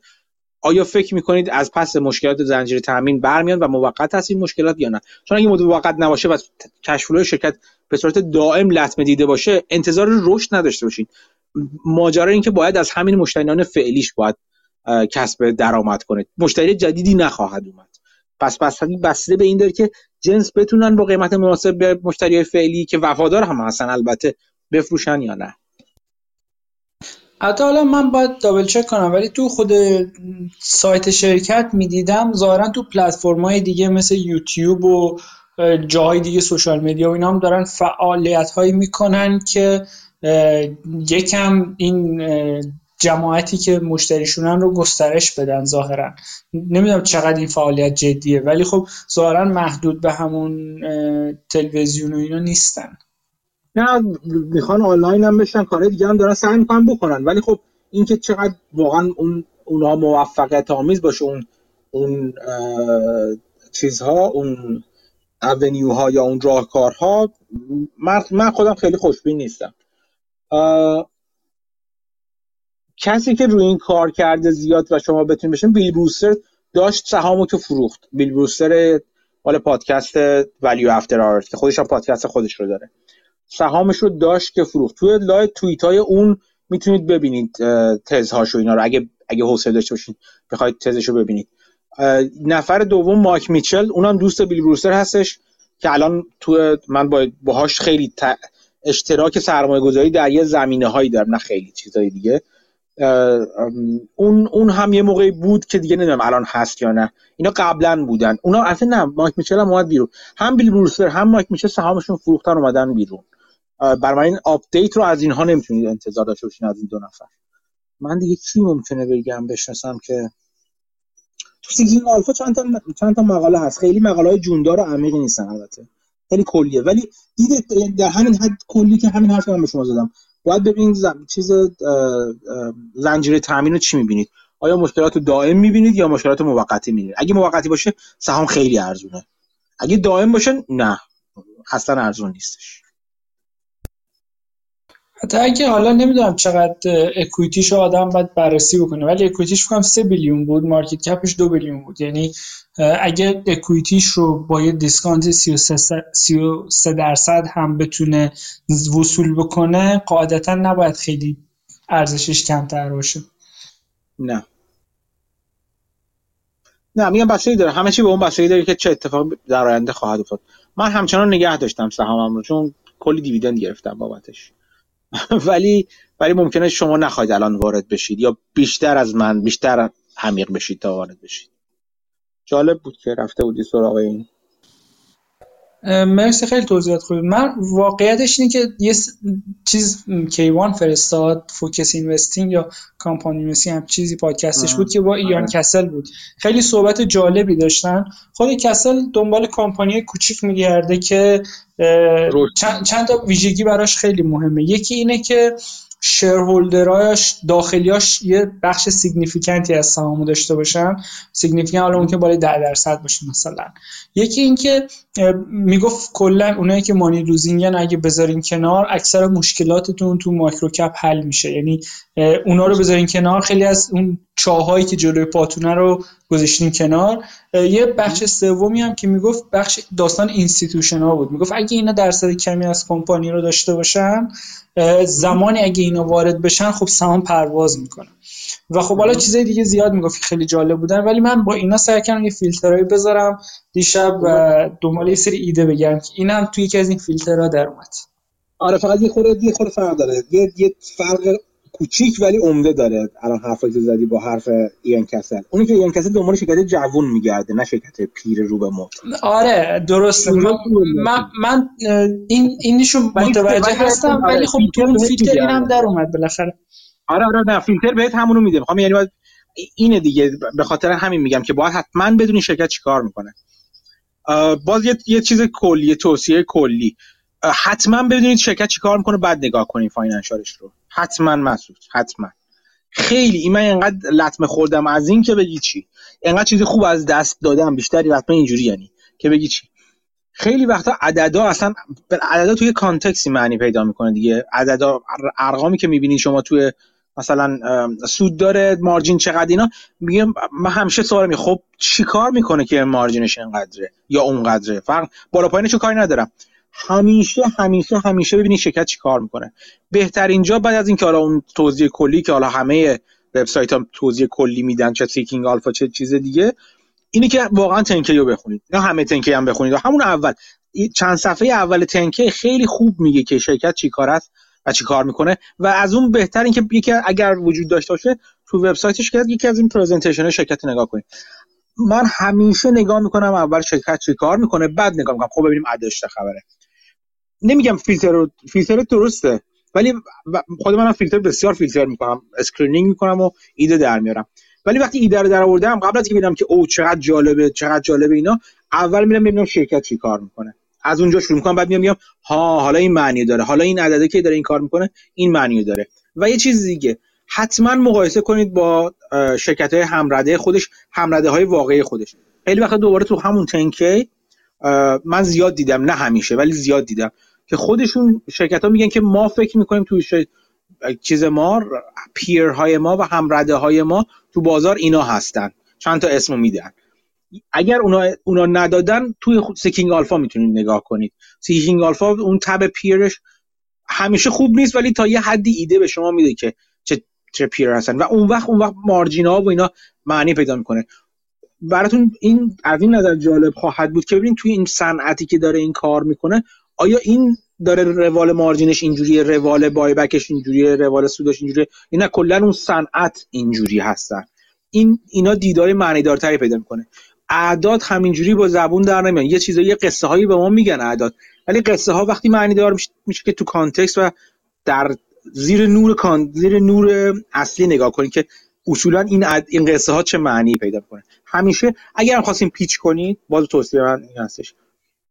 آیا فکر می‌کنید از پس مشکلات زنجیره تامین برمیاد و موقت هست این مشکلات یا نه؟ چون اگه موقت نباشه و کشفلوی شرکت به صورت دائم لطمه دیده باشه انتظار رشد نداشته باشید ماجرا این که باید از همین مشتریان فعلیش باید کسب درآمد کنه مشتری جدیدی نخواهد اومد. پس بستگی بسته به این داره که جنس بتونن با قیمت مناسب به مشتری فعلی که وفادار هم هستن البته بفروشن یا نه. حتی حالا من باید دابل چک کنم ولی تو خود سایت شرکت می‌دیدم ظاهرا تو پلتفرم های دیگه مثل یوتیوب و جاهای دیگه سوشال میدیا و اینا هم دارن فعالیت هایی می‌کنن که یکم این جماعتی که مشتریشونن رو گسترش بدن ظاهرا. نمی‌دونم چقدر این فعالیت جدیه ولی خب ظاهرا محدود به همون تلویزیون و اینا نیستن. نه می‌خوان آنلاین هم بشن کار دیگه هم دارن سعی می‌کنن بکنن. ولی خب اینکه چقدر واقعا اون اونها موفقیت آمیز باشه اون اون چیزها اون اونیوها یا اون راهکارها من خودم خیلی خوشبین نیستم. کسی که روی این کار کرده زیاد و شما بتونید بشین بیل بروستر داشت سهامو که فروخت. بیل بروستر مال پادکست ولیو افتر آرت که خودش هم پادکست خودش رو داره. سهامش رو داشت که فروخت. توی لای توییت های اون می‌تونید ببینید تزهاشو اینا رو. اگه اگه حوصله داشته باشین بخواید تزشو ببینید. نفر دوم مایک میچل. اونم دوست بیل بروستر هستش که الان تو من با باهاش خیلی اشتراک سرمایه گذاری در یه زمینه هایی دارم. نه خیلی چیزای دیگه. اون اون هم یه موقعی بود که دیگه نمی‌دونم الان هست یا نه. اینا قبلا بودن. اونا اصلا نه مایک میچل هم اومد بیرون. هم بیل بروستر هم مایک میچل سهامشون فروختن اومدن بیرون. برای این update رو از اینها نمی‌تونید انتظار داشته باشین از این دو نفر. من دیگه کی ممکنه بگم بشناسم که تو Seeking Alpha چند تا چند تا مقاله هست. خیلی مقاله های جوندار و عمیقی نیستن البته. خیلی کلیه. ولی دید در همین حد کلی که همین حرف من به شما زدم. باید ببینید زم... چیز زنجیره تامین رو چی می‌بینید؟ آیا مشکلات دائم می‌بینید یا مشکلات موقتی می‌بینید؟ اگه موقتی باشه سهام خیلی ارزونه. اگه دائم باشه نه. اصلا ارزون نیستش. حتی اگه حالا نمی‌دونم چقدر equity ش آدم باید بررسی بکنه ولی equity ش فکر کنم 3 billion بود market cap ش 2 billion بود. یعنی اگه equity ش رو با یه discount 33 درصد هم بتونه وصول بکنه قاعدتا نباید خیلی ارزشش کمتر باشه. نه. نه میگم بچه‌ای داره. همه چی به اون بچه‌ای داره که چه اتفاقی در آینده خواهد افتاد. من همچنان نگه داشتم سهامم رو چون کلی دیویدند گرفتم بابتش. <laughs> ولی ولی ممکنه شما نخواید الان وارد بشید یا بیشتر از من بیشتر عمیق بشید تا وارد بشید. جالب بود که رفته بودی سراغ این. مرسی خیلی توضیحات خوبی. من واقعیتش اینه که یه چیز کیوان فرستاد Focus Investing یا کامپانی مسی هم چیزی پادکستش بود که با ایان کسل بود. خیلی صحبت جالبی داشتن. خود کسل دنبال کامپانی کوچیک میگرده که چند, چند تا ویژگی براش خیلی مهمه. یکی اینه که shareholder اش داخلیاش یه بخش significant ی از سهامو داشته باشن. significant حالا ممکن بالای 10 درصد باشه مثلا. یکی اینکه می‌گفت کلا اونایی که money losing ن اگه بذارین کنار اکثر مشکلاتتون تو micro cap حل میشه. یعنی اونا رو بذارین کنار خیلی از اون چاهایی که جلوی پاتونه رو گذاشتین کنار. یه بخش سومی هم که می‌گفت بخش داستان institution ها بود. می‌گفت اگه اینا درصد کمی از کمپانی رو داشته باشن زمانی اگه اینا وارد بشن خب سهام پرواز می‌کنن. و خب حالا چیزای دیگه زیاد می‌گفت خیلی جالب بودن ولی من با اینا سعی کردم یه فیلترایی بذارم دیشب دنبال یه سری ایده بگم که اینم توی یکی از این فیلترها در اومد. آره فقط یه خورده یه خورده فرق داره. یه یه فرق کوچیک ولی عمده داره. الان حرفی که زدی با حرف ایان کسل. اونی که ایان کسل دنبال شرکت جوون میگرده نه شرکت پیر رو به موت آره درسته من, من این اینشون متوجه هستم ولی خب تو اون فیلتر اینم در اومد بالاخره. آره آره نه فیلتر بهت همونو میده. می‌خوام یعنی باید اینه دیگه به خاطر همین میگم که باید حتما بدونی شرکت چیکار می‌کنه. باز یه, یه چیز کلی توصیه کلی. حتما بدونید شرکت چیکار می‌کنه بعد نگاه کنید فاینانشالش رو. حتما مسعود حتما. خیلی من اینقدر لطمه خوردم از این که بگی چی. اینقدر چیزی خوب از دست دادم بیشتری حتما اینجوری یعنی که بگی چی. خیلی وقتا عددا اصلا عددا توی کانتکسی معنی پیدا می‌کنه دیگه. عددا ارقامی که می‌بینید شما توی مثلا سود داره مارجین چقدر اینا؟ میگم من همیشه سوال می خب چیکار می‌کنه که مارجینش اینقدره یا اونقدره؟ فرق بالا پایینش کاری ندارم. همیشه همیشه همیشه ببینید شرکت چی کار می‌کنه. بهترین جا بعد از اینکه حالا اون توضیح کلی که حالا همه وبسایت هم توضیح کلی میدن چه سیکینگ آلفا چه چیز دیگه اینی که واقعا رو بخونید. نه همه تنکی هم بخونید. همون اول. چند صفحه اول تنکی خیلی خوب میگه که شرکت چی کار است. و چی کار می‌کنه. و از اون بهتر اینکه یکی اگر وجود داشته باشه تو وبسایتش که یکی از این presentation شرکت نگاه کنید. من همیشه نگاه می‌کنم اول شرکت چی کار می‌کنه بعد نگاه می‌کنم. خب ببینیم عددش چه خبره. نمیگم فیلتر رو فیلتر درسته ولی خود منم فیلتر بسیار فیلتر می‌کنم. screening می‌کنم و ایده در میارم. ولی وقتی ایده رو در آوردم قبل از اینکه ببینم که او چقدر جالبه چقدر جالبه اینا اول میرم ببینم شرکت چی کار می‌کنه. از اونجا شروع می‌کنم بعد میام میگم ها حالا این معنی داره. حالا این عدده که داره این کار می‌کنه این معنی داره. و یه چیز دیگه حتما مقایسه کنید با شرکت های همرده خودش همرده های واقعی خودش. خیلی وقت دوباره تو همون تنکی من زیاد دیدم نه همیشه ولی زیاد دیدم که خودشون شرکت ها میگن که ما فکر می‌کنیم توی چیز ما پیرهای ما و همرده های ما تو بازار اینا هستن. چند تا اسمو میدن. اگر اونا, اونا ندادن توی Seeking Alpha می‌تونید نگاه کنید. Seeking Alpha اون tab peer ش همیشه خوب نیست ولی تا یه حدی ایده به شما میده که چه چه peer هستن. و اون وقت اون وقت margin ها و اینا معنی پیدا می‌کنه. براتون این از این نظر جالب خواهد بود که ببینید توی این صنعتی که داره این کار می‌کنه آیا این داره روال margin ش اینجوریه روال buyback ش اینجوریه روال سودش اینجوریه؟ اینا کلا اون صنعت اینجوری هستن. این اینا معنی دارتری پیدا می‌کنه. اعداد همینجوری با زبون در نمیان یه چیزایی یه قصه هایی به ما میگن اعداد. ولی قصه ها وقتی معنی دار میشه, که تو context و در زیر نور con زیر نور اصلی نگاه کنید که اصولا این این قصه ها چه معنی پیدا کنه همیشه اگر هم خواستیم pitch کنید باز توصیه من این هستش.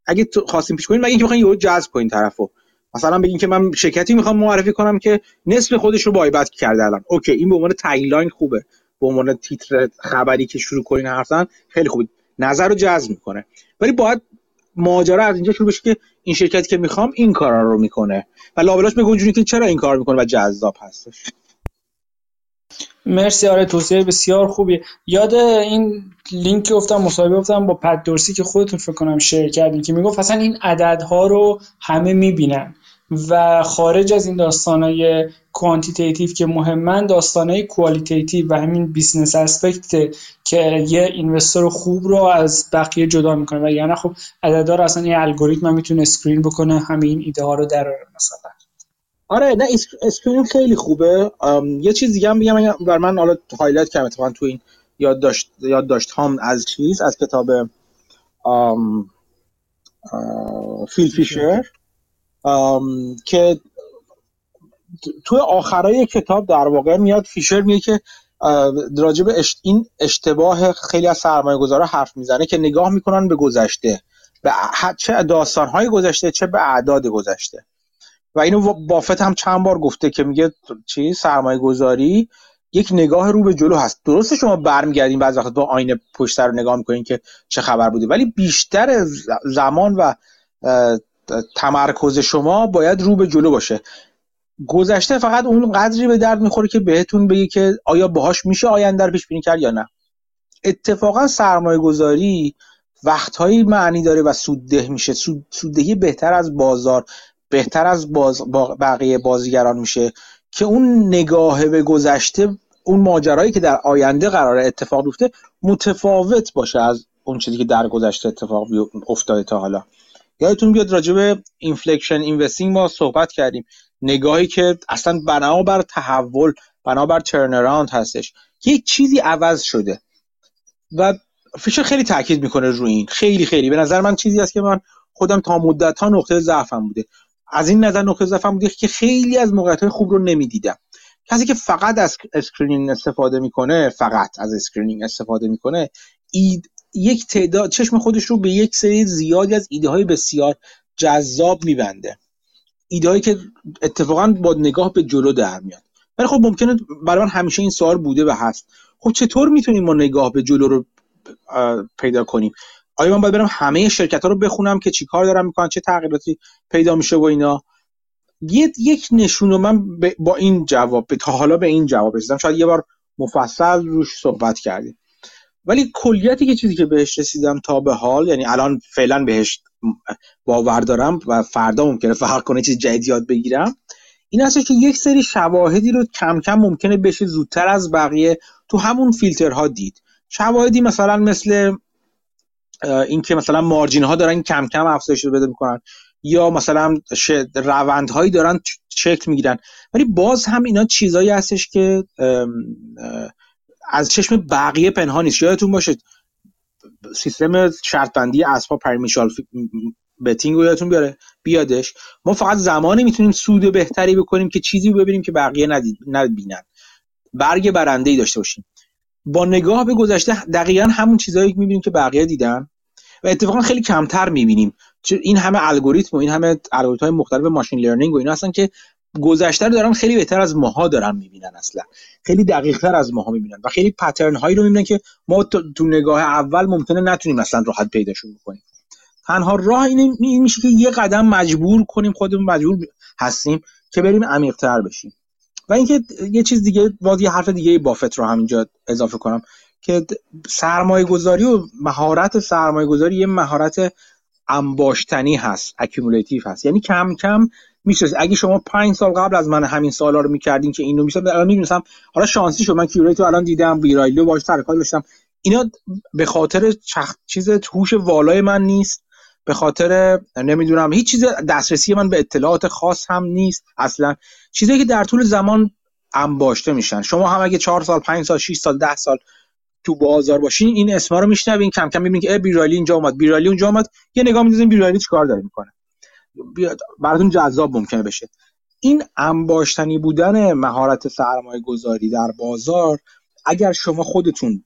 اگه خواستیم pitch کنید مگه اینکه بخواید یهو جذب کنید طرفو. مثلا بگین که من شرکتی می‌خوام معرفی کنم که نصف خودش رو buyback کرده الان. okay این به عنوان tagline خوبه. به عنوان تیتر خبری که شروع کنین حرفن خیلی خوبه نظر رو جذب می‌کنه. ولی باید ماجرا از اینجا شروع بشه که این شرکتی که می‌خوام این کارا رو می‌کنه. و لابلاش بگو که چرا این کار می‌کنه و جذاب هستش. مرسی آره توصیه بسیار خوبی. یاد این لینک گفتم مصاحبه گفتم با پد دورسی که خودتون فکر کنم شیر کردین که می‌گفت اصلا این عددها رو همه می‌بینن. و خارج از این داستانای quantitative که مهمن داستانای qualitative و همین business aspect که یه investor خوب رو از بقیه جدا می‌کنه. و یعنی خب عددها رو اصلا یه الگوریتم می‌تونه screen بکنه همین ایده ها رو در مثلا. آره نه screen خیلی خوبه. یه چیز دیگه هم بگم بر من حالا highlight کردم اتفاقا تو این یاد داشت یاد داشت هم از چیز از کتاب فیل فیشر که توی آخرای کتاب در واقع میاد فیشر میگه که راجب این اشتباه خیلی از سرمایه گذارا حرف می‌زنه که نگاه می‌کنن به گذشته به چه داستانهای گذشته چه به اعداد گذشته. و اینو بافت هم چند بار گفته که میگه چی؟ سرمایه گذاری یک نگاه رو به جلو هست. درسته شما برمیگردین بعض وقت با آینه پشت رو نگاه می‌کنین که چه خبر بوده ولی بیشتر زمان و تمرکز شما باید رو به جلو باشه. گذشته فقط اون قدری به درد می‌خوره که بهتون بگه که آیا باهاش میشه آینده رو پیش بینی کرد یا نه. اتفاقا سرمایه گذاری وقتهایی معنی داره و سودده میشه. سود، سوددهی بهتر از بازار بهتر از باز بقیه بازیگران میشه که اون نگاه به گذشته اون ماجرایی که در آینده قرار اتفاق بیفته متفاوت باشه از اون چیزی که در گذشته اتفاق افتاده تا حالا. یادتون بیاد راجع به inflection investing ما صحبت کردیم. نگاهی که اصلا بنابر تحول بنابر turn هستش. که چیزی عوض شده. و فیشر خیلی تاکید می‌کنه روی این. خیلی خیلی. به نظر من چیزی است که من خودم تا مدت ها نقطه ضعفم بوده. از این نظر نقطه ضعفم بوده که خیلی از موقعیت های خوب رو نمی‌دیدم. کسی که فقط از screening استفاده می‌کنه فقط از screening استفاده می‌کنه اید یک تعداد چشم خودش رو به یک سری زیادی از ایده های بسیار جذاب میبنده. ایده هایی که اتفاقا با نگاه به جلو در میاد. ولی خب ممکنه برای من همیشه این سوال بوده و هست. خب چطور می‌تونیم ما نگاه به جلو رو پیدا کنیم؟ آیا من باید برم همه شرکت ها رو بخونم که چیکار دارم می‌کنن چه تغییراتی پیدا میشه و اینا؟ یک نشون من با این جواب تا حالا به این جواب رسیدم. شاید یه بار مفصل روش صحبت کردیم. ولی کلیتی که چیزی که بهش رسیدم تا به حال یعنی الان فعلا بهش باور دارم و فردا ممکنه فرق کنه چیز جدید یاد بگیرم این هستش که یک سری شواهدی رو کم کم ممکنه بشه زودتر از بقیه تو همون فیلترها دید. شواهدی مثلا مثل اینکه مثلا مارجین ها دارن کم کم افزایش رو بده می‌کنن یا مثلا روندهایی دارن شکل می‌گیرن. ولی باز هم اینا چیزایی هستش که از چشم بقیه پنهان نیست. یادتون باشه سیستم شرط بندی اسبا پرمیشال بتینگ رو یادتون بیاره؟ بیادش. ما فقط زمانی می‌تونیم سود بهتری بکنیم که چیزی ببینیم که بقیه نبینن. برگ برنده ای داشته باشیم. با نگاه به گذشته دقیقا همون چیزهایی می‌بینیم که بقیه دیدن و اتفاقا خیلی کمتر می‌بینیم. این همه الگوریتم و این همه الگوریتم های مختلف ماشین لرنینگ و اینا هستن که گذشته رو دارن خیلی بهتر از ماها دارن می‌بینن اصلا. خیلی دقیق تر از ماها می‌بینن و خیلی پترن هایی رو می‌بینن که ما تو نگاه اول ممکنه نتونیم اصلا راحت پیداشون بکنیم. تنها راه این میشه که یه قدم مجبور کنیم خودمون مجبور هستیم که بریم عمیق‌تر بشیم. و اینکه یه چیز دیگه باز حرف دیگه بافت رو همینجا اضافه کنم که سرمایه گذاری و مهارت سرمایه گذاری یه مهارت انباشتنی هست accumulative هست. یعنی کم کم میشه. اگه شما پنج سال قبل از من همین سوالا رو می‌کردین که اینو میشه الان می‌دونستم. حالا شانسی شد. من کیوریتو الان دیدم ویرایلیو باش سر کار داشتم. اینا به خاطر چخ... چیز هوش والای من نیست. به خاطر نمی‌دونم هیچ چیز دسترسی من به اطلاعات خاص هم نیست اصلا. چیزی که در طول زمان انباشته میشن. شما هم اگه چهار سال پنج سال 6 سال ده سال تو بازار باشین این اسما رو میشنوین کم کم می‌بینین که بیرالی اینجا اومد بیرالی اونجا اومد یه نگاه میندازین بیرالی چیکار داره می‌کنه. براتون جذاب ممکنه بشه. این انباشتنی بودن مهارت سرمایه گذاری در بازار اگر شما خودتون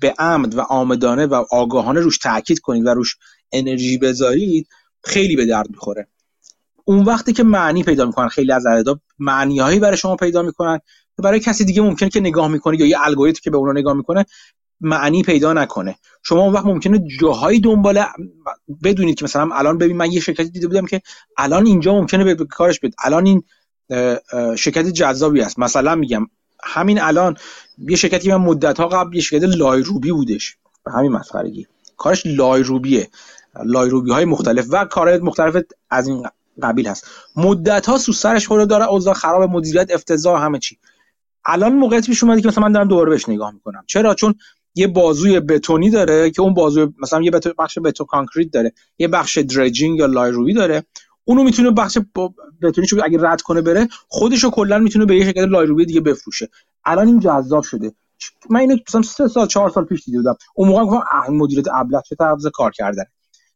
به عمد و آمدانه و آگاهانه روش تاکید کنید و روش انرژی بذارید خیلی به درد می‌خوره. اون وقتی که معنی پیدا می‌کنن خیلی از اعداد معنی هایی برای شما پیدا می‌کنن برای کسی دیگه ممکنه که نگاه می‌کنه یا یه الگوریتم که به اونا نگاه می‌کنه معنی پیدا نکنه. شما اون وقت ممکنه جاهایی دنبال بدونید که مثلا الان ببین من یه شرکتی دیده بودم که الان اینجا ممکنه به کارش بده. الان این شرکت جذابی است. مثلا میگم همین الان یه شرکتی من مدت ها قبل یه شرکت لایروبی بودش. به همین مسخرگی. کارش لایروبیه. لایروبی های مختلف و کارهای مختلف از این قبیل هست. مدت ها سو سرش خورده داره اوضاع خراب مدیریت افتضاح همه چی. الان موقعیت پیش اومده که مثلا من دارم دوباره بهش نگاه می‌کنم. چرا؟ چون یه بازوی بتونی داره که اون بازوی مثلا یه بخش بتو concrete داره یه بخش dredging یا لایروبی داره اونو می‌تونه بخش شو اگه رد کنه بره خودشو کلا می‌تونه به یه شکل لایروبی دیگه بفروشه. الان این جذاب شده. من اینو مثلا سه سال چهار سال پیش دیده بودم. اون موقع گفتم مدیریت ابلت چه طرز کار کردن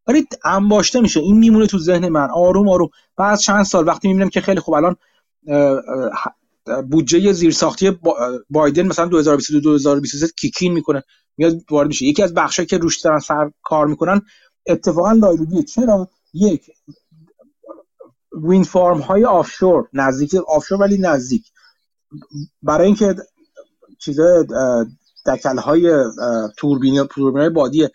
ولی انباشته میشه. این میمونه تو ذهن من. آروم آروم. بعد چند سال وقتی می‌بینم که خیلی خوب الان بودجه زیرساختی بایدن مثلا 2022 2023 کیکین می‌کنه. میاد وارد میشه. یکی از بخشایی که روش دارن سر کار می‌کنن اتفاقا لایروبیه چرا؟ یک وین فارم های آفشور. نزدیک آفشور ولی نزدیک. برای اینکه چیز دکل های توربین های بادی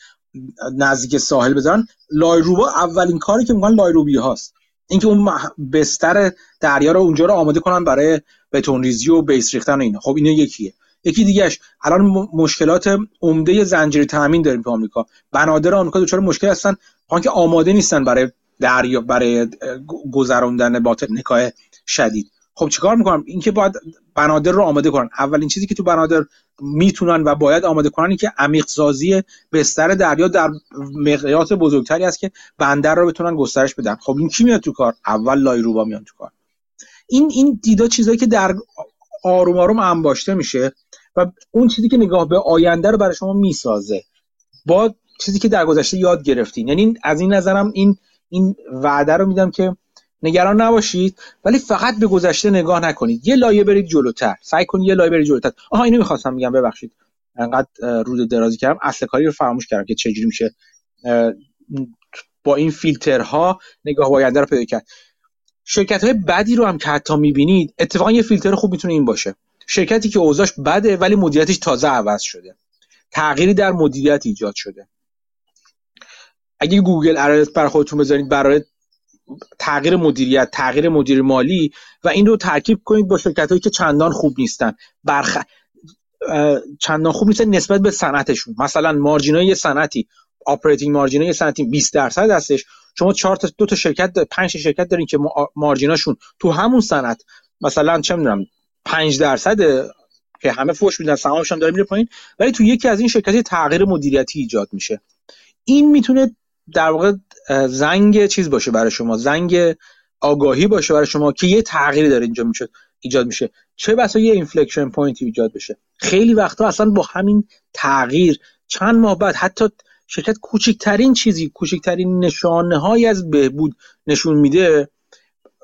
نزدیک ساحل بذارن. لایروبا اولین کاری که می‌کنن لایروبی هاست. اینکه اون بستر دریا رو اونجا رو آماده کنن برای بتون ریزی و بیس ریختن اینا. خب اینا یکیه. یکی دیگهش الان مشکلات عمده زنجیره تامین داریم تو آمریکا. بنادر آمریکا دچار مشکل هستن. که آماده نیستن برای دریا برای گذراندن با نکای شدید. خب چیکار می‌کنم؟ اینکه باید بنادر رو آماده کنن. اولین چیزی که تو بنادر می‌تونن و باید آماده کنن این که عمیق سازی بستر دریا در مقیاس بزرگتری است که بندر رو بتونن گسترش بدن. خب این کی میاد تو کار؟ اول لایروبا میاد تو کار. این این دیدا چیزایی که در آروم آروم انباشته میشه و اون چیزی که نگاه به آینده رو برای شما می‌سازه. با چیزی که در گذشته یاد گرفتین. یعنی از این نظرم این این وعده رو میدم که نگران نباشید ولی فقط به گذشته نگاه نکنید. یه لایه برید جلوتر. سعی کنید یه لایه برید جلوتر. آها اینو می‌خواستم میگم ببخشید. انقدر رود درازی کردم. اصل کاری رو فراموش کردم که چجوری میشه با این فیلترها نگاه آینده رو پیدا کرد. شرکت های بدی رو هم که حتی می‌بینید اتفاقا یه فیلتر خوب می‌تونه این باشه. شرکتی که اوضاعش بده ولی مدیریتش تازه عوض شده. تغییری در مدیریت ایجاد شده. اگه Google alert برا خودتون بذارید برای تغییر مدیریت تغییر مدیر مالی و این رو ترکیب کنید با شرکت هایی که چندان خوب نیستن. برخ... چندان خوب نیستن نسبت به صنعتشون. مثلا margin ای صنعتی operating margin ای صنعتی 20 درصد هستش. شما چهار تا دو تا شرکت پنج شرکت دارین که margin اشون تو همون صنعت مثلا چه می‌دونم 5 درصد که همه فوش میدن سهامش هم داره میره پایین ولی تو یکی از این شرکت تغییر مدیریتی ایجاد میشه. این می‌تونه در واقع زنگ چیز باشه برای شما زنگ آگاهی باشه برای شما که یه تغییری داره اینجا میشه ایجاد میشه. چه بسا یه inflection point ایجاد بشه. خیلی وقتا اصلا با همین تغییر چند ماه بعد حتی شرکت کوچکترین چیزی کوچکترین نشانه های از بهبود نشون میده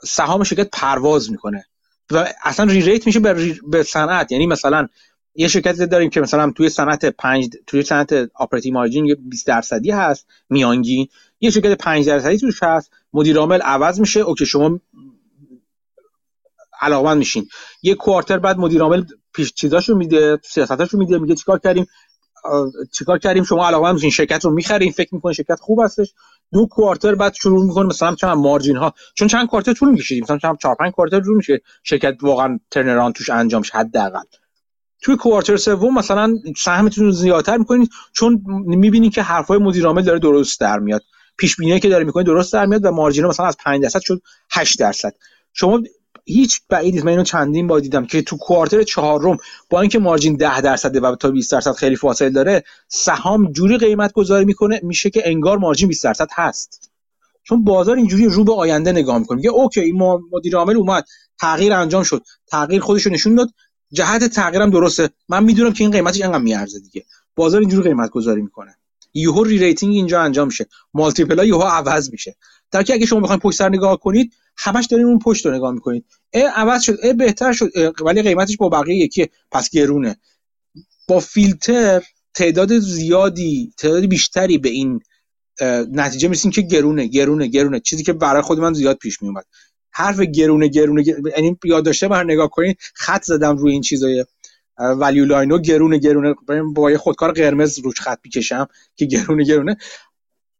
سهام شرکت پرواز می‌کنه. و اصلا re-rate میشه به, صنعت. یعنی مثلا یه شرکت داریم که مثلا توی صنعت 5 توی صنعت operating margin 20 درصدی هست میانگین. یه شرکت 5 درصدی توش هست مدیر عامل عوض میشه okay شما علاقمند میشین. یه quarter بعد مدیر عامل پیش چیزاشو میده سیاستاشو میده میگه چیکار کردیم؟ چیکار کردیم؟ شما علاقمند میشین شرکت رو می‌خرین فکر می‌کنین شرکت خوب هستش. دو کوارتر بعد شروع می‌کنه مثلا چند مارجین ها. چون چند کوارتر طول می‌کشه مثلا چند 4 5 کوارتر طول میشه شرکت واقعا ترنران توش انجام شه حداقل. توی کوارتر سوم مثلا سهمتون رو زیادتر می‌کنید چون می‌بینید که حرفای مدیر عامل داره درست در میاد. پیش بینی که داره می‌کنه درست در میاد و مارجین مثلا از 5 درصد شد 8 درصد. شما هیچ بعید نیست. من اینو چندین بار دیدم که تو کوارتر چهارم با اینکه مارجین 10 درصده و تا 20 درصد خیلی فاصله داره سهام جوری قیمت گذاری می‌کنه میشه که انگار مارجین 20 درصد هست. چون بازار اینجوری رو به آینده نگاه می‌کنه. میگه okay ما مدیر عامل اومد تغییر انجام شد. تغییر خودش نشون داد. جهت تغییرم درسته. من می‌دونم که این قیمتش انقدر میارزه دیگه. بازار اینجوری قیمت گذاری می‌کنه. یهو re-rating اینجا انجام میشه. multiple یهو عوض میشه. در که اگه شما بخواید پشت سر نگاه کنید همش دارین اون پشت رو نگاه می‌کنید. ا عوض شد ا بهتر شد ولی قیمتش با بقیه یکی پس گرونه. با فیلتر تعداد زیادی تعداد بیشتری به این نتیجه می‌رسیم که گرونه گرونه گرونه. چیزی که برای خود من زیاد پیش میومد حرف گرونه گرونه یعنی یاد داشته بر نگاه کنید خط زدم روی این چیزای Value Line و گرونه گرونه. با یه خودکار قرمز روش خط می‌کشم که گرونه گرونه.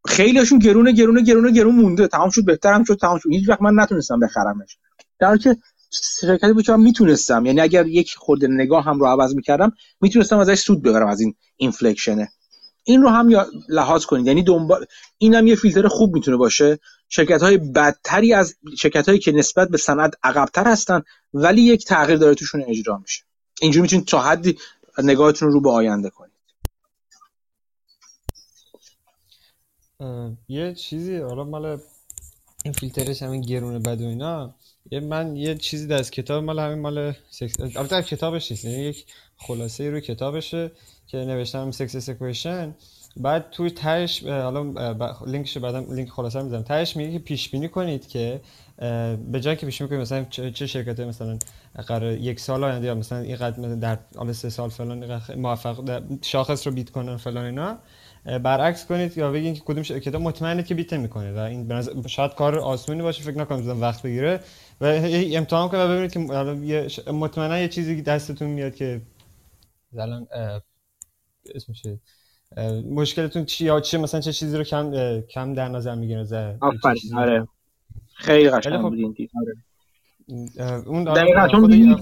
خیلیشون گرونه گرونه گرونه گرون مونده. تمام شد بهترم شد تمام شد. هیچ وقت من نتونستم بخرمش. در بود که من می‌تونستم. یعنی اگر یک خورده نگاه هم رو عوض می‌کردم می‌تونستم ازش سود ببرم از این inflection ه این رو هم لحاظ کنید. یعنی دنبال این هم یه فیلتر خوب می‌تونه باشه. شرکت های بدتری از شرکت هایی که نسبت به صنعت عقبتر هستن ولی یک تغییر داره توشون اجرا میشه. اینجوری می‌تونید تا حدی نگاهتون رو به آینده کنید. یه چیزی حالا مال این فیلترش همین گرونه بد و اینا یه من یه چیزی از کتاب مال همین مال سکس البته کتابش نیست یعنی یک خلاصه روی کتابشه که نوشتم Success Equation بعد توی تهش حالا لینکش بعدم لینک خلاصه می‌ذارم. تهش میگه که پیش بینی کنید که به جای که پیش بینی کنید مثلا چه شرکت مثلا قرار یک سال آینده یا مثلا این قد در حال سه سال فلان موفق شاخص رو beat کنن فلان اینا. برعکس کنید یا بگین که کدوم شرکت مطمئنه که beat می‌کنه و این شاید کار آسونی باشه فکر نکنم وقت بگیره و امتحان کنید و ببینید که مطمئنا یه چیزی دستتون میاد که مثلا اسمش مشکلتون چی یا چی مثلا چه چیزی رو کم کم در نظر می‌گیره؟ آفرین آره. خیلی قشنگ. بود این آره. اون دقیقاً چون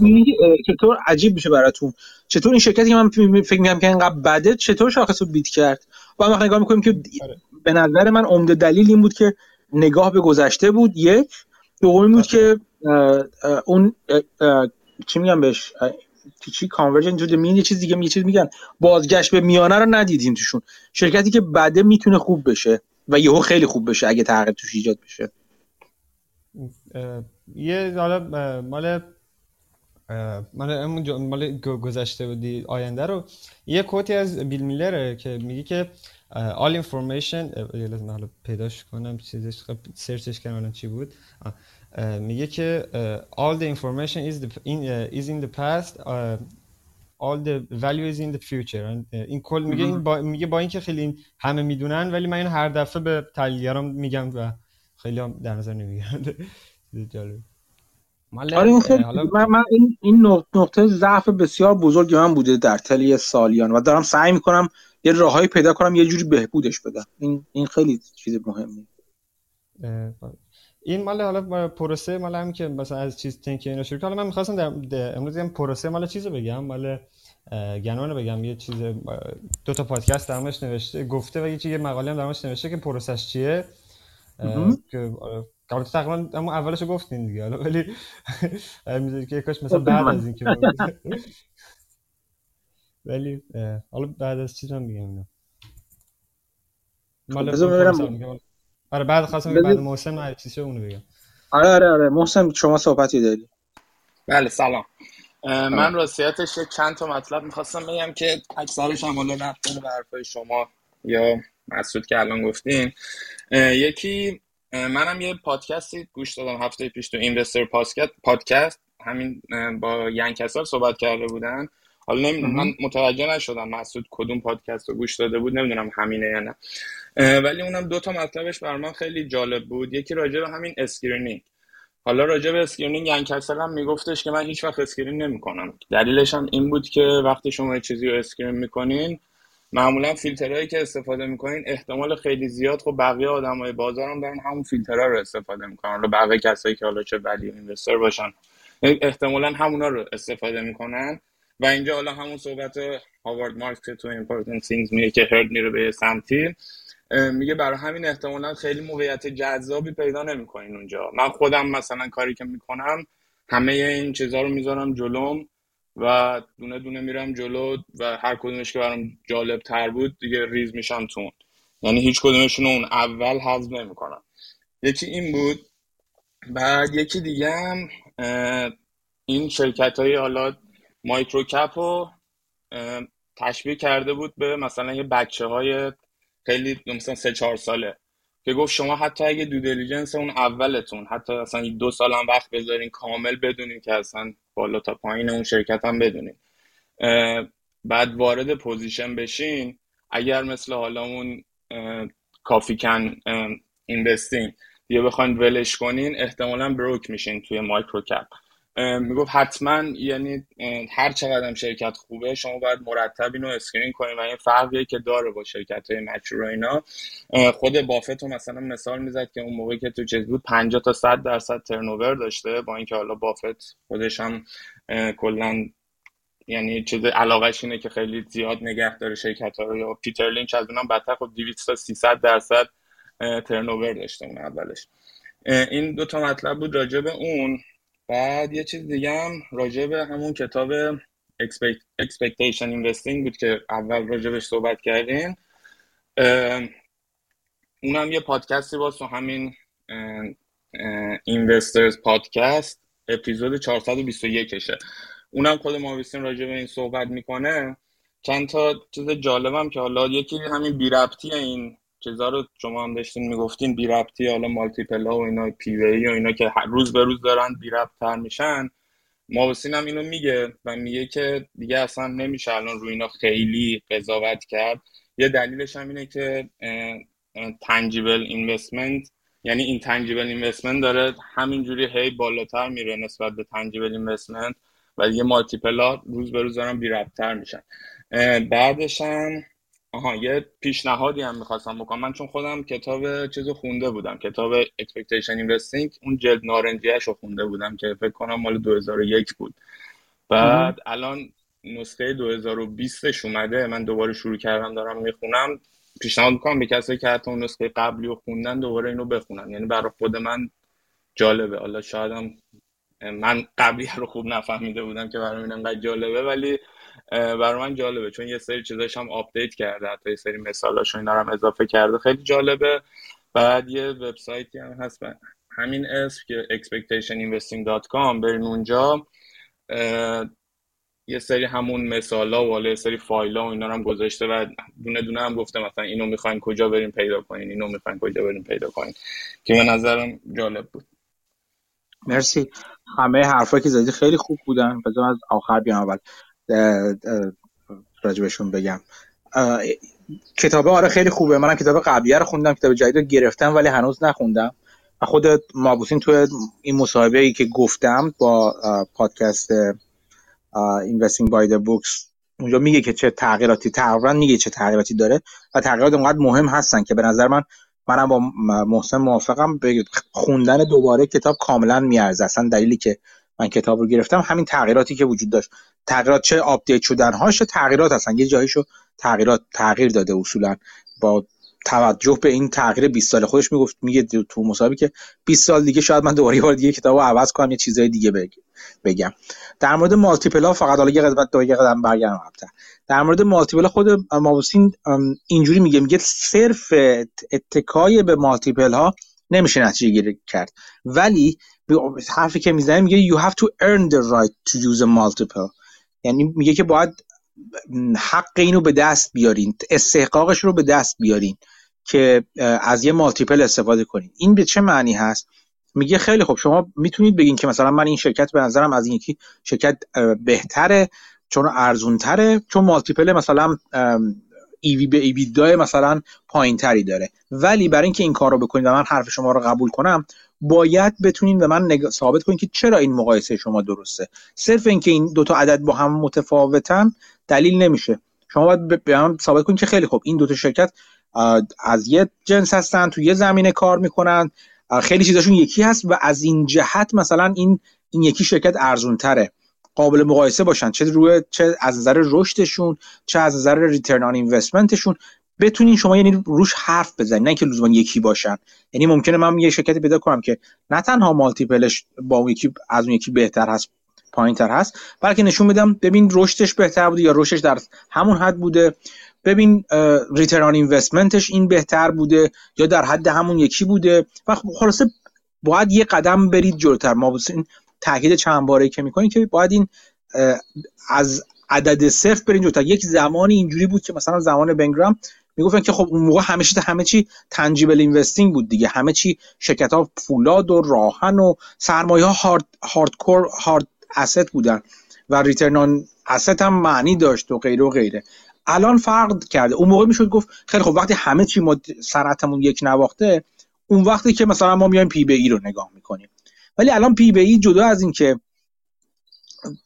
چطور عجیب میشه براتون. چطور این شرکتی که من فکر می‌کنم که اینقدر بده چطور شاخص رو بیت کرد؟ و هم نگاه می‌کنیم که آره. به نظر من عمده دلیل این بود که نگاه به گذشته بود یک. دومی بود که اون چی میگم بهش؟ چی کانورژن تو مین یه چیز دیگه یه چیز میگن. بازگشت به میانه رو ندیدیم توشون. شرکتی که بده می‌تونه خوب بشه و یهو خیلی خوب بشه اگه تغییر توش ایجاد بشه. یه حالا مال مال مال گذشته بودی آینده رو. یه کوتی از بیل میلره که میگه که all information لازم حالا پیداش کنم چیزش سرچش کردم چی بود؟ میگه که all the information is, the in, uh, is in the past uh, all the value is in the future. این کل میگه این با, میگه با اینکه خیلی این همه می‌دونن ولی من این هر دفعه به تحلیلگرام میگم و خیلی هم در نظر نمی‌گیرن جالب. آره این خیلی من, من این این نقطه ضعف بسیار بزرگی من بوده در طی سالیان و دارم سعی می‌کنم یه راههایی پیدا کنم یه جوری بهبودش بدم. این این خیلی چیز مهمی این مال حالا پروسه مال هم که مثلا از چیز تنکی اینا شروع حالا من می‌خواستم در امروز هم پروسه مال چیزو بگم. مال گنون بگم. یه چیز دو تا پادکست درمش نوشته گفته و یه چیز مقاله هم درمش نوشته که پروسش چیه. که قبل تقریبا اما اولش گفتین دیگه حالا ولی می‌ذاری که کاش مثلا بعد از این که ولی حالا بعد از چیز هم میگم مال آره بعد خواستم بعد محسن هر چیزی اونو بگم آره آره آره محسن شما صحبتی داری بله سلام من راستیتش چند تا مطلب می‌خواستم بگم که اکثرش هم حالا نقدن به حرفای شما یا مسعود که الان گفتین یکی منم یه پادکستی گوش دادم هفته پیش تو اینوستر پادکست همین با Ian Cassel صحبت کرده بودن. حالا نمی‌دونم من متوجه نشدم مسعود کدوم پادکست رو گوش داده بود نمی‌دونم همینه یا نه. ولی اونم دو تا مطلبش بر من خیلی جالب بود. یکی راجع به همین screening. حالا راجع به screening Ian Cassel هم میگفتش که من هیچ وقت screen نمی‌کنم. دلیلش هم این بود که وقتی شما چیزی رو screen می‌کنین معمولا فیلترهایی که استفاده می‌کنین احتمال خیلی زیاد خب بقیه آدمای بازار هم دارن همون فیلترها رو استفاده می‌کنن. حالا بقیه کسایی که حالا چه value investor باشن احتمالا همونا رو استفاده می‌کنن. و اینجا حالا همون صحبت هاوارد مارکس تو important things میگه که herd میره به سمتی میگه برای همین احتمالا خیلی موقعیت جذابی پیدا نمی‌کنین اونجا. من خودم مثلا کاری که می‌کنم همه این چیزها رو می‌ذارم جلوم. و دونه دونه میرم جلو و هر کدومش که برام جالب تر بود دیگه ریز میشم توش یعنی هیچ کدومشون اون اول حذف نمی‌کنم. یکی این بود. بعد یکی دیگه هم این شرکت های حالا micro cap رو تشبیه کرده بود به مثلا یه بچه های خیلی مثلا سه چهار ساله که گفت شما حتی اگه due diligence اون اولتون حتی اصلا دو سال هم وقت بذارین کامل بدونین که اصلا بالا تا پایین اون شرکت هم بدونین بعد وارد position بشین اگر مثل حالا اون coffee can investing یا بخواین ولش کنین احتمالا broke میشین توی micro cap. می‌گفت حتما یعنی هر چقدر شرکت خوبه شما باید مرتب اینو screen کنین و این فرقیه که داره با شرکت های mature اینا. خود بافت رو مثلا مثال می‌زد که اون موقعی که تو چیز بود 50 تا 100 درصد turnover داشته با اینکه حالا بافت خودش هم کلا یعنی چیز علاقش اینه که خیلی زیاد نگه داره شرکت ها یا پیتر لینچ از اونم بدتر خب 200 تا 300 درصد ترنوور داشته اون اولش. این دو تا مطلب بود راجع به اون. بعد یه چیز دیگه هم راجع به همون کتاب Expectation Investing بود که اول راجبش صحبت کردیم. اونم یه پادکستی باز تو همین Investors پادکست اپیزود 421 شه اونم خود ماویسین راجع به این صحبت می‌کنه. چند تا چیز جالبم که حالا یکی همین بی ربطی این چیزا رو شما هم داشتین می‌گفتین بی ربطی حالا مالتیپل ها و اینا پی وی و اینا که روز به روز دارن بی ربط تر میشن. ماوسین هم اینو میگه و میگه که دیگه اصلا نمیشه الان روی اینا خیلی قضاوت کرد. یه دلیلش هم اینه که تنجیبل اینوستمنت یعنی این تنجیبل اینوستمنت داره همینجوری هی بالاتر میره نسبت به تنجیبل اینوستمنت و دیگه مالتیپل ها روز به روز دارن بی تر میشن. بعدش هم آها یه پیشنهادی هم می‌خواستم بکنم. من چون خودم کتاب چیزو خونده بودم. کتاب Expectation Investing اون جلد نارنجیش رو خونده بودم که فکر کنم مال 2001 بود. بعد الان نسخه 2020ش اومده. من دوباره شروع کردم دارم می‌خونم. پیشنهاد می‌کنم به کسایی که حتی اون نسخه قبلی رو خوندن دوباره اینو بخونن. یعنی برای خود من جالبه. حالا شایدم من قبلی رو خوب نفهمیده بودم که برای من انقدر جالبه ولی برای من جالبه چون یه سری چیزاش هم آپدیت کرده حتی یه سری مثالاش اینا هم اضافه کرده. خیلی جالبه. بعد یه وبسایتی هم هست همین اسم که expectationinvesting.com برین اونجا. یه سری همون مثالا و یه سری فایلا و اینا هم گذاشته و دونه دونه هم گفته مثلا اینو می‌خواین کجا بریم پیدا کنین اینو می‌خواین کجا بریم پیدا کنین که به نظرم جالب بود. مرسی. همه حرفایی که زدی خیلی خوب بودن. بذار از آخر بیام اول. راجبشون بگم. کتابه آره خیلی خوبه. منم کتاب قبلیه رو خوندم کتاب جدید رو گرفتم ولی هنوز نخوندم. و خود مابوسین تو این مصاحبه ای که گفتم با پادکست Investing by the Books اونجا میگه که چه تغییراتی تقریبا میگه چه تغییراتی داره و تغییرات اونقدر مهم هستن که به نظر من منم با محسن موافقم. به خوندن دوباره کتاب کاملا میارزه. اصلا دلیلی که من کتاب رو گرفتم همین تغییراتی که وجود داشت. تغییرات چه آپدیت شدن هاش تغییرات هستن. یه جاییشو تغییرات تغییر داده اصولا. با توجه به این تغییر 20 سال خودش می‌گفت میگه تو مصاحبه که 20 سال دیگه شاید من دوباره یه بار دیگه کتابو عوض کنم یه چیزای دیگه بگم. در مورد مالتیپل ها فقط حالا یه قدم دو یه قدم برگردم در مورد مالتیپل خود مابوسین اینجوری میگه میگه صرف اتکای به مالتیپل ها نمیشه نتیجه گیری کرد. ولی حرفی که می‌زنه میگه you have to earn the right to use a multiple. یعنی میگه که باید حق اینو به دست بیارین استحقاقش رو به دست بیارین که از یه مالتیپل استفاده کنین. این به چه معنی هست؟ میگه خیلی خب شما می‌تونید بگین که مثلا من این شرکت به نظرم از این یکی شرکت بهتره چون ارزون تره چون مالتیپل مثلا ایوی به ایبیدا مثلا پایین تری داره. ولی برای اینکه این کار رو بکنید و من حرف شما رو قبول کنم باید بتونین به من نگ... ثابت کنین که چرا این مقایسه شما درسته. صرف اینکه این دوتا عدد با هم متفاوتن دلیل نمیشه. شما باید به من ثابت کنین که خیلی خوب. این دوتا شرکت از یه جنس هستن تو یه زمینه کار می‌کنن. خیلی چیزاشون یکی هست و از این جهت مثلا این این یکی شرکت ارزون تره قابل مقایسه باشن. چه روی چه از نظر رشدشون چه از نظر ریترن آن اینوستمنتشون بتونین شما یعنی روش حرف بزنید نه که لزوما یکی باشن. یعنی ممکنه من یه شرکتی پیدا کنم که نه تنها مالتیپلش با اون یکی از اون یکی بهتر هست پایین تر هست بلکه نشون بدم ببین رشدش بهتر بوده یا رشدش در همون حد بوده. ببین ریترن اینوستمنتش این بهتر بوده یا در حد همون یکی بوده. و خب خلاصه باید یه قدم برید جلوتر. ما این تاکید چند باره که می‌کنی که باید این از عدد صفر برین جلوتر. یک زمانی اینجوری بود که مثلا زمان بنگرام می‌گفتن که خب اون موقع چی همه چی تنجیبل اینوستینگ بود دیگه. همه چی شرکت ها فولاد و راهن و سرمایه ها هارد هاردکور هارد asset بودن و return asset هم معنی داشت و غیره و غیره. الان فرق کرده. اون موقع می‌شد گفت خیلی خب وقتی همه چی ما سرعتمون یک نواخته اون وقتی که مثلا ما میایم پی بی ای رو نگاه می‌کنیم. ولی الان پی بی ای جدا از اینکه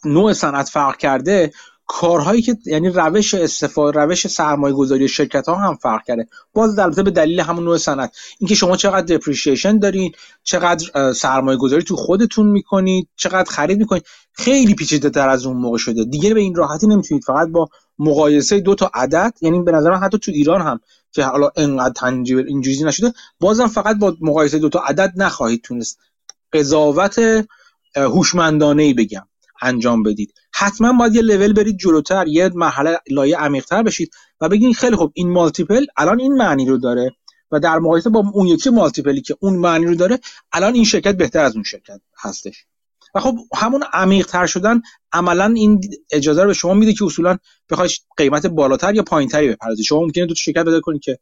نوع صنعت فرق کرده کارهایی که یعنی روش استفاده روش سرمایه گذاری شرکت ها هم فرق کرده. باز البته به دلیل همون نوع صنعت. اینکه شما چقدر depreciation دارین چقدر سرمایه گذاری تو خودتون می‌کنید چقدر خرید می‌کنید خیلی پیچیده تر از اون موقع شده. دیگه به این راحتی نمی‌تونید. فقط با مقایسه دو تا عدد یعنی به نظر من حتی تو ایران هم که حالا انقدر تنجیبل اینجوری نشده بازم فقط با مقایسه دو تا عدد نخواهید تونست. قضاوت هوشمندانه ای بگم. انجام بدید. حتما باید یه لول برید جلوتر یه مرحله لایه عمیقتر بشید و بگین خیلی خب این مالتیپل الان این معنی رو داره و در مقایسه با اون یکی مالتیپلی که اون معنی رو داره الان این شرکت بهتر از اون شرکت هستش. و خب همون عمیق تر شدن عملا این اجازه رو به شما میده که اصولا بخواید قیمت بالاتر یا پایینتری بپردازید. شما ممکنه دو تا شرکت پیدا کنید که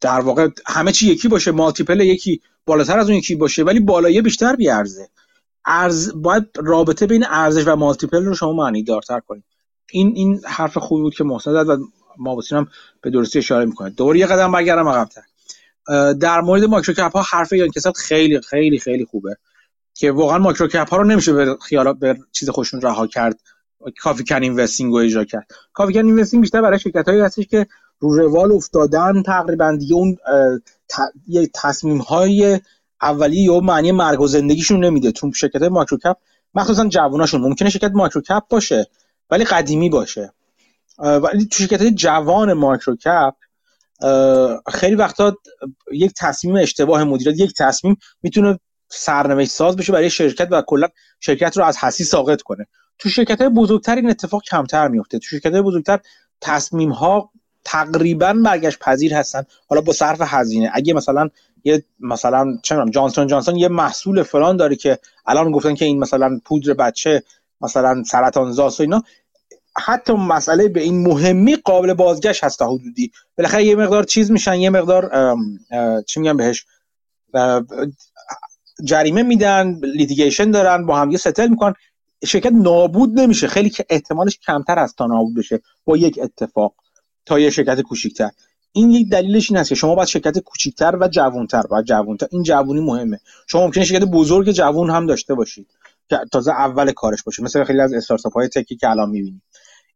در واقع همه چی یکی باشه مالتیپل یکی بالاتر از اون یکی باشه ولی بالایه بیشتر بیارزه. ارز باید رابطه بین ارزش و مالتیپل رو شما معنی دارتر کنید. این این حرف خوبی بود که محسن زد و ما هم به درستی اشاره می‌کنه دور یه قدم برگردم عقب‌تر. در مورد micro cap ها حرف Ian Cassel خیلی خیلی خیلی خوبه. که واقعا micro cap ها رو نمیشه به خیالات به چیز خودشون رها کرد. coffee can investing رو اجرا کرد. coffee can investing بیشتر برای شرکت هایی هستش که رو روال افتادن تقریبا دیگه اون تصمیم های اولیه یا معنی مرگ و زندگیشون نمیده. تو شرکت micro cap مخصوصا جواناشون ممکنه شرکت ماکرو کپ باشه ولی قدیمی باشه. ولی تو شرکت جوان ماکرو کپ خیلی وقتا یک تصمیم اشتباه مدیریت یک تصمیم می‌تونه سرنوشت ساز بشه برای شرکت و کلا شرکت رو از حسی ساقط کنه. تو شرکت های بزرگتر این اتفاق کمتر میفته تو شرکت های بزرگتر تصمیم ها تقریبا برگشت پذیر هستن. حالا با صرف هزینه اگه مثلا یه مثلا چه Johnson Johnson یه محصول فلان داره که الان گفتن که این مثلا پودر بچه مثلا سرطان‌زاس و اینا حتی مسئله به این مهمی قابل بازگشت هست تا حدودی. بالاخره یه مقدار چیز میشن یه مقدار چی میگم بهش؟ جریمه میدن litigation دارن با هم یه settle می‌کنن. شرکت نابود نمیشه. خیلی که احتمالش کمتر از تا نابود بشه با یک اتفاق. تا یه شرکت کوچیکتر. این یک دلیلش این است که شما باید شرکت کوچیکتر و جوانتر و جوانتر. این جوونی مهمه. شما ممکنه شرکت بزرگ جوون هم داشته باشید که تازه اول کارش باشه. مثل خیلی از استارتاپ های tech ی که الان می‌بینید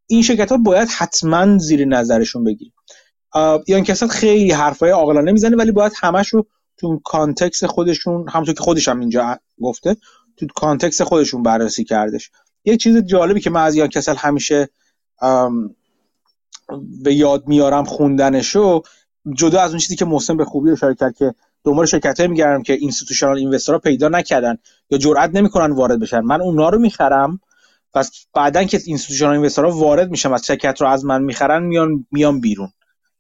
این شرکت ها باید حتما زیر نظرشون بگیرید یا کسات خیلی حرفای عاقلانه می‌زنه ولی باید همش رو تو context خودشون همونطور که خودش هم اینجا گفته تو context خودشون بررسی کردش. یه چیز جالبی که من از Ian Cassel همیشه به یاد میارم خوندنشو جدا از اون چیزی که محسن به خوبی اشاره کرد که دنبال شرکت میگردم که institutional investor ها پیدا نکردن یا جرئت نمی‌کنن وارد بشن. من اونا رو می‌خرم پس بعدا که institutional investor ها وارد میشن و شرکت رو از من می‌خرن میان میان بیرون.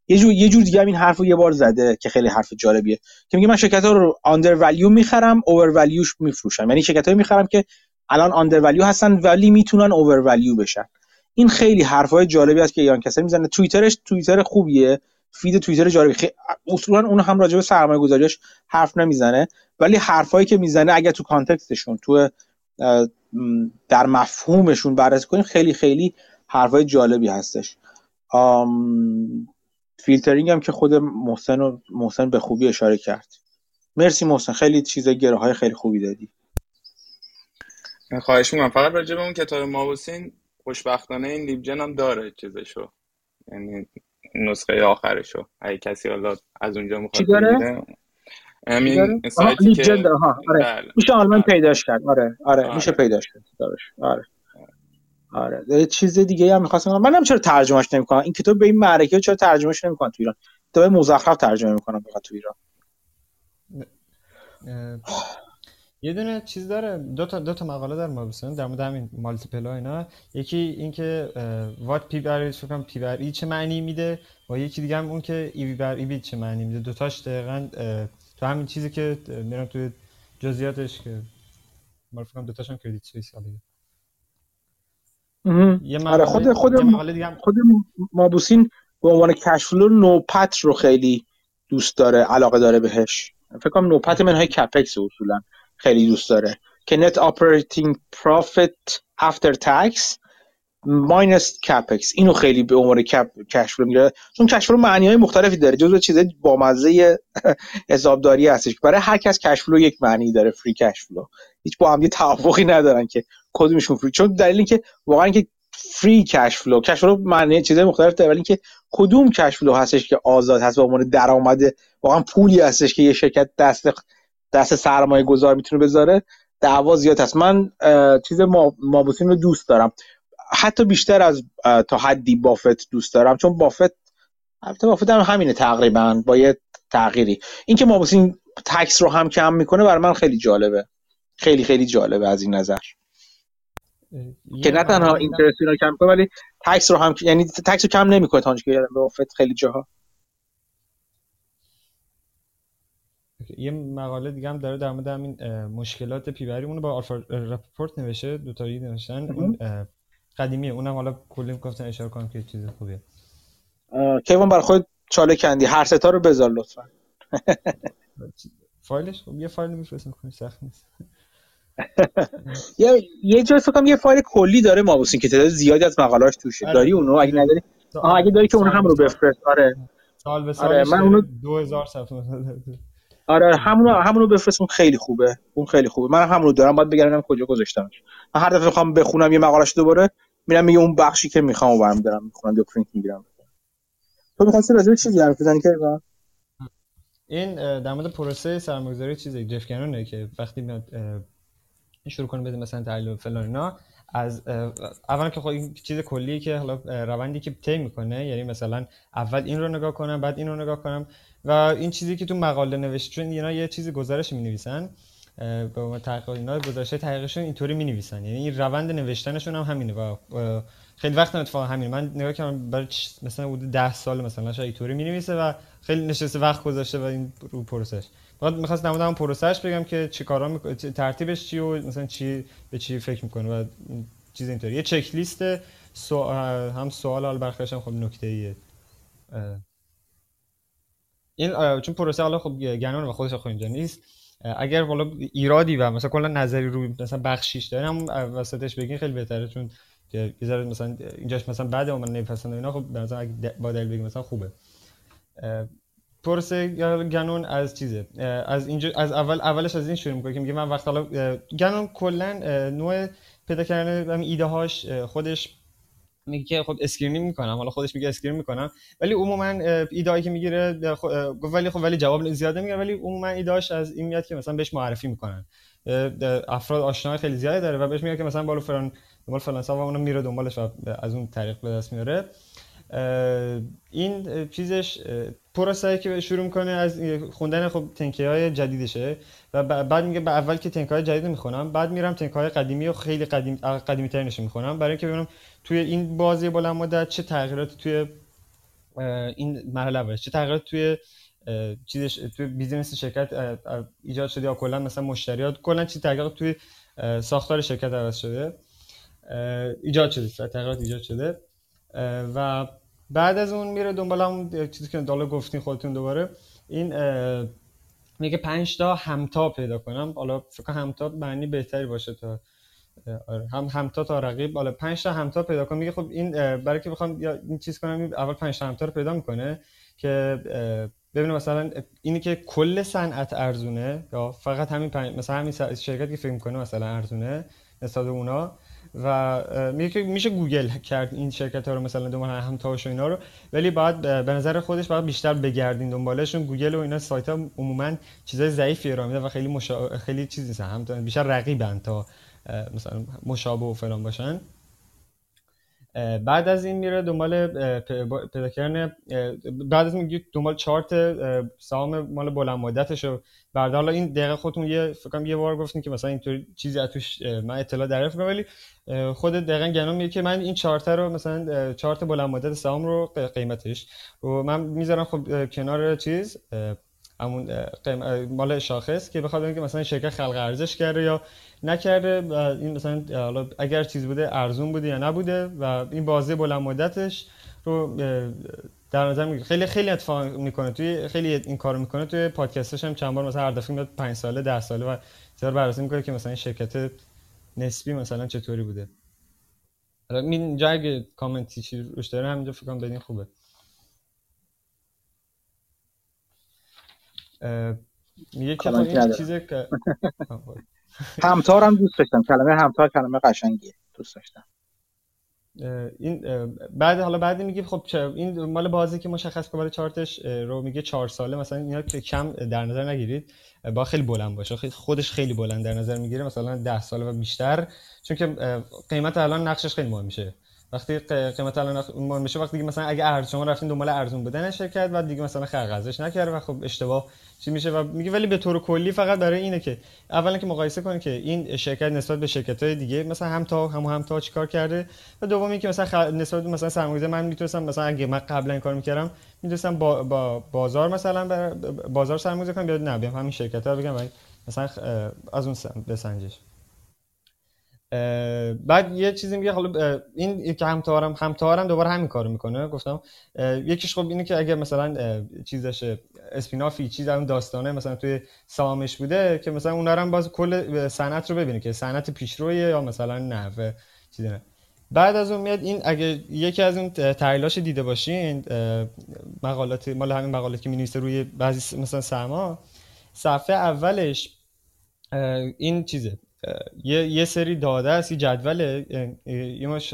یه جور یه جور دیگه این حرف رو یه بار زده که خیلی حرف جالبیه که میگه من شرکت ها رو undervalue می‌خرم اوور ولیوش میفروشم. یعنی شرکت می‌خرم که الان undervalue هستن ولی می‌تونن اوور ولیو بشن. این خیلی حرفای جالبی است که Ian Cassel می‌زنه. توییترش توییتر خوبیه. feed توییتر جالبی. خیلی اصولا اون هم راجع به سرمایه گذاریش حرف نمی‌زنه. ولی حرفایی که می‌زنه اگر تو context شون تو در مفهومشون بررسی کنیم خیلی خیلی حرفای جالبی هستش. فیلترینگ هم که خود محسن و محسن به خوبی اشاره کرد. مرسی محسن. خیلی چیز گره های خیلی خوبی دادی. خواهش می‌کنم. فقط راجع به اون کتاب مابوسین خوشبختانه این لیبجن هم داره چیزشو. یعنی نسخه آخرشو. اگه کسی حالا از اونجا می‌خواد داره؟ همین سایتی که آره. بله. میشه آلمان پیداش کرد. آره آره, آره. میشه پیداش کرد. آره. آره. یه چیز دیگه هم می‌خواستم منم چرا ترجمهش نمی‌کنم؟ این کتاب به این معرکه چرا ترجمهش نمی‌کنن تو ایران؟ کتاب مزخرف ترجمه می‌کنن فقط تو ایران. یه دونه چیز داره دو تا دو تا مقاله در Mauboussin در مورد همین multiple اینا. یکی اینکه what P بر فکر کنم P بر E چه معنی میده. و یکی دیگه هم اون که ای بر ای چه معنی میده. دوتاش دقیقاً تو همین چیزی که میرم توی جزئیاتش که ما فکر کنم دوتاش هم Credit Suisse یه آره خود خود خود Mauboussin به عنوان cash flow NOPAT رو خیلی دوست داره علاقه داره بهش. فکر کنم NOPAT منهای capex اصولا. خیلی دوست داره. که net operating profit after tax minus capex اینو خیلی به عنوان کپ cash flow رو می‌گیره. چون cash flow معنی های مختلفی داره. جزو چیزای بامزه <laughs> حسابداری هستش. برای هر کس cash flow یک معنی داره. free cash flow هیچ با هم یه توافقی ندارن که کدومشون free چون دلیل اینکه واقعا که free cash flow cash flow معنی چیزای مختلف داره. ولی اینکه کدوم cash flow هستش که آزاد هست به عنوان درآمد واقعا پولی هستش که یه شرکت دست دست سرمایه گذار می‌تونه بذاره دعوا زیاد هست من چیز Mauboussin رو دوست دارم. حتی بیشتر از تا حدی Buffett دوست دارم چون Buffett البته Buffett هم همینه تقریبا با یه تغییری. اینکه مابوسین تکس رو هم کم می‌کنه برای من خیلی جالبه. خیلی خیلی جالبه از این نظر. که نه تنها اینترست رو کم کنه ولی تکس رو هم یعنی تکس رو کم نمی‌کنه تا که بافت خیلی جاها. یه مقاله دیگه هم داره در مورد همین مشکلات پیبری. اونو با آلفا رپورت نوشته دو تا نوشتن. اون قدیمیه. اونم حالا کلی گفتن اشاره کنم که چیز خوبیه. کیوان برای خود چاله کندی. هر ستا رو بذار لطفا. فایلش خب یه فایل میفرستم. کنی سخت نیست. <laughs> یه جای فکر یه فایل کلی داره مابوسین که تعداد زیادی از مقالاش توشه. آره. داری اونو؟ اگه نداری؟ آها اگه داری که اون هم رو بفرست. آره. سال به سال آره من اونو 2000 صفحه. آره همونو همونو بفرست اون خیلی خوبه. اون خیلی خوبه. من همونو دارم. باید بگردم کجا گذاشتمش. من هر دفعه می‌خوام بخونم یه مقالهش دوباره میرم میگه اون بخشی که می‌خوام و برم دارم می‌خونم یا پرینت می‌گیرم. تو می‌خواستی راجع به چیزی حرف بزنی که؟ این در مورد پروسه سرمایه‌گذاری چیزی جف کنونه که وقتی میاد شروع کنه بده مثلا تحلیل فلان اینا از اولا که خب این چیز کلیه که حالا روندی که طی می‌کنه یعنی مثلا اول این رو نگاه کنم بعد این رو نگاه کنم. و این چیزی که تو مقاله نوشته چون اینا یه چیزی گزارش می نویسن به عنوان تحقیق اینا گزارش تحقیقشون اینطوری می نویسن یعنی این روند نوشتنشون هم همینه و خیلی وقت اتفاقا همین من نگاه کردم برای مثلا حدود 10 سال مثلا شاید اینطوری می نویسه و خیلی نشسته وقت گذاشته و این رو پروسش بعد می‌خواستم در مورد پروسش بگم که چی کارا می... ترتیبش چی و مثلا چی به چی فکر می‌کنه و چیز اینطوری. یه چک لیست سو... هم سوال حال برخلاش هم خب نکته ایه این چون پروسه حالا خب Gannon و خودش خب اینجا نیست. اگر حالا ایرادی و مثلا کلا نظری روی مثلا بخشیش داره هم وسطش بگین خیلی بهتره چون یه ذره مثلا اینجاش مثلا بعد من نمیپسندم اینا خب نظر اگه با دلیل بگیم مثلا خوبه. پروسه Gannon از چیزه؟ از اینجا از اول اولش از این شروع می‌کنه که میگه من وقت حالا Gannon کلا نوع پیدا کردن ایده هاش خودش میگه که خب screening می‌کنم حالا خودش میگه screen می‌کنم. ولی عموما ایدهایی که می‌گیره ولی خب ولی جواب زیاده می‌گیره. ولی عموما ایدهاش از این میاد که مثلا بهش معرفی می‌کنن. افراد آشنای خیلی زیادی داره و بهش میگه که مثلا بالو فران دنبال فلان و اونم میره دنبالش و از اون طریق به دست میاره. این چیزش پروسه که شروع می‌کنه از خوندن خب تنکه های جدیدشه. و بعد میگه به اول که تنکه های جدید می‌خونم بعد میرم تنکه های قدیمی و خیلی قدیم قدیمی ترینش می‌خونم برای اینکه ببینم توی این بازی بلند مدت چه تغییراتی توی این مرحله اولش چه تغییرات توی چیزش توی بیزینس شرکت ایجاد شده یا کلا مثلا مشتریات کلا چه تغییرات توی ساختار شرکت عوض شده ایجاد شده تغییرات ایجاد شده و بعد از اون میره دنبال همون چیزی که دالا گفتین خودتون دوباره این میگه پنج تا همتا پیدا کنم. حالا فکر همتا معنی بهتری باشه تا آره. هم همتا تا رقیب. حالا 5 تا همتا پیدا کنم. میگه خب این برای که بخوام یا این چیز کنم اول 5 تا همتا رو پیدا می‌کنه که ببینه مثلا اینی که کل صنعت ارزونه یا فقط همین پنج... مثلا همین شرکتی که فکر می‌کنه مثلا ارزونه نسبت اونا و میگه میشه گوگل کرد این شرکت ها رو مثلا دنبال همتاش و اینا رو. ولی بعد به نظر خودش باید بیشتر بگردین دنبالشون. گوگل و اینا سایت ها عموما چیزای ضعیفی ارائه میده و خیلی مشا... خیلی چیز نیستن. هم بیشتر رقیبن تا مثلا مشابه و فلان باشن. بعد از این میره دنبال پیدا کردن بعد از این دنبال چارت سهام مال بلند مدتش رو بعد حالا این دقیقه خودتون یه فکر یه بار گفتین که مثلا اینطوری چیزی از توش من اطلاع دریافت کنم ولی خود دقیقا گنام میگه که من این چارت رو مثلا چارت بلند مدت سهام رو قیمتش. و من می‌ذارم خب کنار چیز همون مال شاخص که بخواد که مثلا شرکت خلق ارزش کرده یا نکرده این مثلا اگر چیز بوده ارزون بوده یا نبوده و این بازه بلند مدتش رو در نظر می‌گیره. خیلی خیلی اتفاق می‌کنه. توی خیلی این کارو می‌کنه. توی پادکستش هم چند بار مثلا هر دفعه میاد 5 ساله 10 ساله و زیاد بررسی می‌کنه که مثلا این شرکت نسبی مثلا چطوری بوده. حالا این جا اگه کامنتی چی روش داره همینجا فکر کنم بدین خوبه. میگه که این چیزی که <laughs> همتار هم دوست داشتم. کلمه همتار کلمه قشنگیه. دوست داشتم. این بعد حالا بعد میگه خب این مال بازی که مشخص کنه چارتش رو میگه چهار ساله. مثلا اینا که کم در نظر نگیرید با خیلی بلند باشه. خودش خیلی بلند در نظر می‌گیره مثلا ده ساله و بیشتر. چون که قیمت الان نقشش خیلی مهم میشه. وقتی قیمت الان مهم میشه وقتی که مثلا اگه ارز شما رفتین دنبال ارزون بودن شرکت و دیگه مثلا خرق ارزش نکرده و خب اشتباه چی میشه و میگه ولی به طور کلی فقط برای اینه که اولا که مقایسه کنه که این شرکت نسبت به شرکت های دیگه مثلا هم تا هم هم تا چیکار کرده و دومی که مثلا خ... نسبت مثلا سرمایه‌گذار من می‌تونستم مثلا اگه من قبلا این کار می‌کردم می‌تونستم با, با بازار مثلا بر... بازار سرمایه‌گذاری کنم یا نه بیام همین شرکت ها بگم مثلا از اون بسنجش. بعد یه چیزی میگه حالا این که همتارم همتارم دوباره همین کارو می‌کنه. گفتم یکیش خب اینه که اگر مثلا چیزش اسپینافی چیز اون داستانه مثلا توی سامش بوده که مثلا اون هم باز کل صنعت رو ببینه که صنعت پیشرویه یا مثلا نه چیزی نه بعد از اون میاد این اگه یکی از اون تحلیلاش دیده باشین مقالات مال همین مقالاتی که می روی بعضی مثلا سما صفحه اولش این چیزه. یه،, یه سری داده است یه جدول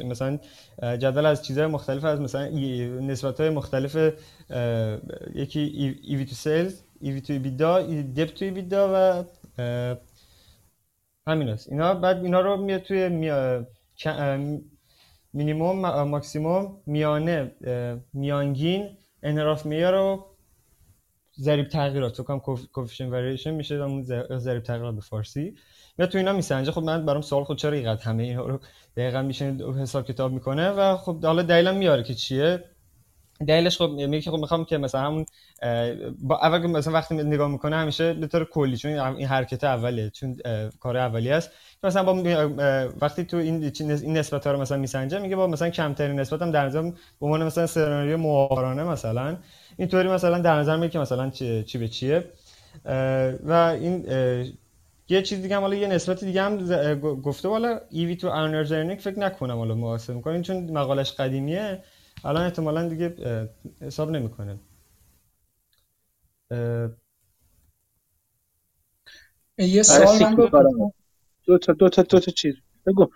مثلا جدول از چیزهای مختلف از مثلا نسبت های مختلف یکی EV to sales EV to EBITDA debt to EBITDA و همین است. اینا بعد اینا رو میاد توی مینیموم ماکسیموم میانه میانگین انحراف معیار و ضریب تغییرات تو کام coefficient variation میشه اون ضریب تغییرات به فارسی. یا تو اینا میسنجه. خب من برام سوال خود چرا اینقدر همه اینا رو دقیقا میشه حساب کتاب می‌کنه و خب حالا دلیلم میاره که چیه. دلیلش خب میگه که خب می‌خوام که مثلا همون با اول مثلا وقتی نگاه می‌کنه همیشه به طور کلی چون این حرکت اولیه چون کار اولی است. مثلا با وقتی تو این این نسبت ها رو مثلا میسنجه میگه با مثلا کمترین نسبت هم در نظر به عنوان مثلا سناریو موارانه مثلا اینطوری مثلا در نظر میگه که مثلا چی, چی به چیه. و این یه چیز دیگه هم حالا یه نسبت دیگه هم گفته والا ایوی تو ارنرز فکر نکنم حالا محاسبه می‌کنین چون مقالش قدیمیه الان احتمالا دیگه حساب نمی‌کنه. یه سوال من دو تا دو تا دو تا چیز. بگو.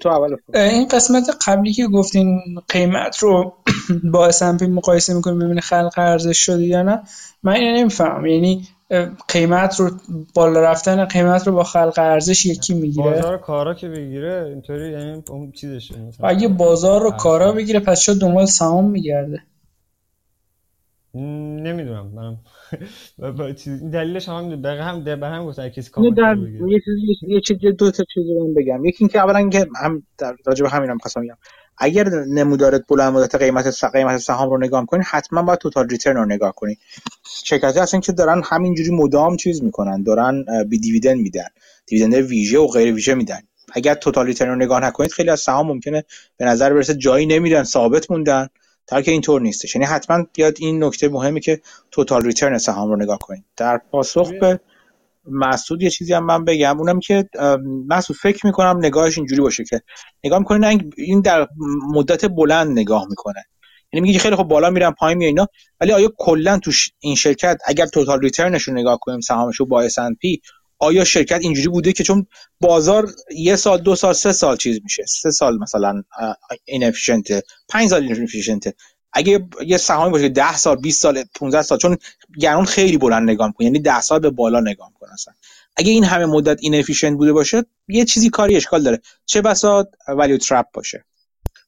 تو اول این قسمت قبلی که گفتین قیمت رو <clears throat> با S&P مقایسه می‌کنیم ببینه خلق ارزش شده یا نه من اینو نمیفهم یعنی قیمت رو بالا رفتن قیمت رو با خلق ارزش یکی می‌گیره. بازار کارا که بگیره اینطوری یعنی اون چیزشه اگه بازار رو کارا بگیره پس چرا دنبال سهام میگرده. نمی‌دونم. منم <laughs> دلیلش هم به هم به هم گفت کسی کامنت در یه چیز یه چیز دو تا چیز رو بگم. یکی اینکه اولا که هم در راجع به همینم خواستم بگم. اگر نمودارت بلند مدت قیمت قیمت سهام رو نگاه کنید حتما باید توتال ریترن رو نگاه کنید شرکت هستن که دارن همینجوری مدام چیز می‌کنن دارن بی دیویدند میدن دیویدند ویژه و غیر ویژه میدن. اگر توتال ریترن رو نگاه نکنید خیلی از سهام ممکنه به نظر برسه جایی نمیدن ثابت موندن. تا که اینطور نیستش. یعنی حتما بیاد این نکته مهمی که توتال ریترن سهام رو نگاه کنید. در پاسخ به مسعود یه چیزی هم من بگم. اونم که مسعود فکر می‌کنم نگاهش اینجوری باشه که نگاه می‌کنه این در مدت بلند نگاه می‌کنه. یعنی میگه خیلی خب بالا میرن پایین میاد اینا. ولی آیا کلا تو این شرکت اگر توتال ریترنش رو نگاه کنیم سهامش رو با S&P آیا شرکت اینجوری بوده که چون بازار یه سال دو سال سه سال چیز میشه؟ سه سال مثلا این پنج سال این اگه یه سهامی باشه 10 سال 20 سال 15 سال چون گرون خیلی بلند نگاه می‌کنه یعنی 10 سال به بالا نگاه می‌کنه اصلا. اگه این همه مدت این بوده باشه یه چیزی کاری اشکال داره. چه بسا value trap باشه.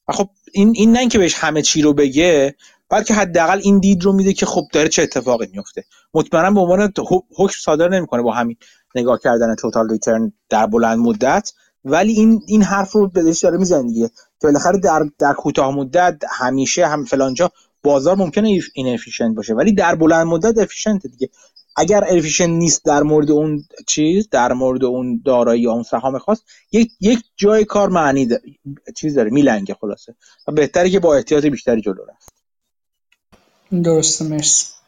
خب این این نه اینکه بهش همه چی رو بگه بلکه حداقل این دید رو میده که خب داره چه اتفاقی میفته مطمئنا به عنوان حکم صادر نمی‌کنه با همین نگاه کردن total return در بلند مدت. ولی این این حرف رو به داره می‌زنه دیگه. که بالاخره در در کوتاه مدت همیشه هم فلانجا بازار ممکنه inefficient باشه. ولی در بلند مدت efficient دیگه. اگر efficient نیست در مورد اون چیز در مورد اون دارایی یا اون سهام خاص یک یک جای کار معنی ده. چیز داره میلنگه خلاصه. و بهتره که با احتیاط بیشتری جلو رفت. درسته مرسی.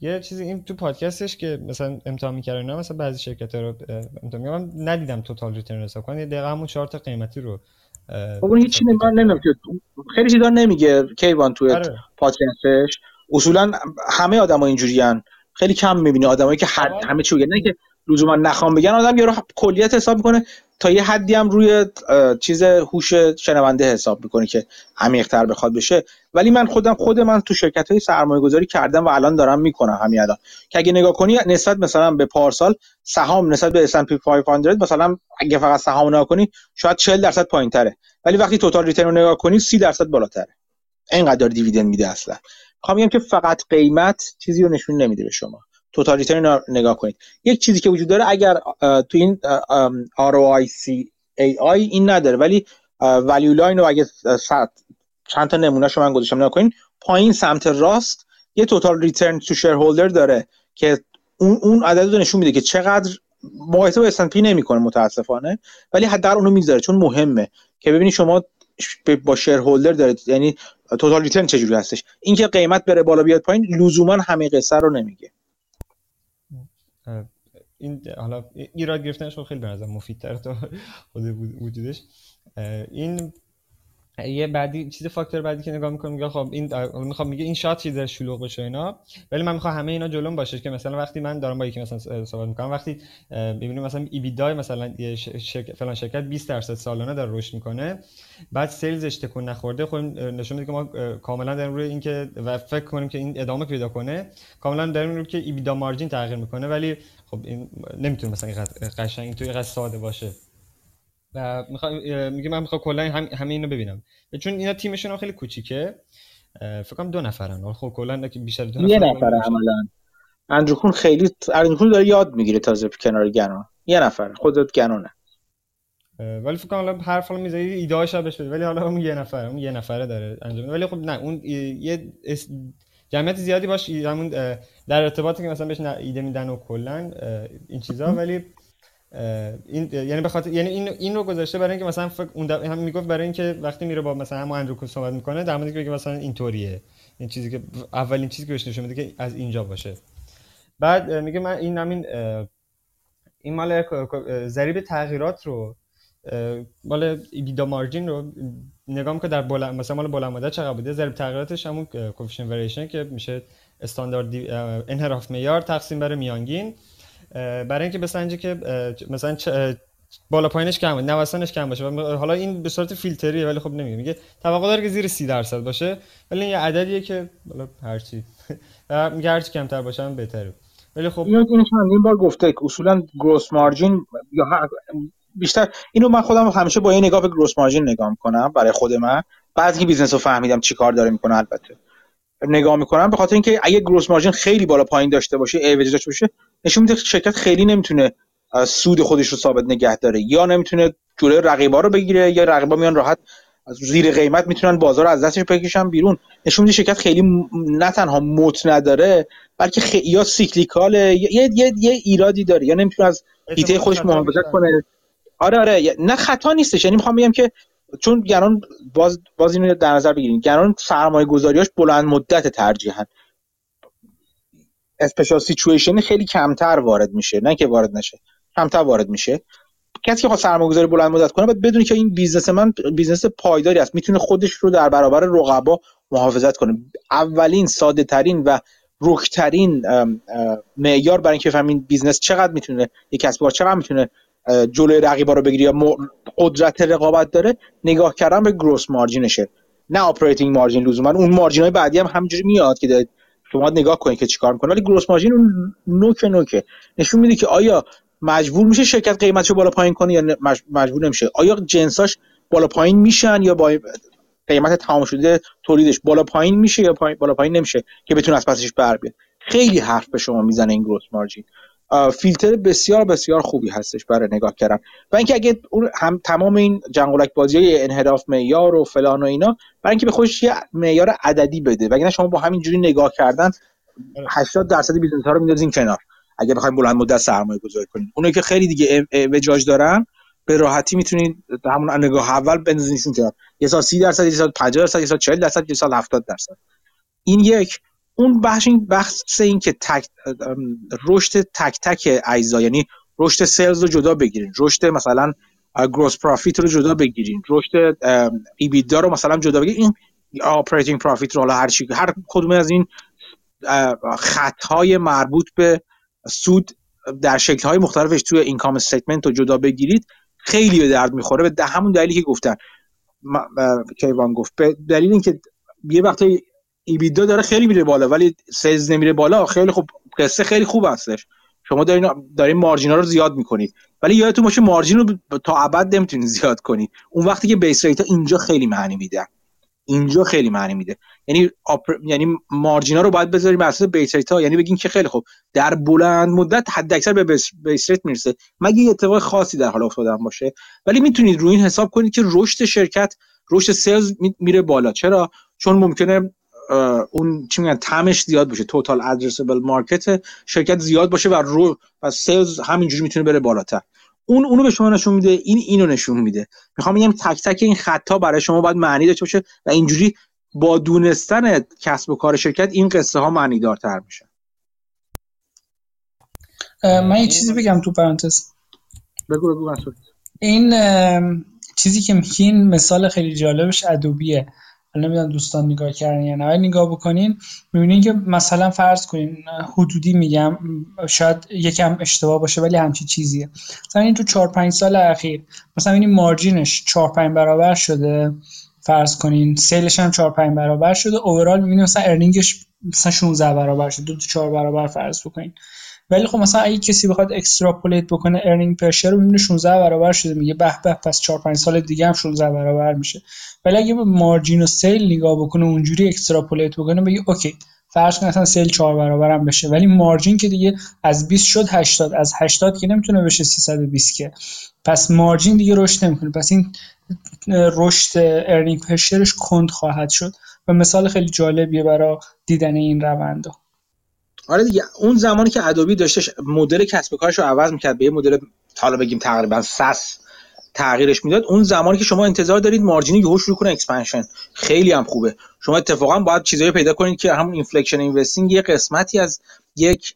یه چیزی این تو پادکستش که مثلا امتحان می‌کردن مثلا بعضی شرکت ها رو امتحان من ندیدم توتال ریترن حساب کنن یه دقیقه همون چهار تا قیمتی رو خب اون هیچی من نمی‌دونم خیلی چیزا نمیگه کیوان تو آره. پادکستش. اصولا همه آدما اینجوریان خیلی کم می‌بینی آدمایی که حد همه چی نه که لزوما نخوام بگن آدم یارو کلیت حساب می‌کنه. تا یه حدی هم روی چیز هوش شنونده حساب می‌کنه که عمیق‌تر بخواد بشه. ولی من خودم خود من تو شرکت های سرمایه گذاری کردم و الان دارم می‌کنم همین الان. که اگه نگاه کنی نسبت مثلا به پارسال سهام نسبت به S&P 500 مثلا اگه فقط سهام نگاه کنی شاید 40 درصد پایینتره. ولی وقتی توتال ریترن رو نگاه کنی 30 درصد بالاتره. اینقدر دیویدند میده اصلا. می‌خوام بگم که فقط قیمت چیزی رو نشون نمیده به شما. total return نگاه کنید. یک چیزی که وجود داره اگر تو این ROIC AI این نداره ولی Value Line رو اگه چند تا نمونه شما من گذاشتم نگاه کنید پایین سمت راست یه total return to shareholder داره که اون اون عدد رو نشون میده که چقدر مقایسه با S&P نمی‌کنه متاسفانه ولی حداقل اونو می‌ذاره چون مهمه که ببینید شما با shareholder دارید یعنی توتال ریترن چجوری هستش. اینکه قیمت بره بالا بیاد پایین لزوما همه قصه رو نمیگه. این حالا ایراد گرفتنش خیلی به نظر مفیدتر تا <laughs> خود وجودش. این یه بعدی چیز فاکتور بعدی که نگاه می‌کنم میگه خب این می‌خوام میگه این شات چیز شلوغ بشه اینا ولی من می‌خوام همه اینا جلوم باشه که مثلا وقتی من دارم با یکی مثلا صحبت می‌کنم وقتی ببینیم مثلا ایبیدا مثلا یه شرکت فلان شرکت 20 درصد سالانه داره رشد می‌کنه بعد سیلزش تکون نخورده خب نشون میده که ما کاملا داریم روی اینکه و فکر کنیم که این ادامه پیدا کنه کاملا داریم روی که ایبیدا مارجین تغییر می‌کنه ولی خب این نمی‌تونه مثلا قشنگ اینطوری قضیه ساده باشه. و میگه من می‌خوام کلا هم همه اینو ببینم. چون اینا تیمشون هم خیلی کوچیکه. فکر کنم دو نفرن. خب کلا که بیشتر دو نفر یه نفره عملا. اندروکون خیلی اندروکون داره یاد می‌گیره تازه کنار گنون. یه نفر. خودت گنونه. ولی فکر کنم هر فال می‌ذاری ایده هاش بشه ولی حالا اون یه نفره اون یه نفره داره انجام. ولی خب نه اون یه جمعیت زیادی باش همون در ارتباطی که مثلا بهش ایده میدن و کلا این چیزا. ولی این یعنی به یعنی این این رو گذاشته برای اینکه مثلا فکر اون هم می‌گفت برای اینکه وقتی میره با مثلا همون اندرو صحبت می‌کنه در مورد که مثلا اینطوریه این چیزی که اولین چیزی که بهش نشون میده که از اینجا باشه. بعد میگه من این همین این مال ضریب تغییرات رو مال ایبیدا مارجین رو نگاه که در بلند مثلا مال بلند مدت چقدر بوده؟ ضریب تغییراتش همون کوفیشن وریشن که میشه استاندارد انحراف معیار تقسیم بر میانگین. برای اینکه بسنجه که مثلا بالا پایینش کم باشه نوسانش کم باشه حالا این به صورت فیلتریه ولی خب نمیگه میگه توقع داره که زیر 30 درصد باشه ولی این یه عددیه که بالا هر چی. <laughs> میگه هر چی کمتر باشه هم بهتره. ولی خب اینو این بار گفته که اصولا gross margin یا بیشتر اینو من خودم همیشه با این نگاه به gross margin نگاه می‌کنم برای خود من. بعد که business فهمیدم چی کار داره می‌کنه البته. نگاه می‌کنم به خاطر اینکه اگه gross margin خیلی بالا پایین داشته باشه اعوجاج داشته باشه نشون میده شرکت خیلی نمی‌تونه سود خودش رو ثابت نگه داره. یا نمی‌تونه جلوی رقیبا رو بگیره یا رقیبا میان راحت از زیر قیمت می‌تونن بازار رو از دستش بکشن بیرون. نشون میده شرکت خیلی نه تنها موت نداره بلکه خ... یا سیکلیکاله یه یه یه ایرادی داره. یا نمی‌تونه از ایده خودش محافظت کنه. آره آره. نه خطا نیستش. یعنی می‌خوام بگم که چون گران باز باز اینو در نظر بگیرین. گران سرمایه گذاریاش بلند مدت ترجیحن. اسپشال سیچویشن خیلی کمتر وارد میشه. نه که وارد نشه کمتر وارد میشه. کسی که خواهد سرمایه گذاری بلند مدت کنه باید بدونی که این business من business پایداری است. می‌تونه خودش رو در برابر رقبا محافظت کنه. اولین ساده ترین و رک‌ترین معیار برای اینکه بفهمین business چقدر می‌تونه یک کسب کار چقدر می‌تونه جلوی رقیبا رو بگیره یا قدرت رقابت داره نگاه کردن به gross margin شه نه operating margin لزوما. اون margin های بعدی هم همینجوری میاد که شما نگاه کنید که چیکار می‌کنه. ولی gross margin اون نوک نوکه. نشون میده که آیا مجبور میشه شرکت قیمتشو بالا پایین کنه یا مجبور نمیشه. آیا جنساش بالا پایین میشن یا با قیمت تمام شده تولیدش بالا پایین میشه یا بالا پایین نمیشه که بتونه از پسش بر بیاد؟ خیلی حرف به شما می‌زنه این گروس مارجین فیلتر بسیار بسیار خوبی هستش برای نگاه کردن. و اینکه اگه هم تمام این جنگولک بازی های انحراف معیار و فلان و اینا برای اینکه به خودش یه معیار عددی بده. وگرنه شما با همین جوری نگاه کردن 80 درصد business ها رو میندازین کنار. اگه بخوایم بلند مدت سرمایه گذاری کنید اونایی که خیلی دیگه اعوجاج دارن به راحتی می‌تونید همون نگاه اول بندازینشون کنار. یه سال 30 درصد یه سال 50 درصد یه سال 40 درصد یه سال 70 درصد. این یک. اون بخش این بحث این که تک رشد تک تک اجزا یعنی رشد sales رو جدا بگیرین. رشد مثلا gross profit رو جدا بگیرین. رشد EBITDA رو مثلا جدا بگیرین. این operating profit رو حالا هر چی هر کدوم از این خطهای مربوط به سود در شکل های مختلفش توی income statement رو جدا بگیرید خیلی به درد می‌خوره. به همون دلیلی که گفتن. کیوان گفت. به دلیل اینکه یه وقتی EBITDA داره خیلی میره بالا ولی sales نمیره بالا خیلی خوب قصه خیلی خوب هستش. شما دارین دارین margin ا رو زیاد می‌کنید. ولی یادتون باشه margin رو تا ابد نمی‌تونید زیاد کنید. اون وقتی که base rate اینجا خیلی معنی میده اینجا خیلی معنی میده. یعنی آپر... یعنی margin ا رو باید بذاریم بر اساس base rate ها. یعنی بگین که خیلی خوب. در بلند مدت حد اکثر به base rate می‌رسه. مگه یه اتفاق خاصی در حال افتادن باشه؟ ولی می‌تونید روی این حساب کنید که رشد شرکت رشد sales میره بالا. چرا؟ چون ممکنه اون چی میگن TAM ش زیاد باشه. total addressable market شرکت زیاد باشه و رو و sales همینجوری می‌تونه بره بالاتر. اون اونو به شما نشون میده این اینو نشون میده. می‌خوام بگم تک تک این خطا برای شما باید معنی داشته باشه و اینجوری با دونستن کسب و کار شرکت این قصه ها معنی دارتر میشه من یه چیزی بگم تو پرانتز. بگو بگو این چیزی که میگین مثال خیلی جالبش ادوبیه. نمی‌دونم دوستان نگاه کردن یا نه نگاه بکنین می‌بینین که مثلا فرض کنین حدودی میگم شاید یکم اشتباه باشه ولی همچی چیزیه. مثلا این تو 4 5 سال اخیر مثلا این margin ش 4 5 برابر شده فرض کنین sale ش هم 4 5 برابر شده overall می‌بینین مثلا earning ش مثلا 16 برابر شده دو تا 4 برابر فرض بکنین. ولی خب مثلا اگه کسی بخواد extrapolate بکنه earning per رو می‌بینه 16 برابر شده میگه به به پس 4 5 سال دیگه هم 16 برابر میشه. ولی اگه به margin و sale نگاه بکنه اونجوری extrapolate بکنه بگه اوکی فرض کن مثلا sale 4 برابر هم بشه. ولی margin که دیگه از 20 شد 80 از 80 که نمی‌تونه بشه 320 که. پس margin دیگه رشد نمی‌کنه. پس این رشد earning per share ش کند خواهد شد. و مثال خیلی جالبیه برای دیدن این روند. آره دیگه اون زمانی که ادوبی داشتش مدل کسب و کارش رو عوض می‌کرد به یه مدل حالا بگیم تقریبا SaaS تغییرش می‌داد اون زمانی که شما انتظار دارید margin ی یهو شروع کنه expansion خیلی هم خوبه. شما اتفاقا باید چیزایی پیدا کنید که همون inflection investing یه قسمتی از یک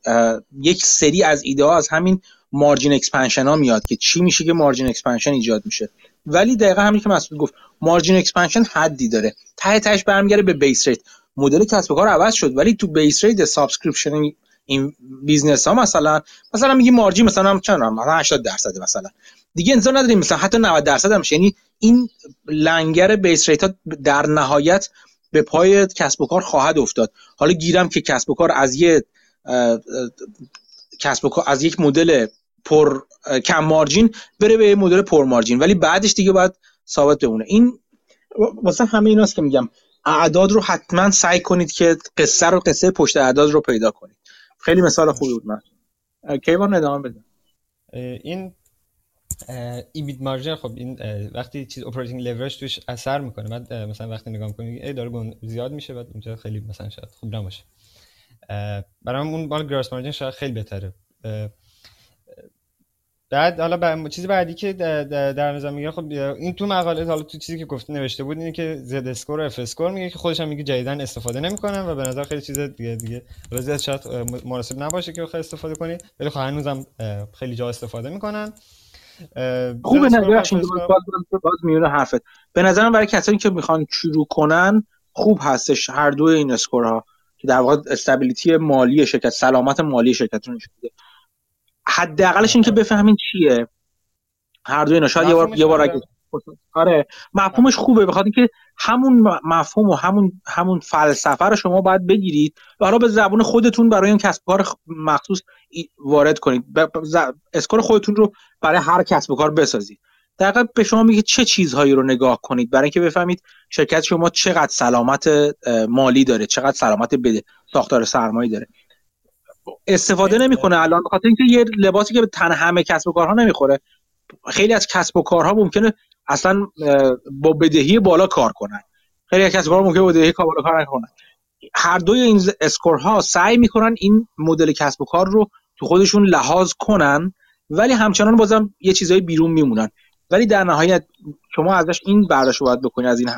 یک سری از ایده ها از همین margin expansion ها میاد که چی میشه که margin expansion ایجاد میشه. ولی دقیقا همین که مسعود گفت margin expansion حدی داره. ته تهش برمیگرده به base rate مدل کسب و کار عوض شد. ولی تو base rate subscription این business ها مثلا مثلا میگی margin مثلا چند مثلا 80 درصد مثلا. دیگه انتظار نداریم مثلا حتی 90 درصد هم یعنی این لنگر base rate ها در نهایت به پای کسب و کار خواهد افتاد. حالا گیرم که کسب و کار از یه کسب و کار از یک مدل پر کم مارجین بره به مدل پر مارجین. ولی بعدش دیگه باید ثابت بمونه. این واسه همه ایناست که میگم. اعداد رو حتما سعی کنید که قصه رو قصه پشت اعداد رو پیدا کنید. خیلی مثال خوبی بود من. کیوان ادامه بده. این ایبیت مارجن خب این وقتی چیز operating leverage توش اثر می‌کنه بعد مثلا وقتی نگاه می‌کنی ای داره زیاد میشه بعد اونجا خیلی مثلا شاید خوب نباشه. برام اون مال gross margin شاید خیلی بهتره. بعد حالا با... چیزی بعدی که در نظر میگه خب این تو مقاله حالا تو چیزی که گفته نوشته بود اینه که Z-score و F-score میگه که خودش هم میگه جدیدا استفاده نمی‌کنم و به نظر خیلی چیز دیگه دیگه. زیاد شاید مناسب نباشه که بخوای استفاده کنی ولی خب هنوزم خیلی جا استفاده می‌کنن. خوبه نه باز, باز میونه حرفت. به نظرم برای کسانی که می‌خوان شروع کنن خوب هستش هر دو این اسکورها که در واقع استابیلیتی مالی شرکت سلامت مالی شرکت رو نشون میده حداقلش این که بفهمین چیه. هر دو اینا. شاید یه بار یه بار اگه آره. مفهومش خوبه. بخاطر اینکه همون مفهوم و همون همون فلسفه رو شما باید بگیرید. و به زبون خودتون برای این کسب کار مخصوص وارد کنید. اسکار خودتون رو برای هر کسب کار بسازید. دقیقا به شما میگه چه چیزهایی رو نگاه کنید. برای اینکه بفهمید شرکت شما چقدر سلامت مالی داره چقدر سلامت بده ساختار سرمایه داره. استفاده نمی‌کنه. الان بخاطر اینکه یه لباسی که به تن همه کسب و کارها نمی‌خوره خیلی از کسب و کارها ممکنه اصلا با بدهی بالا کار کنن. خیلی از کسب و کارها ممکنه با بدهی بالا کار نکنن. هر دوی این اسکورها سعی می‌کنن این مدل کسب و کار رو تو خودشون لحاظ کنن ولی همچنان بازم یه چیزایی بیرون میمونن. ولی در نهایت شما ازش این برداشت باید بکنید از این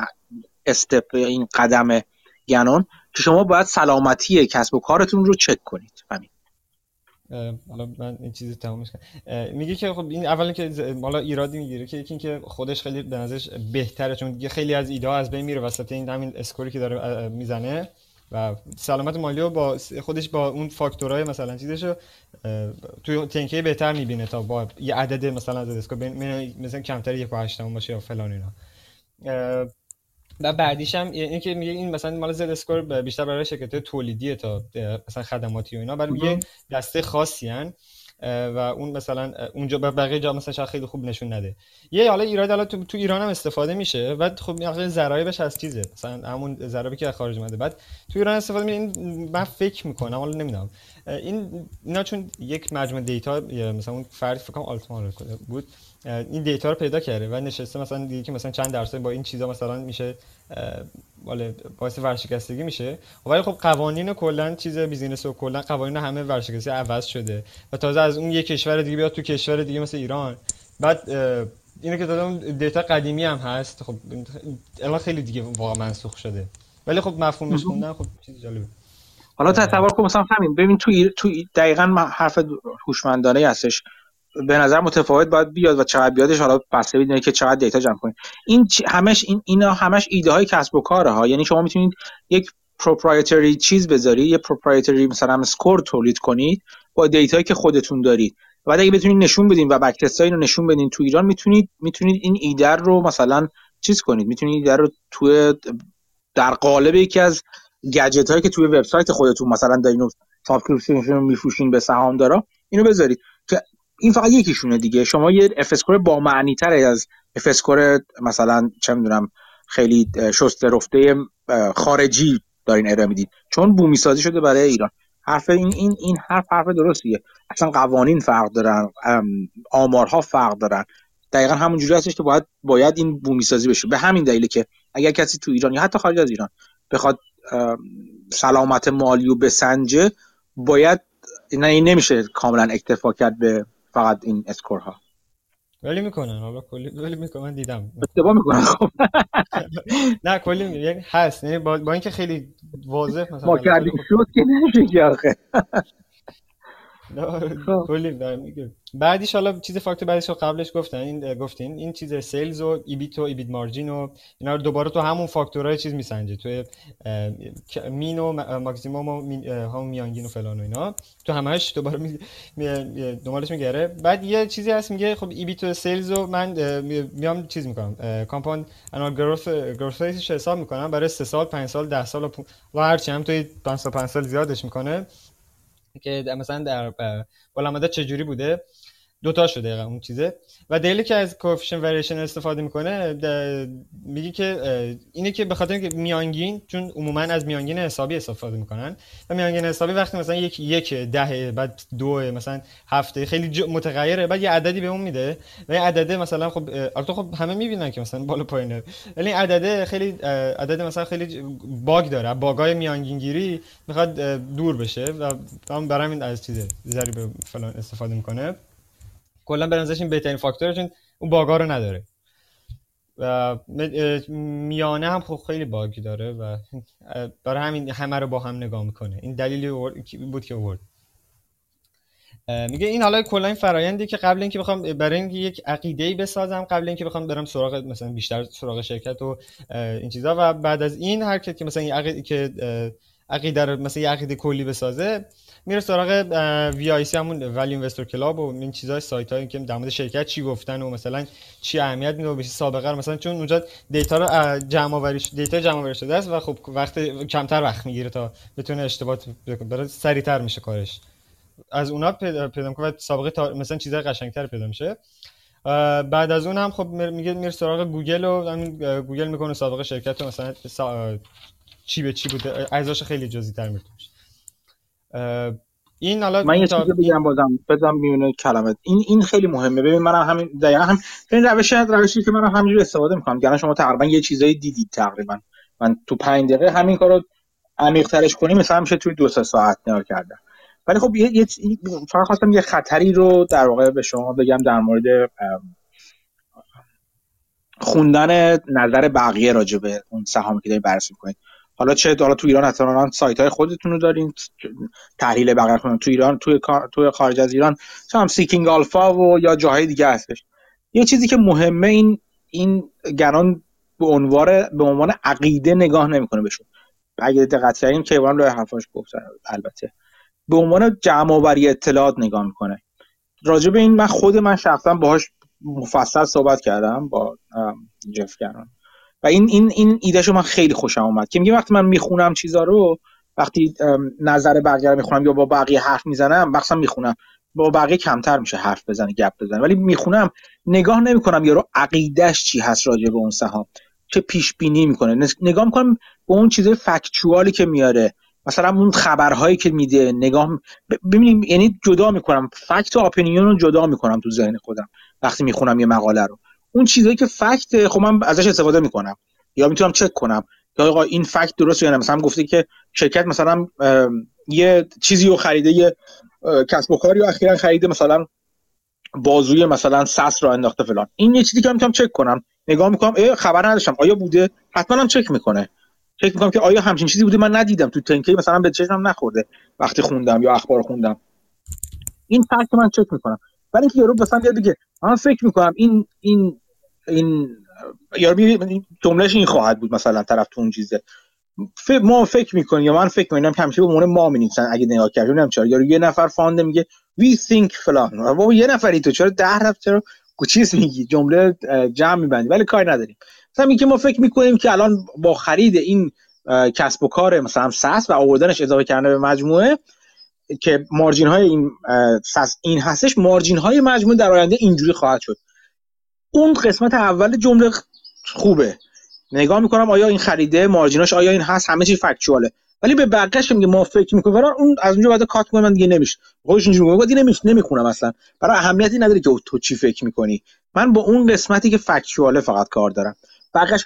استپ این قدم گنون که شما باید سلامتی کسب و کارتون رو چک کنید. همین. حالا من این چیزی تمامش کنم میگه که خب این اولا که حالا ایرادی می‌گیره که یکی اینکه خودش خیلی به نظرش بهتره چون دیگه خیلی از ایده از بین میره وسط این همین اسکوری که داره می‌زنه و سلامت مالی رو با خودش با اون فاکتورهای مثلا چیزشو توی تنکه بهتر می‌بینه تا با یه عدد مثلا از اسکور مثلا کمتر یک و باشه یا فلان اینا. و بعدیش هم اینه که میگه این مثلا مال زد اسکور بیشتر برای شرکت تولیدیه تا مثلا خدماتی و اینا. برای یه دسته خاصی هن و اون مثلا اونجا به بقیه جا مثلا شاید خیلی خوب نشون نده. یه حالا ایراد حالا تو, تو ایران هم استفاده میشه و خب این ضرایبش از چیزه. مثلا همون ضرایبی که خارج اومده. بعد تو ایران استفاده میشه این من فکر می‌کنم حالا نمی‌دونم. این اینا چون یک مجموعه دیتا مثلا اون فرد فکر کنم آلتمان بود. این دیتا رو پیدا کرده و نشسته مثلا دیگه که مثلا چند درصد با این چیزا مثلا میشه ولی باعث ورشکستگی میشه. ولی خب قوانین کلا چیز بیزینس و کلا قوانین همه ورشکستگی عوض شده. و تازه از اون یه کشور دیگه بیاد تو کشور دیگه مثل ایران. بعد اینه که تازه دیتا قدیمی هم هست. خب الان خیلی دیگه واقعا منسوخ شده. ولی خب مفهومش خوندن خب چیز جالبه. حالا تصور کن مثلا همین ببین تو تو دقیقاً حرف هوشمندانه هستش. به نظر متفاوت باید بیاد و چقدر بیادش حالا بسته به اونه که چقدر دیتا جمع کنید این همش این اینا همش ایده های کسب و کاره ها یعنی شما می‌تونید یک proprietary چیز بذارید یه proprietary مثلا score تولید کنید با دیتایی که خودتون دارید. بعد اگه بتونید نشون بدین و back رو نشون بدین تو ایران می‌تونید می‌تونید این ایده رو مثلا چیز کنید. می‌تونید ایده رو تو در قالب یکی از گجت هایی که توی وبسایت خودتون مثلا دارین subscription میفروشین به سهامدارا اینو بذارید. که این فقط یکیشونه دیگه. شما یه F-Score با معنی تر از F-Score مثلا چه می‌دونم خیلی شسته رفته خارجی دارین ارائه می‌دید. چون بومی سازی شده برای ایران. حرف این این این حرف حرف درستیه. اصلا قوانین فرق دارن آمارها فرق دارن. دقیقا همونجوری هستش که باید باید این بومی سازی بشه. به همین دلیله که اگر کسی تو ایران یا حتی خارج از ایران بخواد سلامت مالی و بسنجه باید نه این نمیشه کاملا اکتفا کرد به فقط این اسکورها. ولی می‌کنن حالا کلی ولی می‌کنن من دیدم. اشتباه می‌کنن خب. <laughs> نه کلی یعنی هست یعنی با, با اینکه خیلی واضح مثلا ما کردیم شد که نمیشه آخه. <laughs> خب. کلی میگه بعدیش حالا چیز فاکتور بعدیش رو قبلش گفتن این گفتین این چیز sales و EBIT و EBIT margin و اینا رو دوباره تو همون فاکتورهای چیز میسنجه تو min و ماکسیموم و همون میانگین و فلان و اینا. تو همش دوباره می دنبالش میگره. بعد یه چیزی هست میگه خب EBIT و sales رو من میام چیز می‌کنم compound annual growth growth حساب می‌کنم. برای 3 سال 5 سال 10 سال و هر چی هم توی 5 سال 5 سال زیادش می‌کنه. که مثلا در بالا چجوری بوده؟ دوتا شده دقیقا اون چیزه. و دلیلی که از کوفیشن وریشن استفاده می‌کنه میگه که اینه که به خاطر اینکه میانگین چون عموما از میانگین حسابی استفاده می‌کنن. و میانگین حسابی وقتی مثلا یک یک ده بعد دو مثلا هفته خیلی متغیره بعد یه عددی به اون میده. و این عدده مثلا خب البته خب همه می‌بینن که مثلا بالا پایینه ولی عدده خیلی عدد مثلا خیلی باگ داره. باگای میانگین گیری می‌خواد دور بشه. و برای همین از چیزه. ضریب فلان استفاده می‌کنه. کلا به این بهترین فاکتوره چون اون باگا رو نداره. و میانه هم خب خیلی باگ داره و برای همین همه رو با هم نگاه می‌کنه. این دلیلی بود که ورد میگه این حالا کلا این فرایندی که قبل اینکه بخوام برای اینکه یک عقیده ای بسازم قبل اینکه بخوام برم سراغ مثلا بیشتر سراغ شرکت و این چیزا و بعد از این حرکت که مثلا این عقیده که عقیده رو مثلا یه عقیده کلی بسازه میره سراغ VIC همون Value Investors Club و این چیزای سایت هایی که در مورد شرکت چی گفتن و مثلا چی اهمیت میده و بشه سابقه رو مثلا چون اونجا data رو جمع آوری data جمع آوری شده است و خب وقت کمتر وقت می‌گیره تا بتونه اشتباه بره سریعتر میشه کارش. از اونا پیدا می‌کنه سابقه تا... مثلا چیزای قشنگتر پیدا میشه. بعد از اون هم خب میگه میره سراغ گوگل و گوگل می‌کنه سابقه شرکت مثلا چی به چی بوده ارزش خیلی جزئی تر می‌کنه این حالا من یه چیزی بگم بازم بزنم میونه کلمه. این این خیلی مهمه. ببین منم همین دقیقا هم این روش روشی که منم همینجوری استفاده می‌کنم. گران شما تقریبا یه چیزایی دیدید تقریبا. من تو 5 دقیقه همین کارو عمیق ترش کنیم مثلا میشه توی دو سه ساعت نگاه کردم ولی خب یه, یه فقط خواستم یه خطری رو در واقع به شما بگم در مورد خوندن نظر بقیه راجع به اون سهامی که دارید بررسی کنید حالا چه حالا تو ایران حتما سایت های خودتون رو دارین تحلیل بقیه کنید تو ایران تو تو خارج از ایران هم سیکینگ آلفا و یا جاهای دیگه هستش. یه چیزی که مهمه این این گران به عنوان به عنوان عقیده نگاه نمی‌کنه بهشون. اگه دقت کردین که رو حرفاش گفتن البته. به عنوان جمع آوری اطلاعات نگاه می‌کنه. راجع به این من خود من شخصا باهاش مفصل صحبت کردم با جف گران. و این این این ایدهشو من خیلی خوشم اومد که میگه وقتی من می‌خونم چیزا رو وقتی نظر بقیه رو می‌خونم یا با بقیه حرف می‌زنم مثلا می‌خونم با بقیه کمتر میشه حرف بزنه گپ بزنه ولی می‌خونم نگاه نمی‌کنم یارو عقیدش چی هست راجع به اون سهام چه پیش بینی می‌کنه نگاه می‌کنم به اون چیزای فکچوالی که میاره مثلا اون خبرهایی که میده نگاه ببینیم یعنی جدا می‌کنم فکت و اپینیون رو جدا می‌کنم تو ذهن خودم. وقتی می‌خونم یه مقاله رو. اون چیزایی که فکت خب من ازش استفاده می‌کنم. یا می‌تونم چک کنم. یا آقا این فکت درست یا نه؟ مثلا گفته که شرکت مثلا یه چیزی رو خریده یه کسب و کاری رو اخیرا خریده مثلا بازوی مثلا سس را انداخته فلان. این یه چیزی که می‌تونم چک کنم. نگاه می‌کنم ای خبر نداشتم. آیا بوده؟ حتما هم چک می‌کنه. چک می‌کنم که آیا همچین چیزی بوده؟ من ندیدم. تو تنکی مثلا به چشمم نخورده. وقتی خوندم یا اخبار خوندم. این فکت من چک می‌کنم. ولی اینکه یارو مثلا بیاد بگه من فکر می‌کنم این این این یارو جملهش این خواهد بود مثلا طرف تو اون چیزه. ما فکر می‌کنیم یا من فکر می‌کنم که همیشه به عنوان ما می‌نویسن اگه نگاه کردیم نمی‌دونم چرا. یارو یه نفر فانده میگه we think فلان. بابا یه نفری تو چرا ده نفر چرا چیز میگی؟ جمله جمع میبندی. ولی کار نداریم. مثلا میگه ما فکر می‌کنیم که الان با خرید این کسب و کار مثلا سس و آوردنش اضافه کردن به مجموعه که مارجین های این سس این هستش مارجین های مجموعه در آینده اینجوری خواهد شد. اون قسمت اول جمله خوبه. نگاه می‌کنم آیا این خریده مارجیناش آیا این هست همه چی فکچواله ولی به بقیه‌اش میگه ما فکر می‌کنیم. برای اون از اونجا بعد کات من دیگه نمیشه خودش اینجوری میگه دیگه نمیشه نمی‌خونم اصلا. برای اهمیتی نداره که تو چی فکر می‌کنی. من با اون قسمتی که فکچواله فقط کار دارم. بقیه‌اش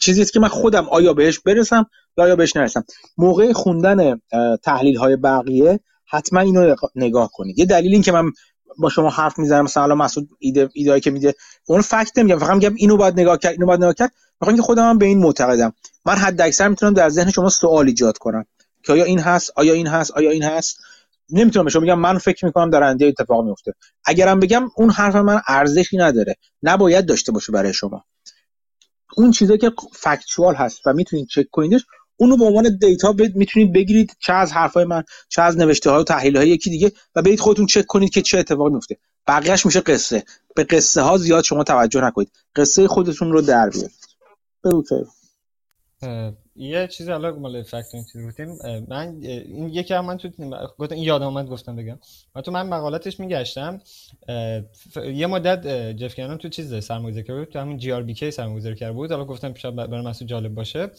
چیزی که من خودم آیا بهش برسم یا آیا بهش نرسم. موقع خوندن تحلیل های بقیه حتما اینو نگاه کنید. یه دلیل این که من با شما حرف می‌زنم مثلا الان مسعود ایده ایدهایی که میده اون فکت نمیگم فقط میگم اینو باید نگاه کرد اینو باید نگاه کرد. می‌خوام که خودم هم به این معتقدم. من حد اکثر می‌تونم در ذهن شما سوال ایجاد کنم. که آیا این هست آیا این هست آیا این هست؟ نمی‌تونم شما بگم. من فکر می‌کنم در آینده اتفاق میفته اگرم بگم اون حرف من ارزشی نداره. نباید داشته باشه برای شما. اون چیزایی که فکتوال هست و می‌تونید چک کنیدش اونو به عنوان دیتا می‌تونید بگیرید چه از حرفای من چه از نوشته ها و تحلیل های یکی دیگه و برید خودتون چک کنید که چه اتفاقی میفته بقیهش میشه قصه. به قصه ها زیاد شما توجه نکنید. قصه خودتون رو در بیارید. یه چیزی الان مال فکت چیز گفتیم من این یکی هم من تو گفتم این یادم اومد گفتم بگم. من تو من مقالاتش میگشتم یه مدت جف کنان تو چیز سرمایه‌گذاری بود تو همین جی آر بی کی سرمایه‌گذاری کرده بود. حالا گفتم شاید برای مسعود جالب باشه.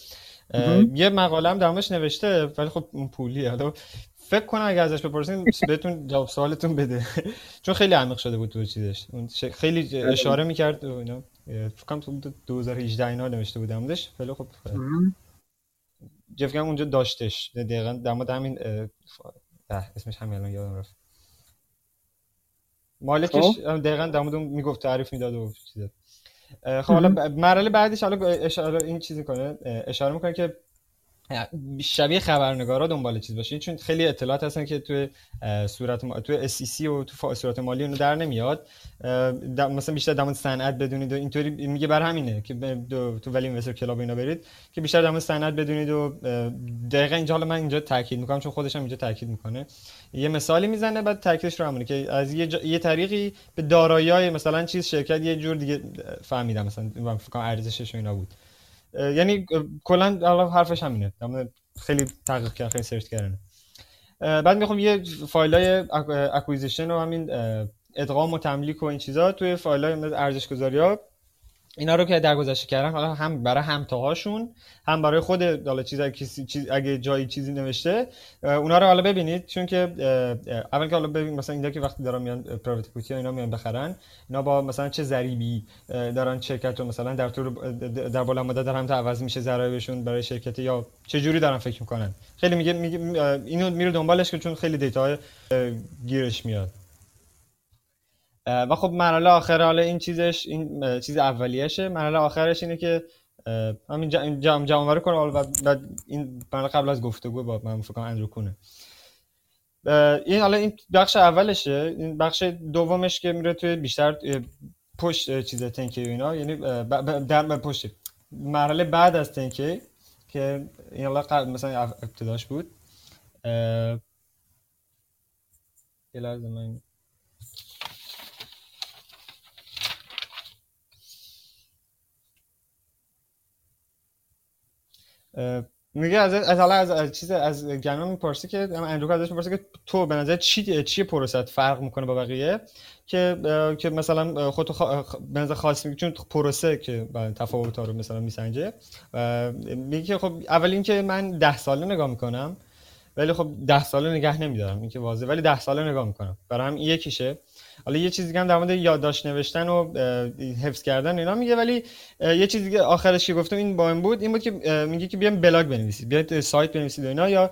یه مقاله هم درمش نوشته ولی خب اون پولیه. حالا فکر کنم اگه ازش بپرسین بهتون جواب سوالتون بده. <laughs> چون خیلی عمیق شده بود تو چیزش. خیلی اشاره می‌کرد و اینا فکر کنم تو 2018 اینا نوشته بودم دش خیلی خب جفگم اونجا داشتش. دقیقا در مورد همین اسمش همین الان یادم رفت. مالکش خب. دقیقا در مورد می‌گفت تعریف می‌داد و چیزا. خب حالا مرحله بعدش حالا اشاره این چیزی کنه اشاره می‌کنه که شبیه خبرنگارا دنبال چیز باشین چون خیلی اطلاعات هستن که توی صورت ما... توی SEC و تو صورت مالی اونو در نمیاد. مثلا بیشتر در صنعت بدونید و اینطوری میگه بر همینه که تو ولی اینوستر کلاب اینا برید که بیشتر در صنعت بدونید و دقیقا اینجا حالا من اینجا تاکید می‌کنم چون خودش هم اینجا تاکید می‌کنه. یه مثالی می‌زنه بعد تاکیدش رو همونه که از یه, ج... یه طریقی به دارایی مثلا چیز شرکت یه جور دیگه فهمیدم مثلا فکر کنم ارزشش اینا بود. یعنی کلا حالا حرفش همینه. خیلی تحقیق کردن خیلی سرچ کردن. بعد می‌خوام یه فایل های acquisition و همین ادغام و تملیک و این چیزا توی فایل های ارزش گذاری ها اینا رو که در گذشته کردن حالا هم برای همتاهاشون هم برای خود حالا چیز اگه, چیز اگه جایی چیزی نوشته اونا رو حالا ببینید چون که اول که حالا ببین مثلا اینجا که وقتی دارن میان private equity اینا میان بخرن اینا با مثلا چه ضریبی دارن شرکت رو مثلا در طول در بالا مدت در هم عوض میشه ضرایبشون برای شرکت یا چه جوری دارن فکر می‌کنن. خیلی میگه, میگه اینو میره دنبالش که چون خیلی دیتا گیرش میاد. و خب مرحله آخر حالا این چیزش این چیز اولیشه مرحله آخرش اینه که همین جمع جمع کنه و بعد این مرحله قبل از گفتگو با من فکر کنم اندرو کنه این حالا این بخش اولشه. این بخش دومش که میره توی بیشتر پشت چیز تنکی و اینا. یعنی در پشت. مرحله بعد از تنکی که این حالا مثلا ابتداش بود. یه لحظه من میگه از از از, از چیز از گنم می‌پرسه که اندروک ازش می‌پرسه که تو به نظر چی چی پروسه فرق می‌کنه با بقیه؟ که که مثلا خودتو خ... به نظر خاص چون پروسه که تفاوت ها رو مثلا میسنجه. میگه که خب اول اینکه من ده ساله نگاه می‌کنم ولی خب ده ساله نگه نمیدارم این که واضحه ولی ده ساله نگاه می‌کنم. برای هم یکیشه. حالا یه چیزی هم در مورد یادداشت نوشتن و حفظ کردن اینا میگه ولی یه چیزی که آخرش که گفتم این با این بود این بود که میگه که بیام بلاگ بنویسید بیاید سایت بنویسید اینا یا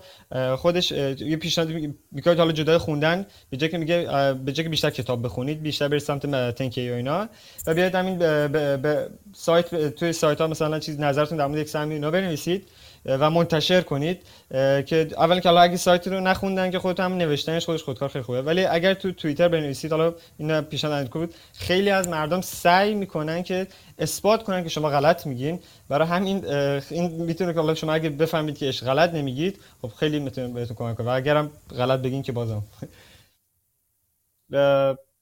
خودش یه پیشنهاد میگه حالا جدای خوندن به جای که میگه به جای که بیشتر کتاب بخونید بیشتر برید سمت تنکی و اینا و بیاید همین به سایت توی سایت ها مثلا چیز نظرتون در مورد یک سهم اینا بنویسید. و منتشر کنید. که اول که اگه سایت رو نخوندن که خودتون هم نوشتنش خودش خودکار خیلی خوبه. ولی اگر تو توییتر بنویسید حالا این پیشنهاد بود خیلی از مردم سعی می‌کنن که اثبات کنن که شما غلط میگین. برای همین این می‌تونه که شما اگه بفهمید که اش غلط نمیگید خب خیلی می‌تونه بهتون کمک کنه. و اگرم غلط بگین که بازم. <laughs>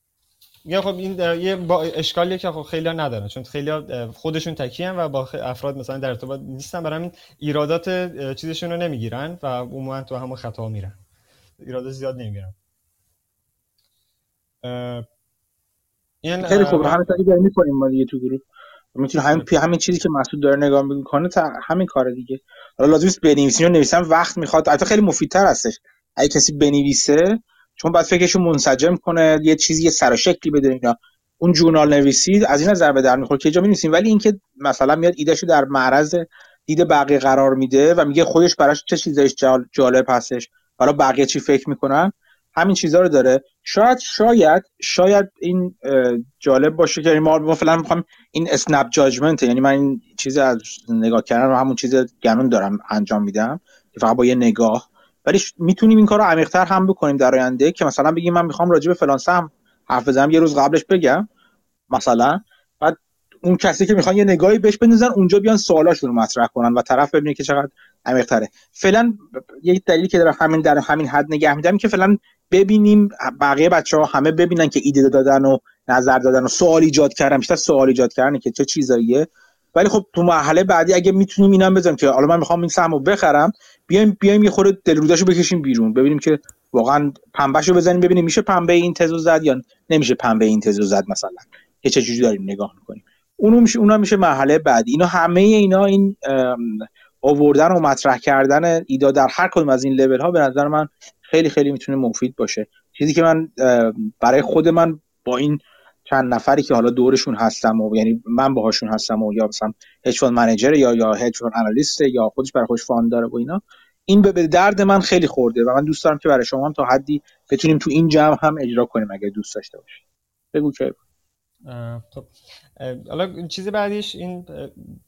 میگه خب این یه با اشکالیه که خب خیلی ندارن چون خیلی خودشون تکیه و با افراد مثلا در ارتباط نیستن. برای همین ایرادات چیزشون رو نمی‌گیرن و عموما تو همون خطا میرن. ایرادات زیاد نمی‌گیرن. این خیلی خوب. همین کاری داریم می‌کنیم ما دیگه تو گروه. می‌تونه همین همین چیزی که مسعود داره نگاه می‌کنه تا همین کار دیگه. حالا لازم نیست بنویسین نویسن وقت می‌خواد. البته خیلی مفیدتر هستش. اگه کسی بنویسه چون بعد فکرشو منسجم کنه یه چیزی یه سر شکلی بده اینا. اون جورنال نویسی از این نظر به در می‌خوره که جا می‌نویسیم. ولی اینکه مثلا میاد ایدهشو در معرض دید بقیه قرار میده و میگه خودش براش چه چیزایش جالب هستش حالا بقیه چی فکر می‌کنن همین چیزها رو داره. شاید شاید شاید این جالب باشه که ما مثلا می‌خوام این اسنپ جاجمنت یعنی من این چیز از نگاه کردن رو همون چیز گنون دارم انجام میدم. فقط با یه نگاه. ولی می‌تونیم این کار رو عمیق‌تر هم بکنیم در آینده که مثلا بگیم من می‌خوام راجع به فلان سهم حرف بزنم یه روز قبلش بگم مثلا. بعد اون کسی که می‌خوان یه نگاهی بهش بندازن اونجا بیان سوالاشون رو مطرح کنن و طرف ببینه که چقدر عمیق‌تره. فعلا یه دلیلی که در همین در همین حد نگه میدم که فعلا ببینیم بقیه بچه ها همه ببینن که ایده دادن و نظر دادن و سوال ایجاد کردن بیشتر سوال ایجاد کردن که چه چیزاییه. ولی خب تو مرحله بعدی اگه می‌تونیم اینم بزنیم که حالا من می‌خوام این سهمو بخرم بیایم بیایم یه خورده دلروداشو بکشیم بیرون ببینیم که واقعا پنبهشو بزنیم ببینیم میشه پنبه این تزو زد یا نمیشه پنبه این تزو زد مثلا که چه جوری داریم نگاه می‌کنیم. اونو میشه اونا میشه مرحله بعدی. اینا همه اینا این آوردن و مطرح کردن idea در هر کدوم از این لول ها به نظر من خیلی خیلی می‌تونه مفید باشه. چیزی که من برای خود من با این چند نفری که حالا دورشون هستم و یعنی من باهاشون هستم و یا مثلا hedge manager یا یا hedge analyst یا خودش برای خودش fund داره و اینا این به درد من خیلی خورده و من دوست دارم که برای شما هم تا حدی بتونیم تو این جمع هم اجرا کنیم اگه دوست داشته باشید بگو که خب. حالا چیز بعدیش این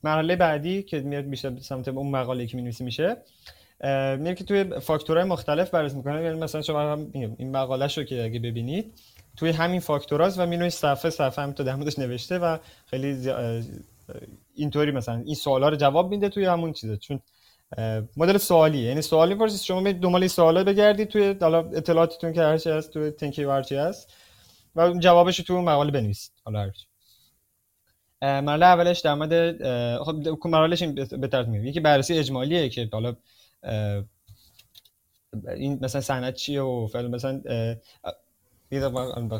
مرحله بعدی که میاد میشه سمت اون مقاله که می‌نویسی میشه میگه که توی فاکتورهای مختلف بررسی می‌کنه. یعنی مثلا شما هم این مقاله شو که اگه ببینید توی همین فاکتوراست و مینوی صفحه صفحه هم تو در نوشته و خیلی اینطوری مثلا این سوالا رو جواب میده توی همون چیزه چون مدل سوالی یعنی سوالی می‌پرسید شما می دنبال سوالا بگردید توی حالا اطلاعاتتون که هرچی هست توی تنکی و هرچی هست و جوابش تو مقاله بنویسید. حالا هرچی مرحله اولش در مورد خب مرحلهش به میگه. یکی بررسی اجمالیه که حالا این مثلا سند چیه و فعلا مثلا یه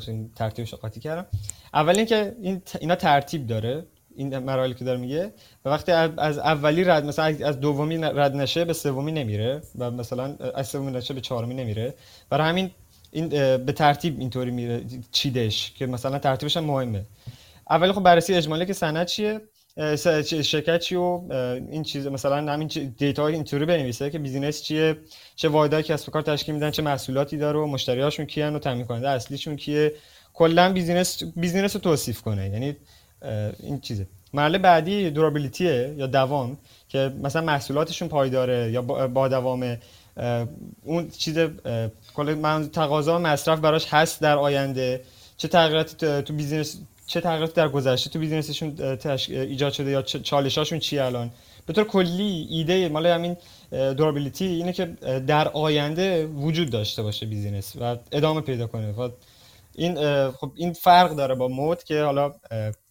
این ترتیبش قاطی کردم. اول اینکه این اینا ترتیب داره. این مراحلی که داره میگه. و وقتی از اولی رد مثلا از دومی رد نشه به سومی نمیره. و مثلا از سومی نشه به چهارمی نمیره. برای همین این به ترتیب اینطوری میره چیدش که مثلا ترتیبش هم مهمه. اولی خب بررسی اجمالی که سند چیه؟ شرکت چی و این چیز مثلا همین data های اینطوری بنویسه که business چیه چه واحدهای کسب و کار تشکیل میدن چه محصولاتی داره و مشتریاشون کیان و تامین کننده اصلیشون کیه. کلا business business رو توصیف کنه. یعنی این چیزه. مرحله بعدی durability ه یا دوام که مثلا محصولاتشون پایداره یا با دوام اون چیز کل من تقاضا مصرف براش هست در آینده. چه تغییراتی تو business چه تغییراتی در گذشته تو business شون ایجاد شده یا چالشاشون چی الان؟ به طور کلی ایده مال همین durability اینه که در آینده وجود داشته باشه business و ادامه پیدا کنه. و این خب این فرق داره با moat که حالا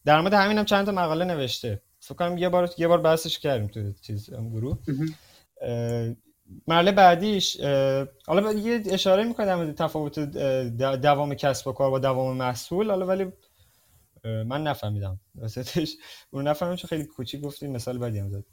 در مورد همین هم چند تا مقاله نوشته. فکر کنم یه بار یه بار بحثش کردیم تو چیز گروه. مرحله بعدیش حالا یه اشاره می‌کنم در مورد تفاوت دوام کسب و کار با دوام محصول حالا ولی من نفهمیدم. واسطش اون نفهمیدم چون خیلی کوچیک گفتیم مثال بعدی هم زد.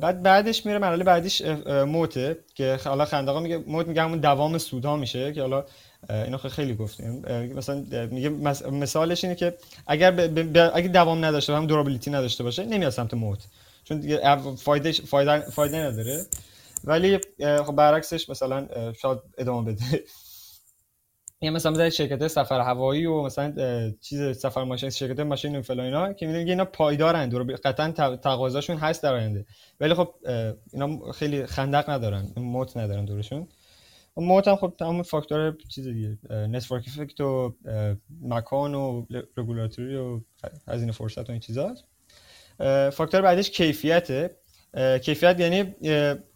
بعد بعدش میره مرحله بعدیش موته که حالا خندقا میگه موت میگه همون دوام سودا میشه که حالا اینو خیلی گفتیم. مثلا میگه مثالش اینه که اگر ب... اگه دوام نداشته هم دورابیلیتی نداشته باشه نمیاد سمت موت. چون دیگه فایده فایده فایده نداره. ولی خب برعکسش مثلا شاید ادامه بده. یه مثلا مثلا شرکت سفر هوایی و مثلا چیز سفر ماشین شرکت ماشین و فلان اینا که میگن اینا پایدارن دور قطعا تقاضاشون هست در آینده. ولی خب اینا خیلی خندق ندارن moat ندارن دورشون. moat هم خب تمام فاکتور چیز دیگه network effect و مکان و رگولاتوری و هزینه فرصت و این چیزاست فاکتور بعدش کیفیته. کیفیت یعنی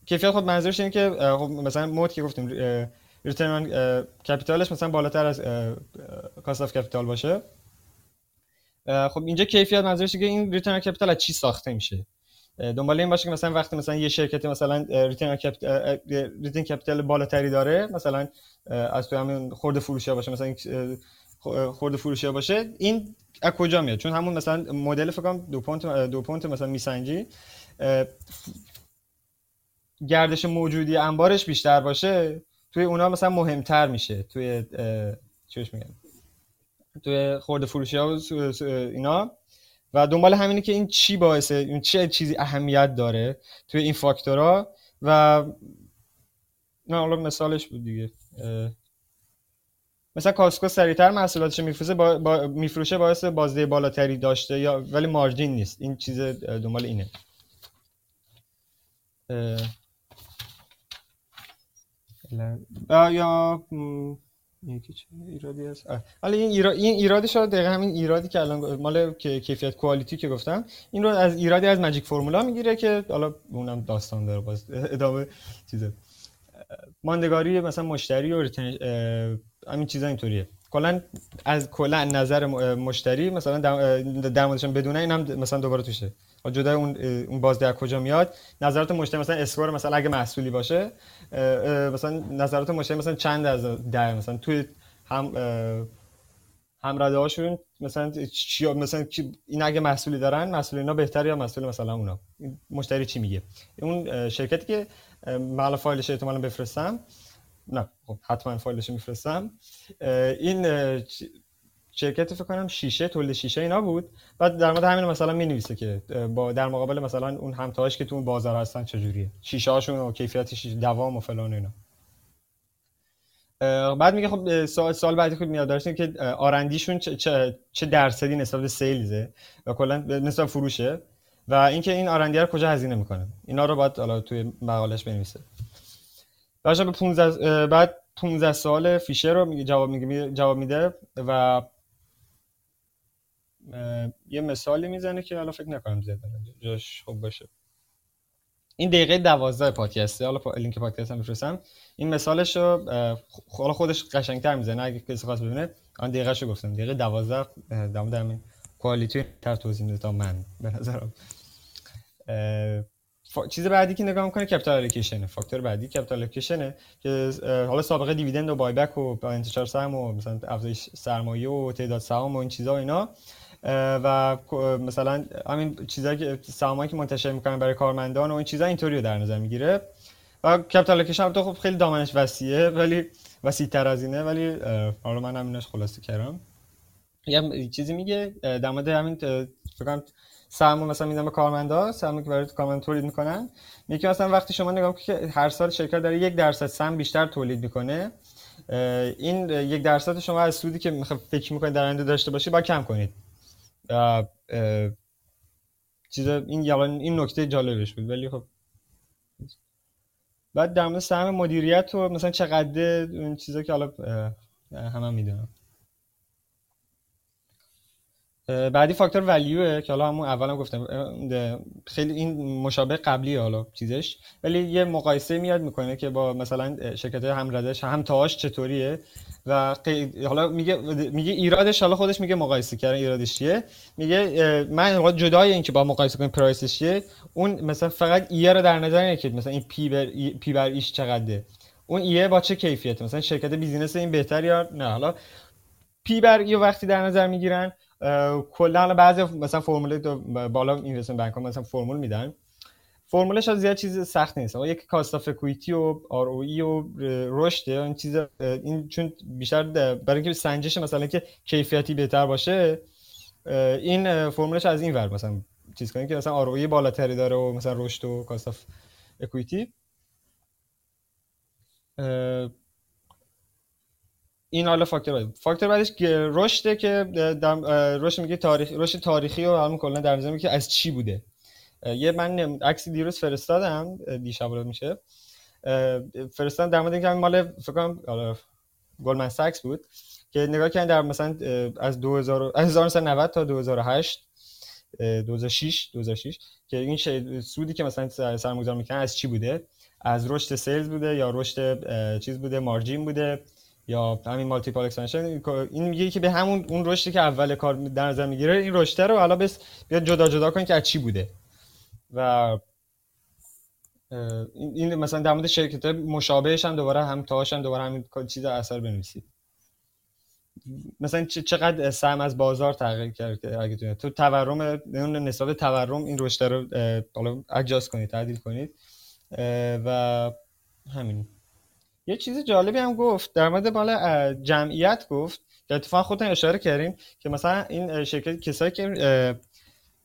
کیفیت خب منظورش اینه که خب مثلا moat که گفتیم return capital ش مثلا بالاتر از cost of capital باشه. خب اینجا کیفیت منظورش که این return capital از چی ساخته میشه؟ دنبال این باشه که مثلا وقتی مثلا یه شرکتی مثلا return capital return capital بالاتری داره مثلا از تو همین خورده فروشی باشه مثلا خورده فروشی باشه این از کجا میاد؟ چون همون مثلا مدل فکر دو پونت دو پونت مثلا میسنجی. گردش موجودی انبارش بیشتر باشه. توی اونا مثلا مهمتر میشه. توی چیش میگن؟ توی خورده فروشی ها و اینا. و دنبال همینه که این چی باعثه این چه چیزی اهمیت داره توی این فاکتورها. و نه حالا مثالش بود دیگه. مثلا کاسکو سریعتر محصولاتش میفروشه با, با میفروشه باعث بازده بالاتری داشته یا ولی مارجین نیست. این چیز دنبال اینه. یا یکی چه ایرادی هست؟ حالا این ایراد این ایرادی شده دقیقا همین ایرادی که الان مال کیفیت کوالیتی که گفتم این رو از ایرادی از ماجیک فرمولا می‌گیره که حالا اونم داستان داره باز <laughs> ادامه چیزه. ماندگاری مثلا مشتری و همین چیزا اینطوریه. کلا از کلا نظر مشتری مثلا در بدونه این هم مثلا دوباره توشه. جدا اون اون بازده از کجا میاد؟ نظرات مشتری مثلا اسکور مثلا اگه محصولی باشه مثلا نظرات مشتری مثلا چند از ده مثلا توی هم همرده هاشون مثلا چی مثلا این اگه محصولی دارن محصول اینا بهتر یا محصول مثلا اونا؟ مشتری چی میگه؟ اون شرکتی که مال فایلش احتمالاً بفرستم. نه خب حتما فایلش میفرستم. این شرکت فکر کنم شیشه تولید شیشه اینا بود. بعد در مورد همین مثلا می نویسه که با در مقابل مثلا اون همتاش که تو اون بازار هستن چجوریه؟ شیشه هاشون و کیفیت شیشه دوام و فلان اینا. بعد میگه خب سوال, سوال بعدی خود میاد داشتیم که آرندیشون چه, چه, چه درصدی نسبت به سیلزه و کلا نسبت فروشه و اینکه این آرندی رو کجا هزینه می‌کنه. اینا رو باید حالا توی مقالش بنویسه. بعد به 15 بعد 15 سال فیشر رو جواب میگه جواب میده و یه مثالی می‌زنه که حالا فکر نکنم زیاد جاش خوب باشه. این دقیقه دوازده پادکسته حالا لینک پادکست هم میفرستم این مثالش رو حالا خودش قشنگتر می‌زنه اگه کسی خواست ببینه آن دقیقه شو گفتم. دقیقه دوازده مورد همین quality تر توضیح میده تا من به نظرم. چیز بعدی که نگاه می‌کنه capital allocation factor بعدی capital allocation که حالا سابقه dividend و buyback و انتشار سهم و مثلا افزایش سرمایه و تعداد سهام و این چیزا و اینا. و مثلا همین چیزایی که سهامایی که منتشر می‌کنن برای کارمندان و این چیزا اینطوری رو در نظر می‌گیره. و کپیتال الوکیشن تو خب خیلی دامنش وسیعه ولی وسیع تر از اینه ولی حالا من همینش خلاصه کردم. یه چیزی میگه در مورد همین فکر سهم مثلا میدم به کارمندا سهمی که برای کارمند تولید می‌کنن. میگه مثلا وقتی شما نگاه که هر سال شرکت داره یک درصد سهم بیشتر تولید می‌کنه این یک درصد شما از سودی که فکر می‌کنید در آینده داشته باشی با کم کنید. چیز این این نکته جالبش بود ولی خب. بعد در مورد سهم مدیریت و مثلا چقدر اون چیزا که حالا همه هم می‌دونم بعدی فاکتور ولیوه که حالا همون اولم گفتم خیلی این مشابه قبلی حالا چیزش ولی یه مقایسه میاد می‌کنه که با مثلا شرکت هم ردش هم تاش چطوریه؟ و حالا میگه میگه ایرادش حالا خودش میگه مقایسه کردن ایرادش چیه؟ میگه من جدای این که با مقایسه کنیم پرایسش چیه؟ اون مثلا فقط ایه رو در نظر نگیرید مثلا این پی بر پی بر ایش چقدره. اون ایه با چه کیفیت مثلا شرکت بیزینس این بهتر یا نه؟ حالا پی بر ایو وقتی در نظر می‌گیرن کلا بعضی مثلا فرمول بالا اینوستمنت بانک مثلا فرمول میدن. فرمولش از زیاد چیز سخت نیست. اما یک کاست اف اکوئیتی و آر او ای و رشد این چیز این چون بیشتر برای اینکه سنجش مثلا که کیفیتی بهتر باشه این فرمولش از این ور مثلا چیز کنیم که مثلا آر او ای بالاتری داره و مثلا رشد و کاست اف اکوئیتی این حالا فاکتور بعدی فاکتور بعدش رشده که رشد میگه تاریخ رشد تاریخی و همون کلا در نظر که از چی بوده. یه من عکسی دیروز فرستادم دیشب میشه. فرستادم در مورد اینکه مال فکر کنم Goldman Sachs بود که نگاه کردن در مثلا از 2000 از 1990 تا 2008 2006 2006 که این سودی که مثلا سرمایه‌گذار می‌کنن از چی بوده؟ از رشد sales بوده یا رشد چیز بوده margin بوده یا همین multiple expansion این میگه که به همون اون رشدی که اول کار در نظر می‌گیره این رشده رو حالا بس بیاد جدا جدا کن که از چی بوده. و این مثلا در مورد شرکت مشابهش هم دوباره هم تاش هم دوباره همین چیز اثر بنویسید مثلا چقدر سهم از بازار تغییر کرده اگه تو تورم اون نسبت تورم این رشته رو حالا اجاز کنید تعدیل کنید. و همین. یه چیز جالبی هم گفت در مورد بالا جمعیت گفت که اتفاقا خودتون اشاره کردین که مثلا این شرکت کسایی که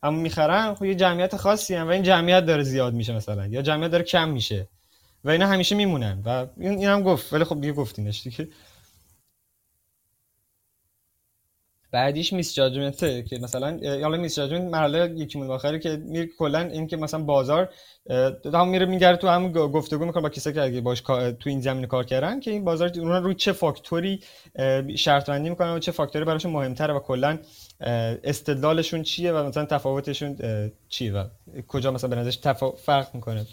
هم می‌خرن خب یه جمعیت خاصی هم و این جمعیت داره زیاد میشه مثلا یا جمعیت داره کم میشه و اینا همیشه میمونن و این هم گفت ولی خب دیگه گفتینش دیگه. بعدیش میس جاجمنت که مثلا حالا میس جاجمنت مرحله یکی مون آخره که میره کلا این که مثلا بازار هم میره میگره تو هم گفتگو می‌کنه با کسایی که باش تو این زمینه کار کردن که این بازار اون رو چه فاکتوری شرط بندی می‌کنن و چه فاکتوری براشون مهمتره و کلا استدلالشون چیه و مثلا تفاوتشون چیه و کجا مثلا به نظرش فرق می‌کنه.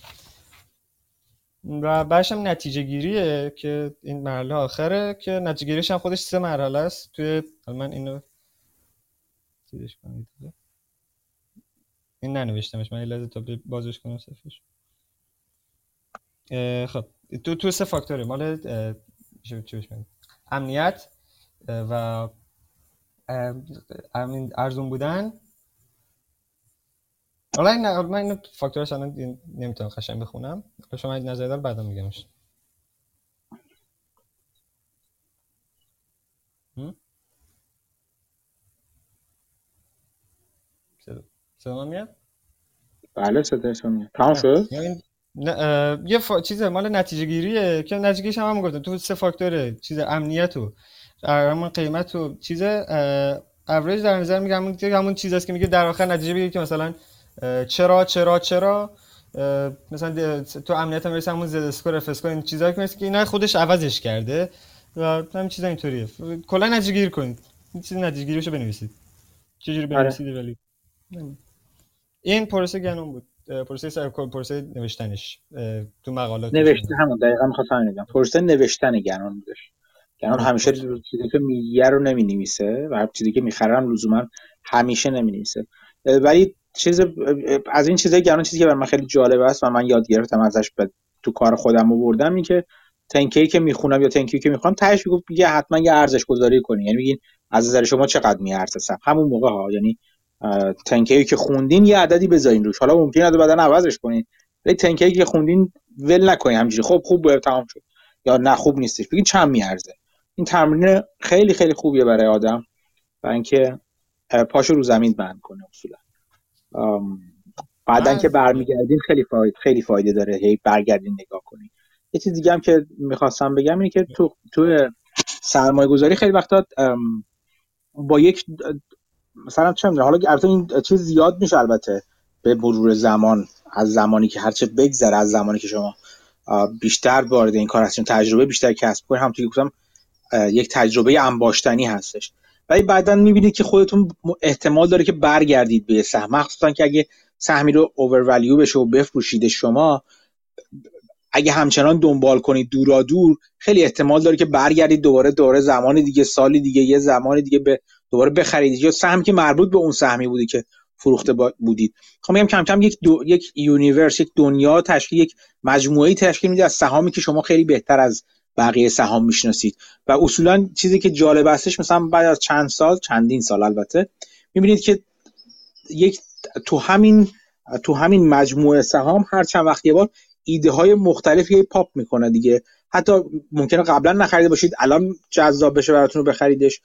و بعدش هم نتیجه گیریه که این مرحله آخره که نتیجه گیریش هم خودش سه مرحله است. توی من اینو چیزش کنید این ننوشتمش من لازم تا بازش کنم صفحش خب تو تو سه فاکتوره مال چی امنیت و ارزون بودن حالا این من این فاکتورش الان نمی‌تونم قشنگ بخونم. شما این نظر دار بعدا میگمش صدا میاد؟ بله صدایش میاد. تمام شد؟ یه فا... چیز مال نتیجه گیریه که نتیجه گیریش هم, هم گفتم تو سه فاکتوره. چیز امنیت و همون قیمت و چیز اوریج در نظر میگم همون همون چیز است که میگه در آخر نتیجه بگیرید که مثلا چرا چرا چرا؟ مثلا تو امنیت هم همون زد اسکور اف اسکور این چیزایی که مثل که اینا خودش عوضش کرده و همین چیزا اینطوریه. کلا نتیجه گیر کنید. این چیز نتیجه گیریشو بنویسید. چجوری بنویسید ولی؟ این پروسه گنون بود. پروسه سر پروسه نوشتنش. تو مقالات نوشته همون دقیقاً می‌خواستم بگم. پروسه نوشتن گنون بودش. گنون همیشه چیزی که میگه رو نمی نویسه و هر چیزی که می‌خره هم لزوما همیشه نمی نویسه ولی چیز از این چیزای گران چیزی که برای من خیلی جالب است و من یاد گرفتم ازش تو کار خودم آوردم این که تنکی که می‌خونم یا تنکی که می‌خونم تهش میگه حتما یه ارزش گذاری کنی. یعنی میگین از نظر شما چقدر میارزه؟ همون موقع ها. یعنی تنکی که خوندین یه عددی بذارین روش. حالا ممکنه بعدا عوضش کنین ولی تنکی که خوندین ول نکنین همینجوری. خب خوب بود تمام شد. یا نه خوب نیستش. بگین چند میارزه؟ این تمرین خیلی خیلی خوبیه برای آدم. و اینکه پاشو رو زمین بند کنه اصولا. بعدا که برمیگردین خیلی فایده خیلی فایده داره هی برگردین نگاه کنین. یه چیز دیگه هم که می‌خواستم بگم اینه که تو تو سرمایه گذاری خیلی وقتا با یک مثلا چه می‌دونم حالا البته این چیز زیاد میشه البته به مرور زمان از زمانی که هرچه بگذره از زمانی که شما بیشتر وارد این کار هستین تجربه بیشتر کسب کنید همونطوری گفتم یک تجربه انباشتنی هستش. ولی بعدا می‌بینید که خودتون احتمال داره که برگردید به سهم. مخصوصا که اگه سهمی رو اوور بشه و بفروشید شما اگه همچنان دنبال کنید دورا دور خیلی احتمال داره که برگردید دوباره دوباره زمان دیگه سالی دیگه یه زمان دیگه به دوباره بخرید یا سهم که مربوط به اون سهمی بودی که فروخته بودید. خب میگم کم کم یک دو، یک یونیورس یک دنیا تشکیل یک مجموعه تشکیل میده از سهامی که شما خیلی بهتر از بقیه سهام می‌شناسید. و اصولا چیزی که جالب هستش مثلا بعد از چند سال چندین سال البته می‌بینید که یک تو همین تو همین مجموعه سهام هر چند وقت یه بار ایده های مختلفی پاپ می‌کنه دیگه. حتی ممکنه قبلا نخریده باشید الان جذاب بشه براتون رو بخریدش.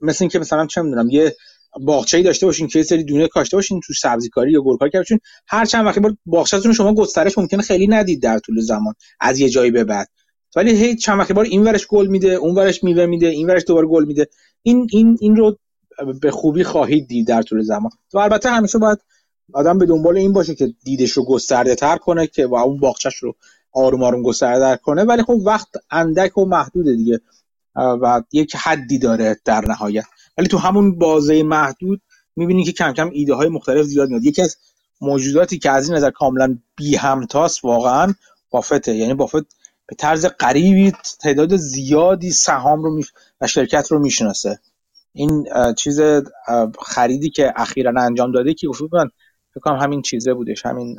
مثل اینکه مثلا چه می‌دونم یه باغچه‌ای داشته باشین که یه سری دونه کاشته باشین تو سبزیکاری یا گلکاری کردین هر چند بار باغچه‌تون شما گسترش ممکنه خیلی ندید در طول زمان از یه جایی به بعد. ولی هی چند وقتی بار این ورش گل میده اون ورش میوه میده این ورش دوباره گل میده. این این این رو به خوبی خواهید دید در طول زمان. و البته همیشه باید آدم به دنبال این باشه که دیدش رو گسترده تر کنه که با اون باغچش رو آروم آروم گسترده کنه. ولی خب وقت اندک و محدوده دیگه. و یک حدی داره در نهایت. ولی تو همون بازه محدود می‌بینی که کم کم ایده های مختلف زیاد میاد. یکی از موجوداتی که از این نظر کاملا بی همتاست واقعا بافته. یعنی بافت به طرز غریبی تعداد زیادی سهام رو و شرکت رو می‌شناسه. این چیز خریدی که اخیرا انجام داده که گفت فکر همین چیزه بودش همین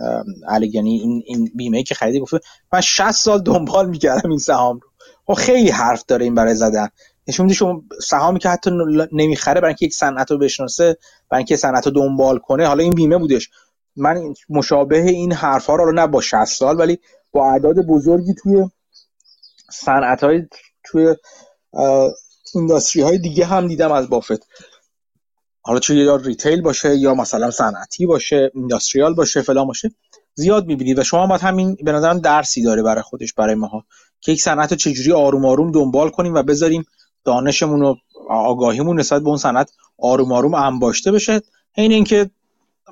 یعنی این این بیمه که خریدی. گفت من 60 سال دنبال می‌کردم این سهام رو. خب خیلی حرف داره این برای زدن. نشون میده شما سهامی که حتی نمی‌خره برای اینکه یک صنعت رو بشناسه برای اینکه صنعت رو دنبال کنه حالا این بیمه بودش. من مشابه این حرف ها رو نه با 60 سال ولی با اعداد بزرگی توی صنعت های توی اینداستری های دیگه هم دیدم از بافت. حالا چه یا ریتیل باشه یا مثلا صنعتی باشه اینداستریال باشه فلان باشه زیاد می‌بینید و شما باید همین به نظرم درسی داره برای خودش برای ماها که یک صنعت رو چجوری آروم آروم دنبال کنیم و بذاریم دانشمون و آگاهیمون نسبت به اون صنعت آروم آروم انباشته بشه. این اینکه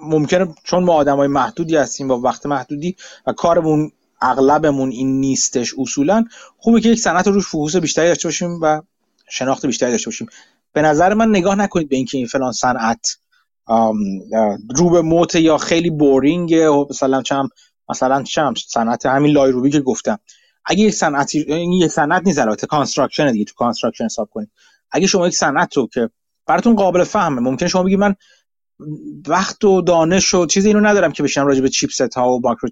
ممکنه چون ما آدمای محدودی هستیم با وقت محدودی و کارمون اغلبمون این نیستش اصولا. خوبه که یک صنعت روش focus بیشتری داشته باشیم و شناخت بیشتری داشته باشیم. به نظر من نگاه نکنید به اینکه این فلان صنعت رو به موت یا خیلی boring مثلا چم مثلا چم صنعت همین لایروبی که گفتم. اگه یک صنعتی این یک صنعت نیست البته construction دیگه تو construction حساب کنید. اگه شما یک صنعت رو که براتون قابل فهمه ممکن شما بگید من وقت و دانش و چیزی اینو ندارم که بشم راجع به chipset ها و micro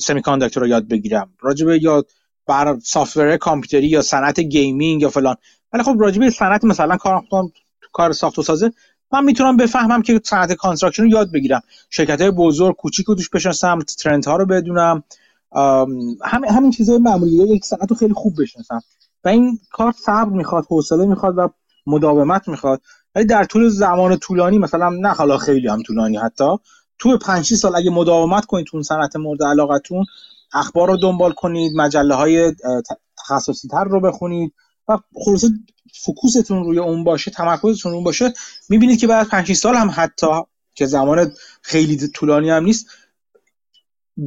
semi رو یاد بگیرم. راجع به یا بر software کامپیوتری یا صنعت gaming یا فلان. ولی خب راجع به صنعت مثلا کار کار ساخت و سازه من می‌تونم بفهمم که صنعت construction رو یاد بگیرم. شرکت های بزرگ کوچیک رو توش بشناسم trend ها رو بدونم. همین همین چیزای معمولی یک صنعت رو خیلی خوب بشناسم. و این کار صبر می‌خواد حوصله می‌خواد و مداومت می‌خواد. ولی در طول زمان طولانی مثلا نه حالا خیلی هم طولانی حتی تو 5 سال اگه مداومت کنید تو صنعت مورد علاقتون اخبار رو دنبال کنید مجله های تخصصی تر رو بخونید و خلاصه فکوستون روی اون باشه تمرکزتون اون باشه می‌بینید که بعد 5 سال هم حتی که زمان خیلی طولانی هم نیست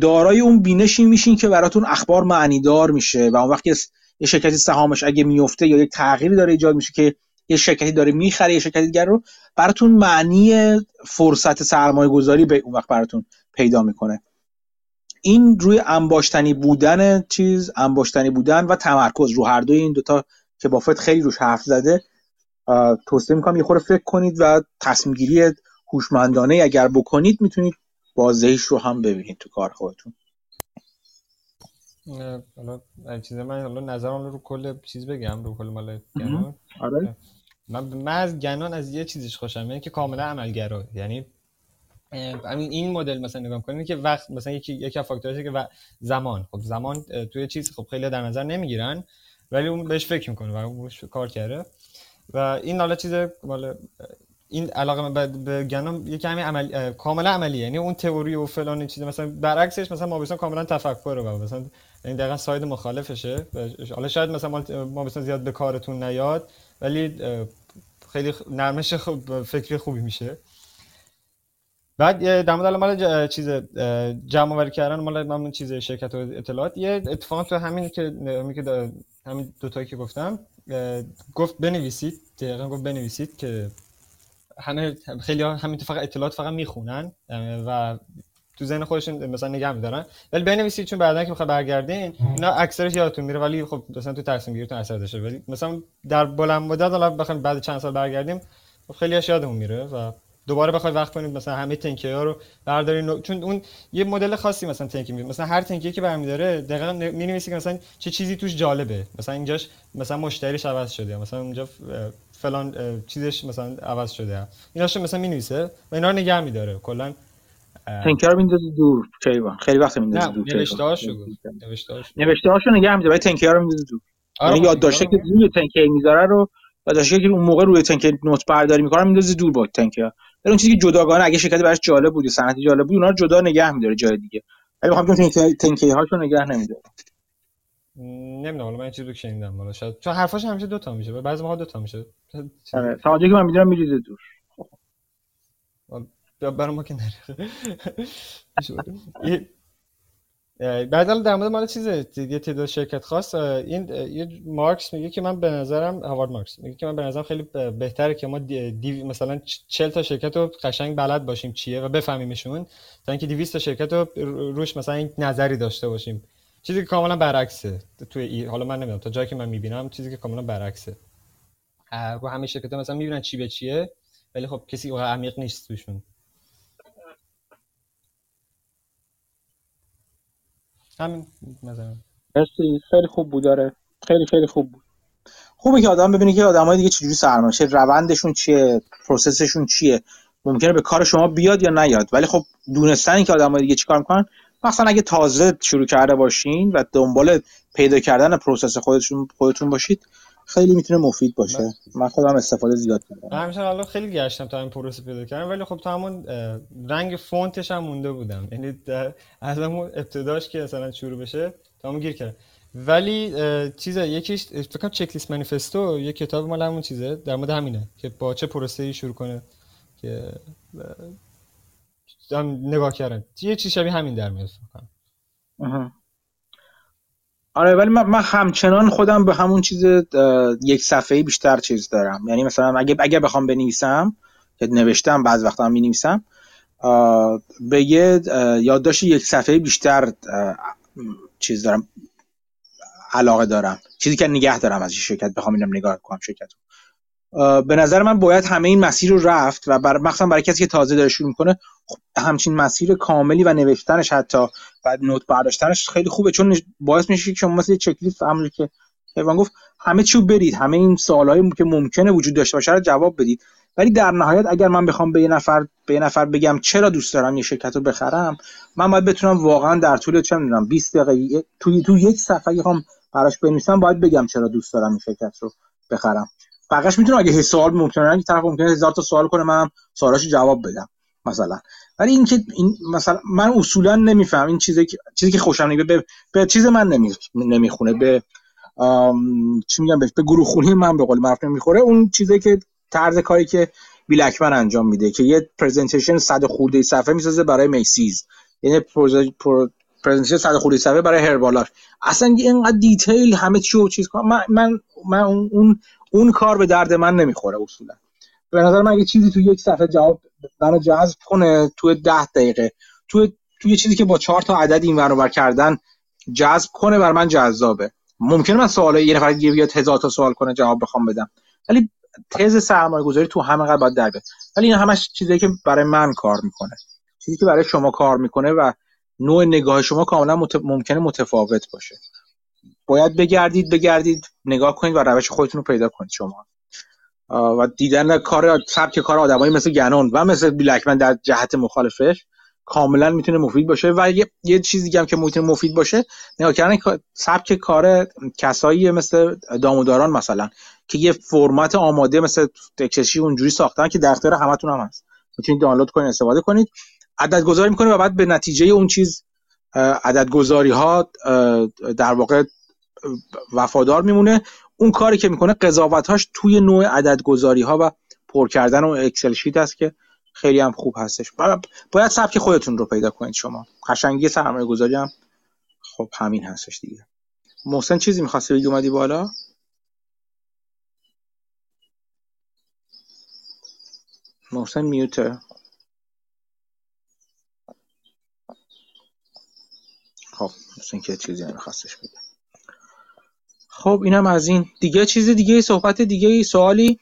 دارای اون بینشی میشین که براتون اخبار معنیدار میشه و اون وقت یه شرکتی سهامش اگه میفته یا یک تغییری داره ایجاد میشه که یه شرکتی داره می‌خره یه شرکتی دیگر رو. براتون معنی فرصت سرمایه گذاری به اون وقت براتون پیدا می‌کنه. این روی انباشتنی بودن چیز انباشتنی بودن و تمرکز رو هر دوی این دوتا که بافت خیلی روش حرف زده توصیه می‌کنم یه خورده فکر کنید و تصمیم گیری هوشمندانه اگر بکنید می‌تونید بازدهیش رو هم ببینید تو کار خودتون. حالا چیز من حالا نظرم رو کل چیز بگم رو کل مال آره. من, من از گنان از یه چیزش خوشم یعنی که کاملا عملگرا. یعنی همین این مدل مثلا نگاه کنید که وقت مثلا یکی یکی از که زمان. خب زمان توی چیز خب خیلی در نظر نمی‌گیرن ولی اون بهش فکر می‌کنه و اون کار کرده. و این حالا چیز مال این علاقه به گنوم یه کمی عمل کاملا عملیه. یعنی اون تئوری و فلان چیز مثلا برعکسش مثلا ما بسیار کاملا تفکر و مثلا این یعنی دقیقا ساید مخالفشه. حالا شاید مثلا ما بسیار زیاد به کارتون نیاد. ولی خیلی نرمش خوب فکری خوبی میشه. بعد در مورد مال چیز جمع آوری کردن مال من چیز شرکت و اطلاعات. یه اتفاق تو همین که همین دو تایی که گفتم گفت بنویسید دقیقا گفت بنویسید که همه خیلی همین فقط اطلاعات فقط می‌خونن و تو ذهن خودشون مثلا نگه میدارن. ولی بنویسید چون بعدا که بخواد برگردین اینا اکثرش یادتون میره. ولی خب مثلا تو تصمیم گیریتون اثر داشته. ولی مثلا در بلند مدت حالا بخوایم بعد چند سال برگردیم خب خیلی اش یادمون میره و دوباره بخوای وقت کنید مثلا همه تنکی ها رو بردارین چون اون یه مدل خاصی مثلا تنکی می مثلا هر تنکی که برمیداره دقیقاً می‌نویسی که مثلا چه چیزی توش جالبه. مثلا اینجاش مثلا مشتریش عوض شده مثلا اونجا فلان چیزش مثلا عوض شده. ایناشو مثلا می‌نویسه و اینا رو نگه می‌داره. کلا تنکر رو میندازه دور کیوان. خیلی وقت میندازه دور نوشته‌هاشو نوشته‌هاشو نوشته‌هاشو نگه می‌داره ولی تنکر رو میندازه دور. آره یعنی داشته که روی تنکر می‌ذاره رو و داشته که اون موقع روی تنکر نوت برداری می‌کنه میندازه دور با تنکر اون چیزی که جداگانه اگه شرکت براش جالب بود صنعتی جالب بود اونا رو جدا نگه می‌داره جای دیگه. ولی می‌خوام تنکر تنکر هاشو نگه نمی‌داره. نمی‌دونم حالا من چیزی رو شنیدم. حالا شاید چون حرفاش همیشه دو تا میشه بعضی موقع دو تا میشه. آره تا که من می‌دونم میریزه دور. برای ما که نره بعد در مورد مال چیزه یه تعداد شرکت خاص این یه مارکس میگه که من به نظرم هاوارد مارکس میگه که من به نظرم خیلی بهتره که ما دی مثلا 40 تا شرکت رو قشنگ بلد باشیم چیه و بفهمیمشون. تا اینکه 200 تا شرکت رو روش مثلا این نظری داشته باشیم. چیزی که کاملا برعکسه. توی ای... حالا من نمی‌دونم. تا جایی که من می‌بینم چیزی که کاملا برعکسه. رو همه شرکت مثلا می‌بینن چی به چیه ولی خب کسی عمیق نیست توشون. همین مثلا خیلی خوب بود داره خیلی خیلی خوب بود. خوبه که آدم ببینه که آدمای دیگه چجوری سرمایه روندشون چیه process شون چیه. ممکنه به کار شما بیاد یا نیاد. ولی خب دونستن که آدمای دیگه چیکار می‌کنن مثلا اگه تازه شروع کرده باشین و دنبال پیدا کردن process خودتون خودتون باشید خیلی می‌تونه مفید باشه. بله. من خودم استفاده زیاد کردم همیشه حالا خیلی گشتم تا این پروسه پیدا کردم ولی خب تا همون رنگ فونتش هم مونده بودم. یعنی از همون ابتداش که مثلا شروع بشه تا همون گیر کردم. ولی چیزه یکیش فکر کنم checklist manifesto یه کتاب مال همون چیزه در مورد همینه که با چه پروسه‌ای شروع کنه که نگاه کردن یه چیز شبیه همین در میاد آره ولی من, همچنان خودم به همون چیز یک صفحه بیشتر چیز دارم. یعنی مثلا اگه اگه بخوام بنویسم که نوشتم بعض وقتا هم می نویسم به یه یادداشت یک صفحه بیشتر چیز دارم علاقه دارم. چیزی که نگه دارم از شرکت بخوام اینم نگاه کنم شرکت به نظر من باید همه این مسیر رو رفت و بر مخصوصا برای کسی که تازه داره شروع می‌کنه همچین مسیر کاملی و نوشتنش حتی و نوت برداشتنش خیلی خوبه چون باعث میشه که شما مثل چک لیست عملی که حیوان گفت همه چی رو برید همه این سوالایی که ممکنه وجود داشته باشه رو جواب بدید. ولی در نهایت اگر من بخوام به یه نفر به یه نفر بگم چرا دوست دارم یه شرکت رو بخرم من باید بتونم واقعا در طول چه می‌دونم 20 دقیقه تو تو یک صفحه هم براش بنویسم باید بگم چرا دوست دارم این شرکت رو بخرم. بقیش می‌تونه اگه سوال ممکنه اگه طرف ممکنه هزار تا سوال کنه منم سوالاشو جواب بدم. مثلا. ولی اینکه این مثلا من اصولا نمیفهم این چیزی که چیزی که خوشم نمیاد به, به چیز من نمی... نمی‌خونه. به چی میگم به, گروه خونی من به قول معروف نمی‌خوره. اون چیزی که طرز کاری که بیلکمن انجام میده که یه پرزنتیشن صد خورده صفحه می‌سازه برای میسیز. یعنی پرزنتیشن صد خورده صفحه برای هربالاش اصلا اینقدر دیتیل همه چی و چیز من من من اون اون کار به درد من نمی‌خوره اصولا. به نظر من اگه چیزی تو یک صفحه جواب منو جذب کنه تو ده دقیقه. تو تو یه چیزی که با چهار تا عدد این ور کردن جذب کنه بر من جذابه. ممکنه من سوال یه نفر دیگه بیاد هزار تا سوال کنه جواب بخوام بدم. ولی تز سرمایه گذاری تو همه قد باید در بیاد. ولی این همش چیزی که برای من کار می‌کنه. چیزی که برای شما کار می‌کنه و نوع نگاه شما کاملا مت... ممکنه متفاوت باشه. باید بگردید بگردید نگاه کنید و روش خودتون رو پیدا کنید شما. و دیدن کار سبک کار آدمایی مثل گنون و مثل بیلکمن در جهت مخالفش کاملا می‌تونه مفید باشه و یه, یه چیز دیگه هم که می‌تونه مفید باشه نگاه کردن سبک کار کسایی مثل داموداران مثلا که یه فرمت آماده مثل تکسشی اونجوری ساختن که در اختیار همتون هم هست. می‌تونید دانلود کنید استفاده کنید. عدد گذاری می‌کنه و بعد به نتیجه اون چیز عدد گذاری ها در واقع وفادار میمونه. اون کاری که می‌کنه قضاوتاش توی نوع عدد گذاری ها و پر کردن اون اکسل شیت است که خیلی هم خوب هستش. باید سبک خودتون رو پیدا کنید شما. قشنگی سرمایه گذاری هم خب همین هستش دیگه. محسن چیزی می‌خواستی بگی؟ اومدی بالا؟ محسن میوته خب محسن که چیزی نمیخواستش بگه. خب اینم از این. دیگه چیز دیگه صحبت دیگه سوالی؟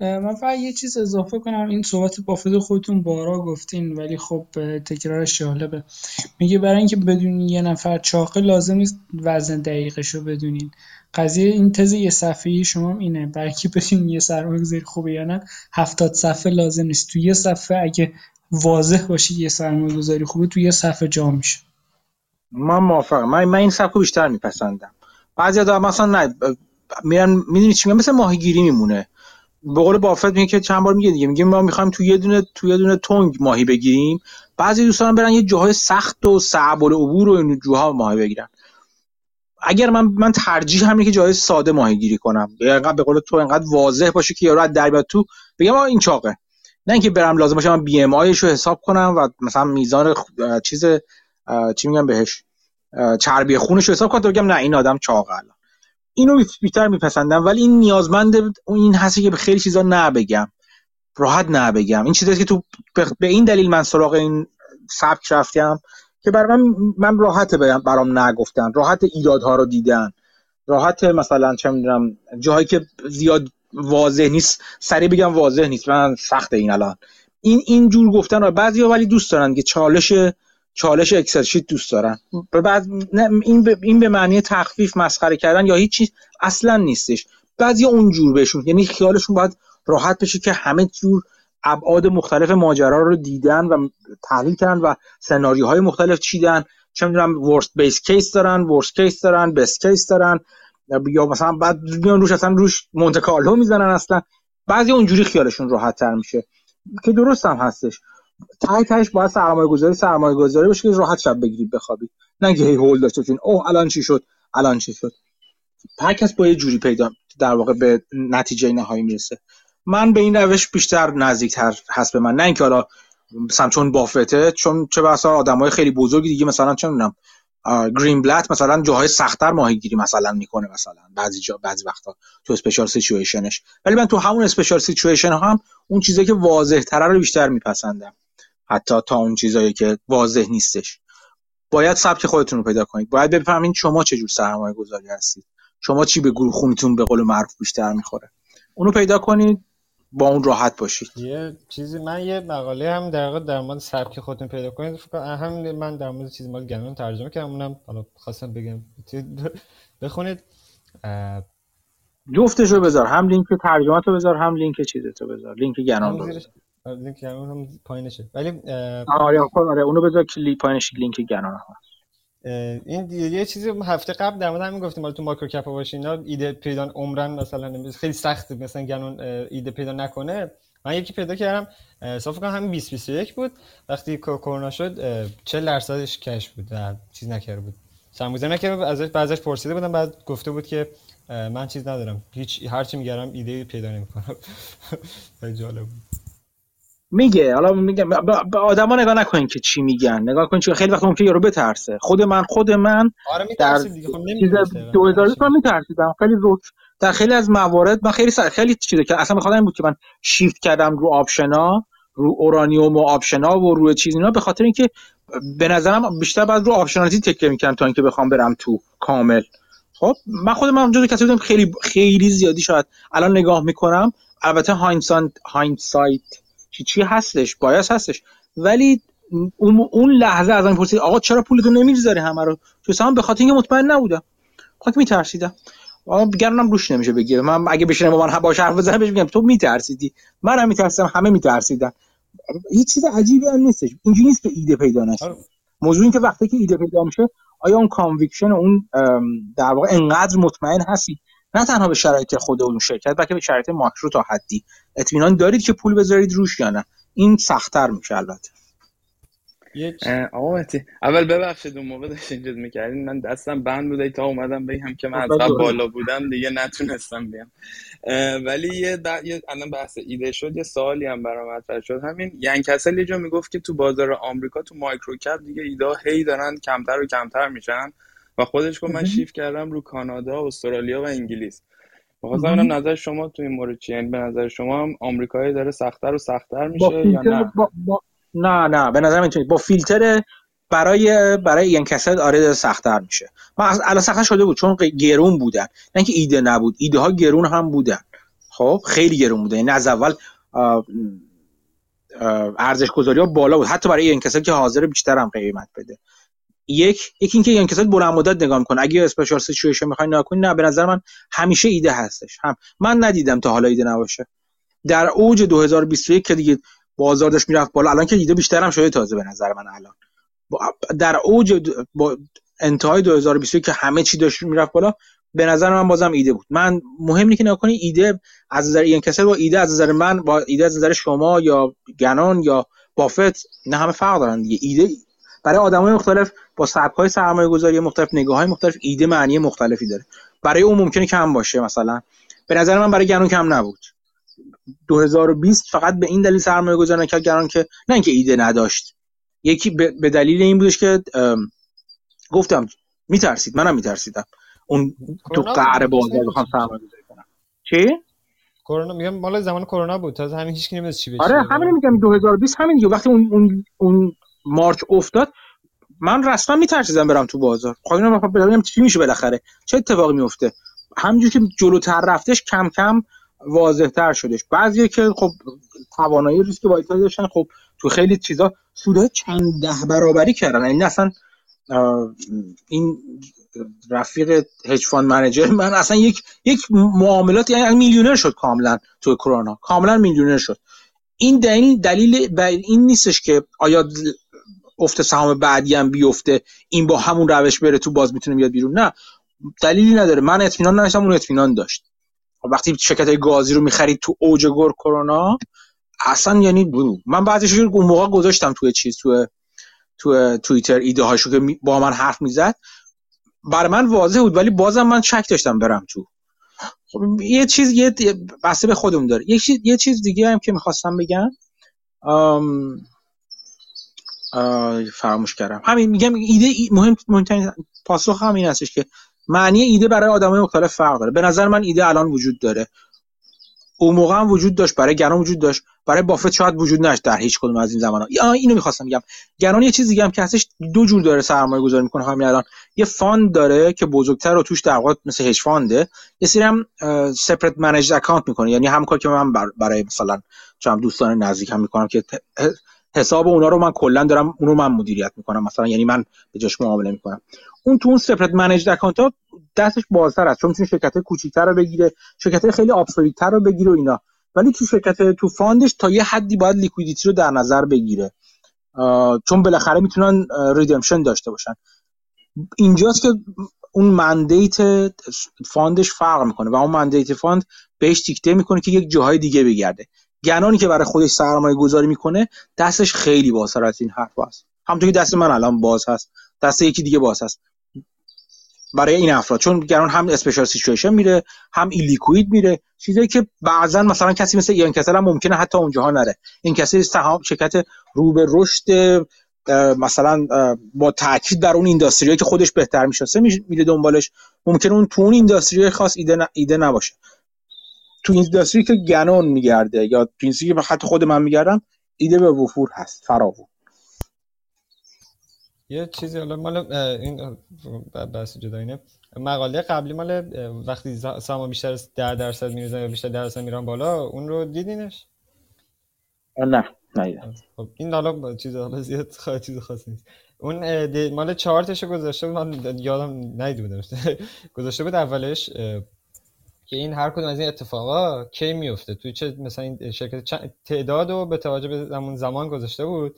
من فقط یه چیز اضافه کنم. این صحبت بافت خودتون بارا گفتین ولی خب تکرارش جالبه. میگه برای اینکه بدونین یه نفر چاقه لازم نیست وزن دقیقش رو بدونین. قضیه این تز یه صفحه شما اینه. برای اینکه بدونین یه سرمایه گذاری خوبه یا نه هفتاد صفحه لازم نیست. تو یه صفحه اگه واضح باشه یه سرمایه گذاری خوبه تو یه صفحه جا میشه. من موافقم. من, من این سبکو بیشتر میپسندم. بعضی آدم مثلا نه میرن می‌دونی چی مثل ماهیگیری میمونه. به قول بافت میگه که چند بار میگه دیگه میگه ما می‌خوایم تو یه دونه تو یه دونه تنگ ماهی بگیریم. بعضی دوستان برن یه جاهای سخت و صعب العبور و این جوها ماهی بگیرن. اگر من من ترجیح همینه که جای ساده ماهیگیری کنم. انقدر به قول تو انقدر واضح باشه که یارو از در تو بگم این چاقه. نه اینکه برم لازم باشه من بی ام رو حساب کنم و مثلا میزان چیز چی میگم بهش؟ چربی خونش رو حساب کنم بگم نه این آدم چاقه الان. اینو بیشتر میپسندم ولی این نیازمند این هستی که به خیلی چیزا نبگم. راحت نبگم. این چیزی که تو به این دلیل من سراغ این سبک رفتم که برای من من راحت برام نگفتن. راحت ایرادها رو دیدن. راحت مثلا چه می‌دونم جاهایی که زیاد واضح نیست سریع بگم واضح نیست. من سخت این الان. این این جور گفتن بعضیا ولی دوست دارن که چالش چالش اکسل شیت دوست دارن. بعد این به این به معنی تخفیف مسخره کردن یا هیچ اصلا نیستش. بعضی اونجور بهشون یعنی خیالشون باید راحت بشه که همه جور ابعاد مختلف ماجرا رو دیدن و تحلیل کردن و سناریوهای مختلف چیدن. چه می‌دونم worst base case دارن worst case دارن best case دارن. یا مثلا بعد میان روش اصلا روش مونته کارلو می‌زنن اصلا. بعضی اونجوری خیالشون راحت تر میشه. که درست هم هستش. ته تهش باید سرمایه گذاری سرمایه گذاری باشه که راحت شب بگیرید بخوابید نه که هی هول داشته باشین اوه الان چی شد؟ الان چی شد؟ هر کس با یه جوری پیدا در واقع به نتیجه نهایی می‌رسه. من به این روش بیشتر نزدیکتر هست به من. نه اینکه حالا مثلا چون بافته چون چه بسا آدمای خیلی بزرگی دیگه مثلا چه می‌دونم Greenblatt مثلا جاهای سختتر ماهیگیری مثلا می‌کنه مثلا بعضی جا بعضی وقتا تو special situation ش ولی من تو همون special situation هم اون چیزایی که واضح تره رو بیشتر میپسندم. حتی تا اون چیزایی که واضح نیستش. باید سبک خودتون رو پیدا کنید. باید بفهمید شما چه جور سرمایه گذاری هستید. شما چی به گروه خونتون به قول معروف بیشتر می‌خوره. اونو پیدا کنید با اون راحت باشید. یه چیزی من یه مقاله هم در واقع در مورد سبک خودتون پیدا کنید. هم من در مورد چیزی مال گنون ترجمه کردم. اونم حالا خواستم بگم. <laughs> بخونید. جفتشو بذار. هم لینک ترجمه تو بذار هم لینک چیزتو بذار. لینک گنون رو بذار. لینک گنون هم پایینشه. ولی آره آره اونو بذار که پایینش لینک هم این یه چیزی هفته قبل در مورد همین گفتیم تو ماکرو کپ باشه اینا ایده پیدا عمرن مثلا خیلی سخت مثلا گنون ایده پیدا نکنه. من یکی پیدا کردم صاف کنم همین 2021 بود. وقتی کرونا شد 40 درصدش کش بود و چیز نکرده بود. سرمایه‌گذاری نکرده ازش بعضش پرسیده بودم بعد گفته بود که من چیز ندارم. هیچ هر چی میگرم ایده پیدا نمی‌کنم. <laughs> خیلی جالب بود. میگه حالا میگه به آدما نگاه نکنین که چی میگن نگاه کنین چون خیلی وقت ممکنه یارو بترسه. خود من خود من آره در خب 2000 من میترسیدم. خیلی روک در خیلی از موارد من خیلی سر خیلی چیزه که اصلا می‌خوام این بود که من شیفت کردم رو آپشنا رو اورانیوم و آپشنا و روی چیز اینا به خاطر اینکه به نظرم بیشتر بعد رو آپشنالیتی تکیه می‌کنم تا اینکه بخوام برم تو کامل. خب من خودم هم جزو کسی بودم خیلی خیلی زیادی شاید الان نگاه می‌کنم. البته هایندسایت چی چی هستش بایاس هستش. ولی اون لحظه از من پرسید آقا چرا پولتو نمی‌ذاری همه رو؟ تو به خاطر اینکه مطمئن نبودم. خاک میترسیدم. گرانم روش نمیشه بگیره من اگه بشینم با من باش حرف بزنم بهش میگم تو میترسیدی؟ منم میترسم همه میترسیدن. هیچ چیز عجیبی هم نیستش. اینجوری نیست که ایده پیدا نشه. آره. موضوع این که وقتی که ایده پیدا میشه آیا اون conviction اون در واقع انقدر مطمئن هستی؟ تنها به شرایط خود اون شرکت بلکه به شرایط ماکرو تا حدی. اطمینان دارید که پول بذارید روش یا نه؟ این سختتر میشه البته. آقا اول ببخشید اون موقع داشت اینجا می‌کردین. من دستم بند بوده تا اومدم بگم که من از بالا بودم دیگه نتونستم بیام. ولی یه, یه الان بحث ایده شد یه سوالی هم برام مطرح شد. همین یعنی کسل یه جا می‌گفت که تو بازار آمریکا تو micro cap دیگه ایده هی دارن کمتر و کمتر میشن. و خودش گفت من شیف کردم رو کانادا استرالیا و انگلیس. بخواستم اینم نظر شما تو این مورد چیه؟ یعنی به نظر شما آمریکایی داره سختتر و سختتر میشه یا نه؟ نه نه به نظر می‌تونید با فیلتر برای برای این کسد آره سختتر میشه. من الان سخت شده بود چون گرون بودن. نه اینکه ایده نبود ایده ها گرون هم بودن. خب خیلی گرون بودن. یعنی از اول ارزش گذاری ها بالا بود. حتی برای این کسد که حاضر بیشتر هم قیمت بده. یک یکی اینکه این کسد بلند مدت نگاه می‌کنه. اگه اسپیشال سیچویشن می‌خوای نگاه کنی نه به نظر من همیشه ایده هستش. هم من ندیدم تا حالا ایده نباشه. در اوج 2021 که دیگه بازار داشت می‌رفت بالا الان که ایده بیشتر هم شده تازه به نظر من الان. در اوج با انتهای 2021 که همه چی داشت می‌رفت بالا به نظر من بازم ایده بود. من مهم نیست که نکنی ایده از نظر این کسر با ایده از نظر من با ایده از نظر شما یا گنان یا بافت نه همه فرق دارن دیگه. ایده برای آدمای مختلف با سبک های سرمایه گذاری مختلف نگاه های مختلف ایده معنی مختلفی داره. برای اون ممکنه کم باشه مثلا. به نظر من برای گنون کم نبود. 2020 فقط به این دلیل سرمایه گذاری نکرد گران که نه اینکه ایده نداشت. یکی به دلیل این بودش که گفتم میترسید منم میترسیدم. اون تو قعر بازار بخوام سرمایه گذاری کنم. چی؟ کرونا میگم مال زمان کرونا بود. تا همین هیچ کی چی بشه آره همین میگم 2020 همین دیگه. وقتی اون اون اون مارچ افتاد من رسما میترسیدم برم تو بازار. خواهیم ببینم چی میشه بالاخره چه اتفاقی میفته همونجوری که جلوتر رفتش کم کم واضح تر شدش. بعضی که خب توانایی ریسک وایتایی داشتن خب تو خیلی چیزا سوده چند ده برابری کردن. یعنی اصلا این رفیق hedge fund manager من اصلا یک یک معاملات یعنی میلیونر شد کاملا تو کرونا. کاملا میلیونر شد. این دلیل دلیل این نیستش که آیا افت سهام بعدی هم بیفته این با همون روش بره تو باز می‌تونه بیاد بیرون. نه دلیلی نداره. من اطمینان نداشتم اون اطمینان داشت. وقتی شرکت های گازی رو می‌خرید تو اوج گر کرونا اصلا یعنی بو من بعدش اون موقع گذاشتم توی چیز توی تو توییتر ایده هاشو که با من حرف می‌زد. برای من واضح بود ولی بازم من شک داشتم برم تو. خب یه چیز یه بسته به خودم داره. یه چیز یه چیز دیگه هم که می‌خواستم بگم. فراموش کردم. همین میگم ایده مهم مهمترین پاسخ همین هستش که معنی ایده برای آدمای مختلف فرق داره. به نظر من ایده الان وجود داره. اون موقع هم وجود داشت برای گران وجود داشت. برای بافت شاید وجود نداشت در هیچ کدوم از این زمان ها اینو می‌خواستم بگم. گران یه چیز دیگه هم که هستش دو جور داره سرمایه گذاری می‌کنه همین الان. یه fund داره که بزرگتر و توش در واقع مثل hedge fund ه یه سری هم separate managed account می‌کنه. یعنی هم کار که من برای مثلا چند دوستان نزدیک هم می‌کنم که حساب اونا رو من کلا دارم اونو من مدیریت می‌کنم. مثلا یعنی من به جاش معامله می‌کنم. اون تو اون separate manage account ها دستش بازتر است چون می‌تونه شرکت کوچیک‌تر رو بگیره شرکت خیلی تر رو بگیره و اینا. ولی تو شرکت تو fund ش تا یه حدی باید liquidity رو در نظر بگیره. چون بالاخره می‌تونن redemption داشته باشن. اینجاست که اون mandate fund ش فرق می‌کنه و اون mandate fund بهش دیکته می‌کنه که یک جاهای دیگه بگرده. گنانی که برای خودش سرمایه گذاری می‌کنه دستش خیلی بازتر از این حرف هست. همونطور که دست من الان باز هست. دست یکی دیگه باز هست. برای این افراد. چون گران هم special situation میره هم illiquid میره. چیزایی که بعضا مثلا کسی مثل ایان کسل هم ممکنه حتی اونجاها نره. این کسی سهام شرکت رو به رشد مثلا با تاکید در اون اینداستریایی که خودش بهتر می‌شناسه میره دنبالش. ممکنه اون تو اون اینداستری خاص ایده, ایده نباشه. تو اینداستری که گنون میگرده یا جنسی که حتی خود من میگردم ایده به وفور هست فراوون. یه چیزی حالا مال این بحث جدا اینه. مقاله قبلی مال وقتی سهام بیشتر از 10 درصد میرزن یا بیشتر درصد میرن بالا اون رو دیدینش؟ نه نه خب این حالا چیز حالا زیاد <laughs> خواهد چیز خاصی نیست. اون مال چارتش گذاشته بود من یادم نیده بودم <laughs> گذاشته بود اولش که این هر کدوم از این اتفاقا کی میفته؟ توی چه مثلا این شرکت تعداد رو به توجه به زمان زمان گذاشته بود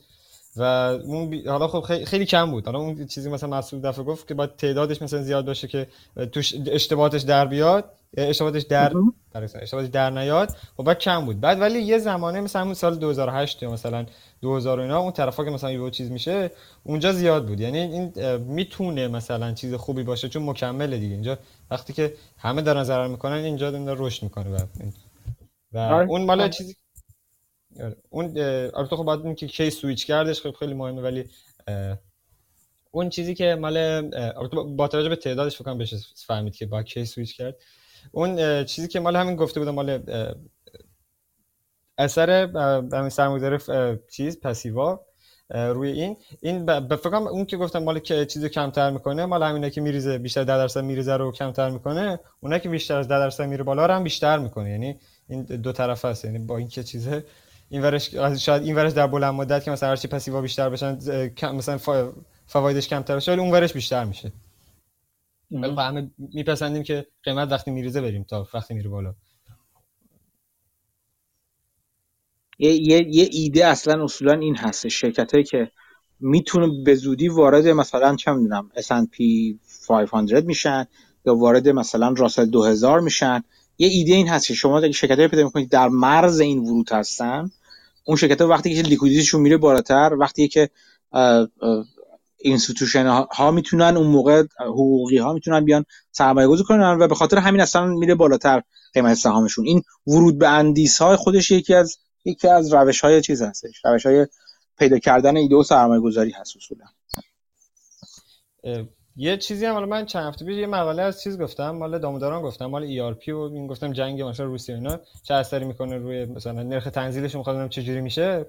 و اون حالا خب خیلی, خیلی کم بود. حالا اون چیزی مثلا مسئول دفعه گفت که باید تعدادش مثلا زیاد باشه که توش اشتباهاتش در بیاد اشتباهاتش در اشتباهاتش در نیاد. خب بعد کم بود. بعد ولی یه زمانه مثلا همون سال 2008 یا مثلا 2000 اینا اون طرفا که مثلا یه چیز میشه اونجا زیاد بود یعنی این می‌تونه مثلا چیز خوبی باشه چون مکمله دیگه اینجا وقتی که همه دارن ضرر می‌کنن اینجا داره رشد می‌کنه و, و آره. اون مال آره. چیزی آره. اون البته خب بعد که کی سویچ کردش خب خیلی مهمه ولی اون چیزی که مال با توجه به تعدادش فکر کنم بشه فهمید که با کی سویچ کرد اون چیزی که مال همین گفته بودم مال اثر همین سرمایه‌گذاری چیز پسیوا روی این. این به فکر اون که گفتم مال که چیزو کمتر می‌کنه مال همینه که میریزه بیشتر 10 درصد میریزه رو کمتر می‌کنه. اونایی که بیشتر از 10 درصد میره بالا رو هم بیشتر می‌کنه. یعنی این دو طرف هست. یعنی با اینکه چیزه این ورش شاید این ورش در بلند مدت که مثلا هرچی پسیوا بیشتر بشن مثلا فوایدش کمتر بشه ولی اون ورش بیشتر میشه. ولی خب همه میپسندیم که قیمت وقتی میریزه بریم تا وقتی میره بالا. یه, یه،, ایده اصلا اصولا این هست. شرکت هایی که می‌تونه به زودی وارد مثلا چه می‌دونم S&P 500 میشن یا وارد مثلا راسل 2000 میشن. یه ایده این هست که شما اگه شرکت های پیدا می‌کنید در مرز این ورود هستن اون شرکت ها وقتی که liquidity شون میره بالاتر وقتی که institution ها می‌تونن اون موقع حقوقی ها می‌تونن بیان سرمایه گذاری کنن و به خاطر همین اصلا میره بالاتر قیمت سهامشون. این ورود به اندیس های خودش یکی از یکی از روش های چیز هستش. روش های پیدا کردن ایده و سرمایه گذاری هست اصولا. یه چیزی هم من چند هفته پیش یه مقاله از چیز گفتم مال داموداران گفتم مال پی و این گفتم جنگ مثلا روسیه اینا چه اثری می‌کنه روی مثلا نرخ تنزیلش می‌خواد چه جوری میشه.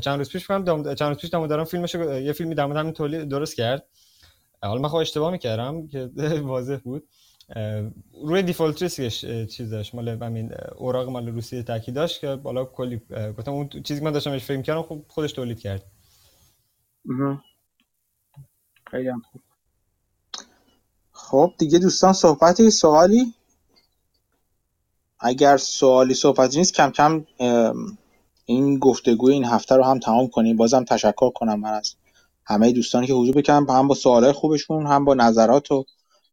چند روز پیش دام... چند روز پیش داموداران فیلمش یه فیلمی در همین تولید درست کرد. حالا من خب اشتباه می‌کردم که <laughs> واضح بود. روی دیفالت ریسکش داشت. مال همین اوراق مال روسیه تاکید داشت که بالا کلی گفتم اون چیزی که من داشتم فکر کردم خب خودش تولید کرد. خیلی خوب. خب دیگه دوستان صحبتی سوالی؟ اگر سوالی صحبتی نیست کم کم این گفتگوی این هفته رو هم تمام کنیم. بازم تشکر کنم من از همه دوستانی که حضور بکنم هم با سوالای خوبشون هم با نظرات و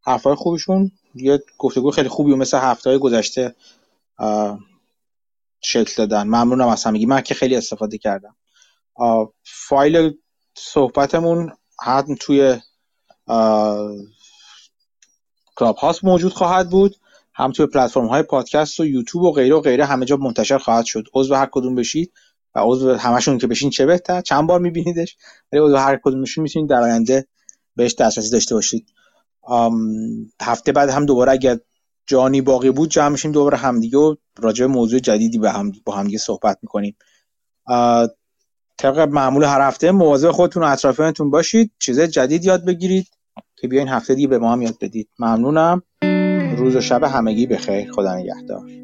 حرفای خوبشون. یه گفتگو خیلی خوبی و مثل هفته های گذشته شکل دادن. ممنونم از همگی. من که خیلی استفاده کردم. فایل صحبتمون هم توی کلاب هاست موجود خواهد بود. هم توی پلتفرم های پادکست و یوتیوب و غیره و غیره همه جا منتشر خواهد شد. عضو هر کدوم بشید و عضو همشون که بشین چه بهتر. چند بار میبینیدش. ولی عضو هر کدومشون می‌تونید در آینده بهش دسترسی داشته باشید. هفته بعد هم دوباره اگر جانی باقی بود جمع میشیم دوباره همدیگه و راجع موضوع جدیدی به هم با همدیگه صحبت می‌کنیم. طبق معمول هر هفته مواظب خودتون و اطرافیانتون باشید. چیز جدید یاد بگیرید که بیاین هفته دیگه به ما هم یاد بدید. ممنونم. روز و شب همگی بخیر. خدا نگهدار.